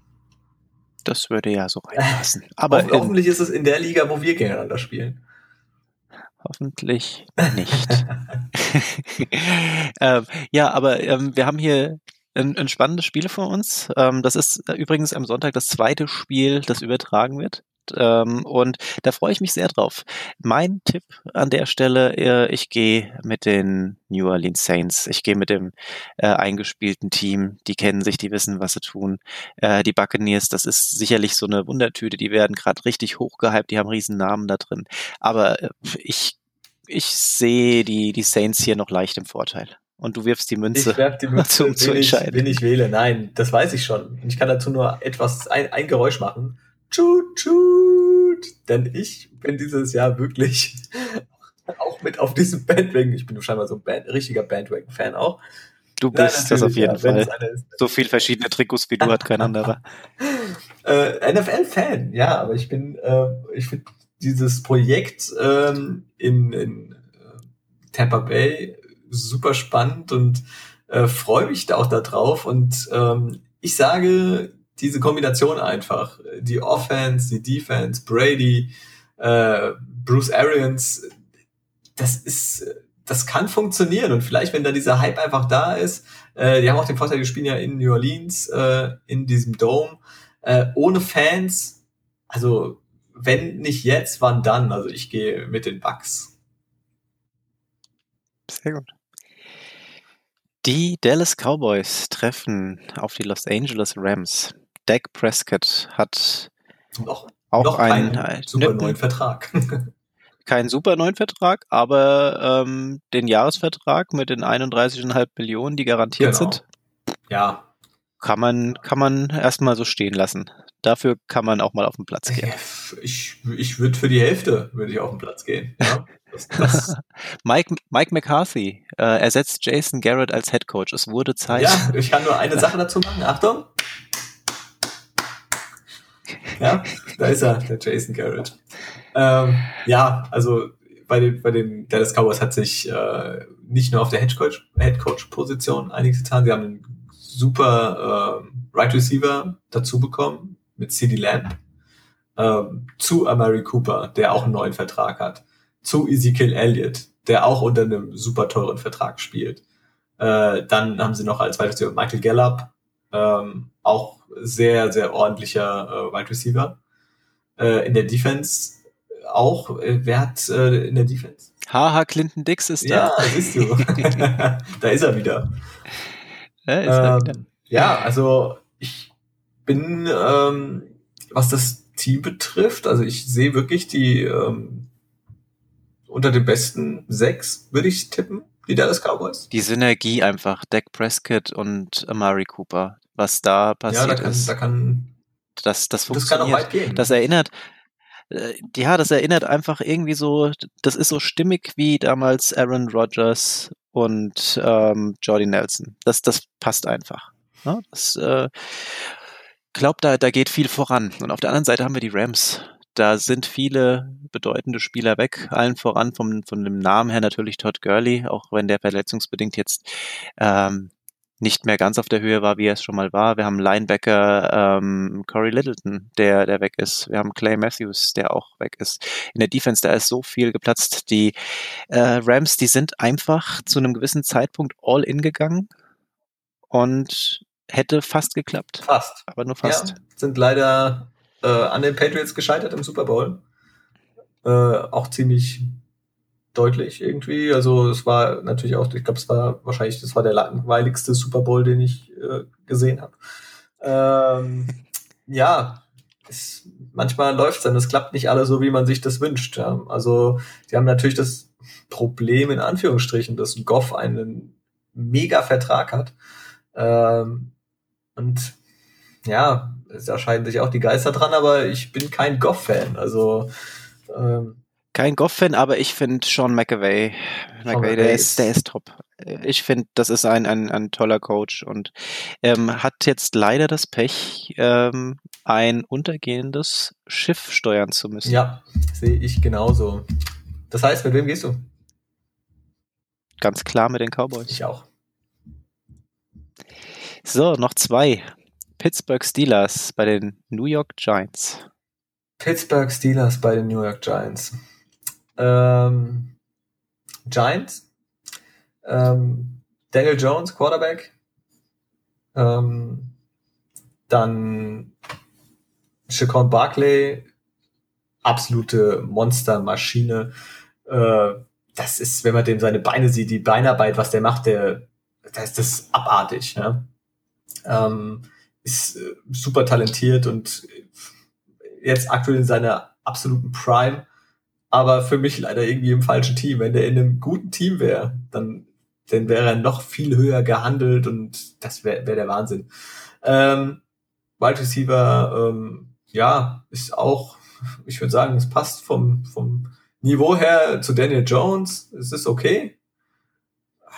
Das würde ja so reinpassen. Aber Hoff hoffentlich ist es in der Liga, wo wir gegeneinander spielen. Hoffentlich nicht. ähm, ja, aber ähm, wir haben hier ein, ein spannendes Spiel vor uns. Ähm, das ist übrigens am Sonntag das zweite Spiel, das übertragen wird. Ähm, und da freue ich mich sehr drauf. Mein Tipp an der Stelle, äh, ich gehe mit den New Orleans Saints. Ich gehe mit dem äh, eingespielten Team. Die kennen sich, die wissen, was sie tun. Äh, die Buccaneers, das ist sicherlich so eine Wundertüte. Die werden gerade richtig hochgehypt. Die haben riesen Namen da drin. Aber äh, ich, ich sehe die, die Saints hier noch leicht im Vorteil und du wirfst die Münze, ich werf die Münze um zu entscheiden. Ich, wen ich wähle. Nein, das weiß ich schon. Ich kann dazu nur etwas, ein, ein Geräusch machen. Tschut, tschut. Denn ich bin dieses Jahr wirklich auch mit auf diesem Bandwagon. Ich bin scheinbar so ein Band, richtiger Bandwagon-Fan auch. Du bist Nein, das auf jeden ja, Fall. So viel verschiedene Trikots wie du hat kein anderer. äh, NFL-Fan, ja, aber ich bin, äh, ich finde dieses Projekt ähm, in, in äh, Tampa Bay super spannend und äh, freue mich da auch darauf. Und ähm, ich sage, diese Kombination einfach, die Offense, die Defense, Brady, äh, Bruce Arians, das ist, das kann funktionieren und vielleicht, wenn da dieser Hype einfach da ist, äh, die haben auch den Vorteil, die spielen ja in New Orleans, äh, in diesem Dome, äh, ohne Fans, also wenn nicht jetzt, wann dann? Also ich gehe mit den Bucks. Sehr gut. Die Dallas Cowboys treffen auf die Los Angeles Rams. Dak Prescott hat noch, auch noch einen, einen super neuen Vertrag. keinen super neuen Vertrag, aber ähm, den Jahresvertrag mit den 31,5 Millionen, die garantiert genau. sind. Ja. Kann man, kann man erstmal so stehen lassen. Dafür kann man auch mal auf den Platz gehen. Ich, ich würde für die Hälfte würde ich auf den Platz gehen. Ja. Das, das Mike, Mike McCarthy äh, ersetzt Jason Garrett als Head Coach. Es wurde Zeit. Ja, ich kann nur eine Sache dazu machen. Achtung. Ja, da ist er, der Jason Garrett. Ähm, ja, also bei den, bei den Dallas Cowboys hat sich äh, nicht nur auf der Headcoach-Position einiges getan. Sie haben einen super äh, Right Receiver dazu bekommen mit CD Lamb ähm, zu Amari Cooper, der auch einen neuen Vertrag hat, zu Ezekiel Elliott, der auch unter einem super teuren Vertrag spielt. Äh, dann haben sie noch als weiteres Michael Gallup, ähm, auch sehr, sehr ordentlicher äh, Wide Receiver. Äh, in der Defense auch, äh, wer hat äh, in der Defense? Haha, Clinton Dix ist da. Ja, siehst du. da ist er wieder. Ja, ist er wieder. Ähm, ja, also ich bin, ähm, was das Team betrifft, also ich sehe wirklich die ähm, unter den besten sechs, würde ich tippen, die Dallas Cowboys. Die Synergie einfach, Dak Prescott und Amari Cooper was da passiert ja, da kann, ist. Da kann, das, das funktioniert. Das kann auch weit gehen. Das erinnert, äh, ja, das erinnert einfach irgendwie so, das ist so stimmig wie damals Aaron Rodgers und ähm, Jordy Nelson. Das, das passt einfach. Ne? Das äh, glaubt, da, da geht viel voran. Und auf der anderen Seite haben wir die Rams. Da sind viele bedeutende Spieler weg, allen voran vom, von dem Namen her natürlich Todd Gurley, auch wenn der verletzungsbedingt jetzt ähm, nicht mehr ganz auf der Höhe war, wie er es schon mal war. Wir haben Linebacker ähm, Corey Littleton, der, der weg ist. Wir haben Clay Matthews, der auch weg ist. In der Defense, da ist so viel geplatzt. Die äh, Rams, die sind einfach zu einem gewissen Zeitpunkt all in gegangen und hätte fast geklappt. Fast. Aber nur fast. Ja, sind leider äh, an den Patriots gescheitert im Super Bowl. Äh, auch ziemlich deutlich irgendwie. Also es war natürlich auch, ich glaube, es war wahrscheinlich, das war der langweiligste Super Bowl, den ich äh, gesehen habe. Ähm, ja, es, manchmal läuft es dann, es klappt nicht alles so, wie man sich das wünscht. Ja. Also die haben natürlich das Problem in Anführungsstrichen, dass Goff einen mega Vertrag hat. Ähm, und ja, da scheiden sich auch die Geister dran, aber ich bin kein Goff-Fan. Also ähm, kein Goff-Fan, aber ich finde Sean McAvey, McAvey der, ist, der ist top. Ich finde, das ist ein, ein, ein toller Coach und ähm, hat jetzt leider das Pech, ähm, ein untergehendes Schiff steuern zu müssen. Ja, sehe ich genauso. Das heißt, mit wem gehst du? Ganz klar mit den Cowboys. Ich auch. So, noch zwei. Pittsburgh Steelers bei den New York Giants. Pittsburgh Steelers bei den New York Giants. Ähm, Giants, ähm, Daniel Jones, Quarterback, ähm, dann Shaquan Barkley, absolute Monstermaschine. Äh, das ist, wenn man dem seine Beine sieht, die Beinarbeit, was der macht, der, da ist das abartig. Ne? Ähm, ist äh, super talentiert und jetzt aktuell in seiner absoluten Prime aber für mich leider irgendwie im falschen Team. Wenn der in einem guten Team wäre, dann, dann wäre er noch viel höher gehandelt und das wäre wär der Wahnsinn. Ähm, Wide Receiver, ähm, ja, ist auch, ich würde sagen, es passt vom, vom Niveau her zu Daniel Jones. Es ist okay.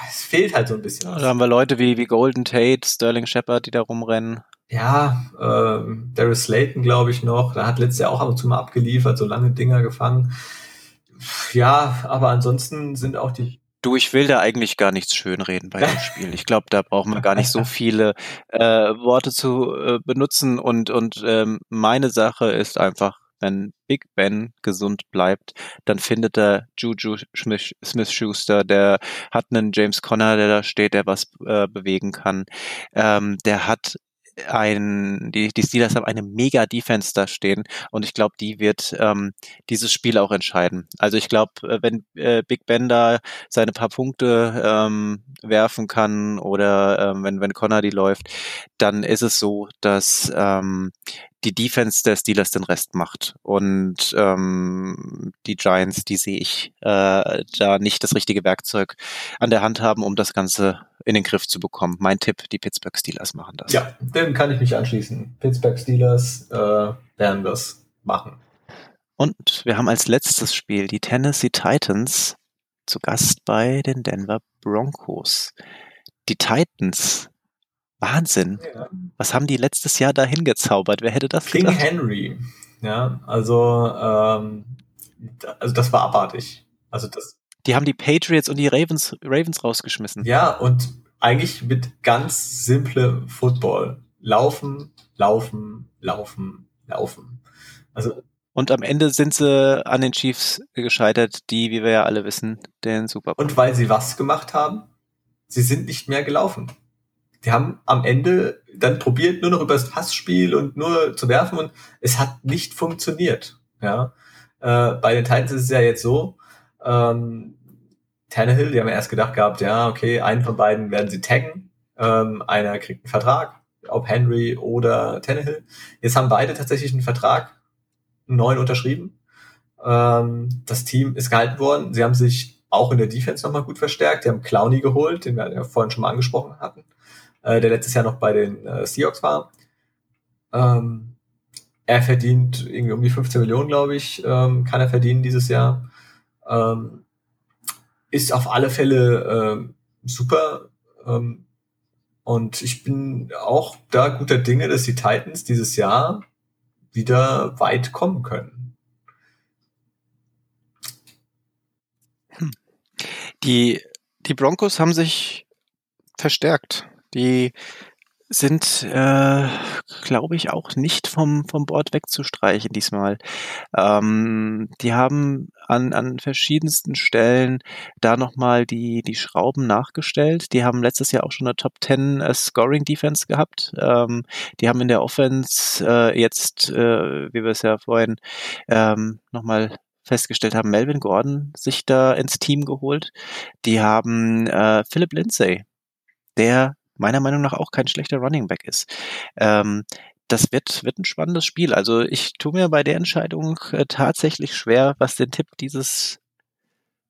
Es fehlt halt so ein bisschen. Da haben wir Leute wie, wie Golden Tate, Sterling Shepard, die da rumrennen. Ja, ähm, Darius Slayton, glaube ich, noch. Da hat letztes Jahr auch ab und zu mal abgeliefert, so lange Dinger gefangen. Ja, aber ansonsten sind auch die Du, ich will da eigentlich gar nichts schönreden bei dem Spiel. Ich glaube, da braucht man gar nicht so viele äh, Worte zu äh, benutzen und und ähm, meine Sache ist einfach, wenn Big Ben gesund bleibt, dann findet er Juju Smith-Schuster, der hat einen James Conner, der da steht, der was äh, bewegen kann. Ähm, der hat ein, die, die Steelers haben eine mega Defense da stehen und ich glaube, die wird ähm, dieses Spiel auch entscheiden. Also ich glaube, äh, wenn äh, Big Ben da seine paar Punkte ähm, werfen kann oder ähm, wenn, wenn Connor die läuft, dann ist es so, dass ähm, die Defense der Steelers den Rest macht. Und ähm, die Giants, die sehe ich äh, da nicht das richtige Werkzeug an der Hand haben, um das Ganze in den Griff zu bekommen. Mein Tipp, die Pittsburgh Steelers machen das. Ja, dem kann ich mich anschließen. Pittsburgh Steelers äh, werden das machen. Und wir haben als letztes Spiel die Tennessee Titans zu Gast bei den Denver Broncos. Die Titans Wahnsinn. Ja. Was haben die letztes Jahr da hingezaubert? Wer hätte das King gedacht? Henry. Ja, also, ähm, also das war abartig. Also das. Die haben die Patriots und die Ravens, Ravens rausgeschmissen. Ja, und eigentlich mit ganz simple Football. Laufen, laufen, laufen, laufen. Also. Und am Ende sind sie an den Chiefs gescheitert, die, wie wir ja alle wissen, den Super Bowl. Und weil sie was gemacht haben? Sie sind nicht mehr gelaufen die haben am Ende dann probiert, nur noch über das Passspiel und nur zu werfen und es hat nicht funktioniert. Ja, äh, bei den Titans ist es ja jetzt so, ähm, Tannehill, die haben ja erst gedacht gehabt, ja, okay, einen von beiden werden sie taggen, ähm, einer kriegt einen Vertrag, ob Henry oder Tannehill. Jetzt haben beide tatsächlich einen Vertrag, einen neuen unterschrieben. Ähm, das Team ist gehalten worden. Sie haben sich auch in der Defense nochmal gut verstärkt. Die haben Clowny geholt, den wir ja vorhin schon mal angesprochen hatten äh, der letztes Jahr noch bei den äh, Seahawks war. Ähm, er verdient irgendwie um die 15 Millionen, glaube ich, ähm, kann er verdienen dieses Jahr. Ähm, ist auf alle Fälle ähm, super. Ähm, und ich bin auch da guter Dinge, dass die Titans dieses Jahr wieder weit kommen können. Hm. Die, die Broncos haben sich verstärkt. Die sind, äh, glaube ich, auch nicht vom, vom Board wegzustreichen diesmal. Ähm, die haben an, an verschiedensten Stellen da nochmal die, die Schrauben nachgestellt. Die haben letztes Jahr auch schon eine Top 10 äh, Scoring Defense gehabt. Ähm, die haben in der Offense äh, jetzt, äh, wie wir es ja vorhin ähm, nochmal festgestellt haben, Melvin Gordon sich da ins Team geholt. Die haben äh, Philip Lindsay, der meiner Meinung nach auch kein schlechter Running Back ist. Ähm, das wird, wird ein spannendes Spiel. Also ich tue mir bei der Entscheidung äh, tatsächlich schwer, was den Tipp dieses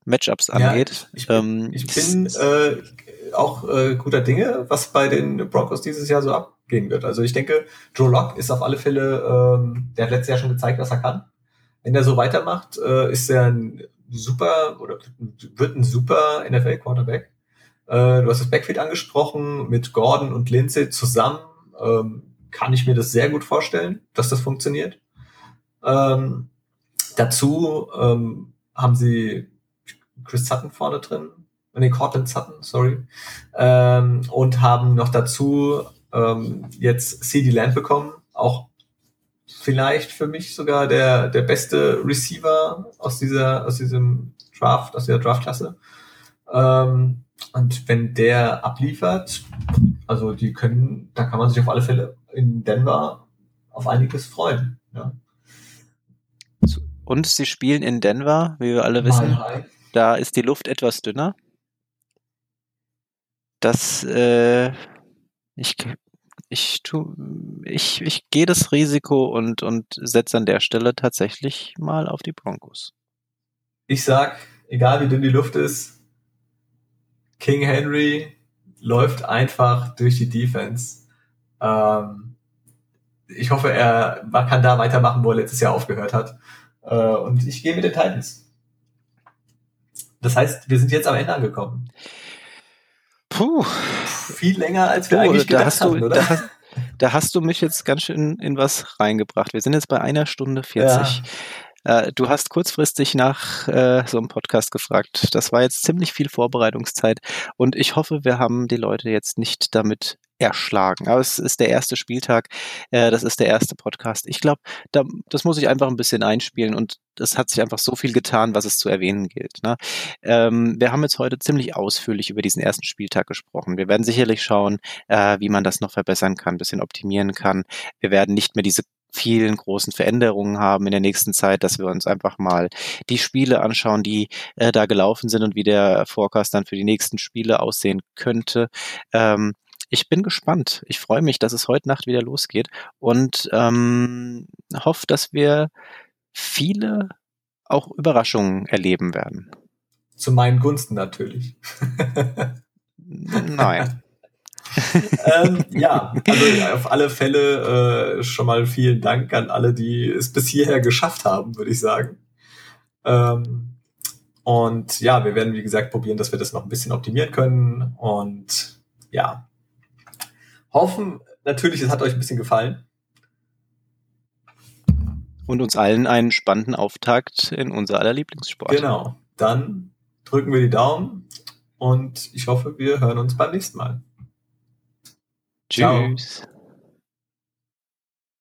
Matchups angeht. Ja, ich, bin, ähm, ich bin äh, auch äh, guter Dinge, was bei den Broncos dieses Jahr so abgehen wird. Also ich denke, Joe Locke ist auf alle Fälle, ähm, der hat letztes Jahr schon gezeigt, was er kann. Wenn er so weitermacht, äh, ist er ein super oder wird ein super NFL-Quarterback. Äh, du hast das Backfield angesprochen, mit Gordon und Lindsay zusammen ähm, kann ich mir das sehr gut vorstellen, dass das funktioniert. Ähm, dazu ähm, haben sie Chris Sutton vorne drin, nee, Cortland Sutton, sorry, ähm, und haben noch dazu ähm, jetzt CD Lamb bekommen, auch vielleicht für mich sogar der, der beste Receiver aus dieser, aus diesem Draft, aus der Draftklasse. Ähm, und wenn der abliefert, also die können, da kann man sich auf alle Fälle in Denver auf einiges freuen. Ja. Und sie spielen in Denver, wie wir alle wissen. Da ist die Luft etwas dünner. Das, äh, ich, ich, tu, ich, ich gehe das Risiko und, und setze an der Stelle tatsächlich mal auf die Broncos. Ich sag, egal wie dünn die Luft ist, King Henry läuft einfach durch die Defense. Ähm, ich hoffe, er kann da weitermachen, wo er letztes Jahr aufgehört hat. Äh, und ich gehe mit den Titans. Das heißt, wir sind jetzt am Ende angekommen. Puh. Viel länger, als wir Puh, eigentlich gedacht hast du, oder? Da hast, da hast du mich jetzt ganz schön in was reingebracht. Wir sind jetzt bei einer Stunde 40. Ja. Äh, du hast kurzfristig nach äh, so einem Podcast gefragt. Das war jetzt ziemlich viel Vorbereitungszeit und ich hoffe, wir haben die Leute jetzt nicht damit erschlagen. Aber es ist der erste Spieltag, äh, das ist der erste Podcast. Ich glaube, da, das muss ich einfach ein bisschen einspielen und es hat sich einfach so viel getan, was es zu erwähnen gilt. Ne? Ähm, wir haben jetzt heute ziemlich ausführlich über diesen ersten Spieltag gesprochen. Wir werden sicherlich schauen, äh, wie man das noch verbessern kann, ein bisschen optimieren kann. Wir werden nicht mehr diese vielen großen Veränderungen haben in der nächsten Zeit, dass wir uns einfach mal die Spiele anschauen, die äh, da gelaufen sind und wie der Forecast dann für die nächsten Spiele aussehen könnte. Ähm, ich bin gespannt. Ich freue mich, dass es heute Nacht wieder losgeht und ähm, hoffe, dass wir viele auch Überraschungen erleben werden. Zu meinen Gunsten natürlich. Nein. ähm, ja, also auf alle Fälle äh, schon mal vielen Dank an alle, die es bis hierher geschafft haben, würde ich sagen. Ähm, und ja, wir werden, wie gesagt, probieren, dass wir das noch ein bisschen optimieren können. Und ja, hoffen natürlich, es hat euch ein bisschen gefallen. Und uns allen einen spannenden Auftakt in unser aller Lieblingssport. Genau. Dann drücken wir die Daumen und ich hoffe, wir hören uns beim nächsten Mal. Tschüss. Ciao.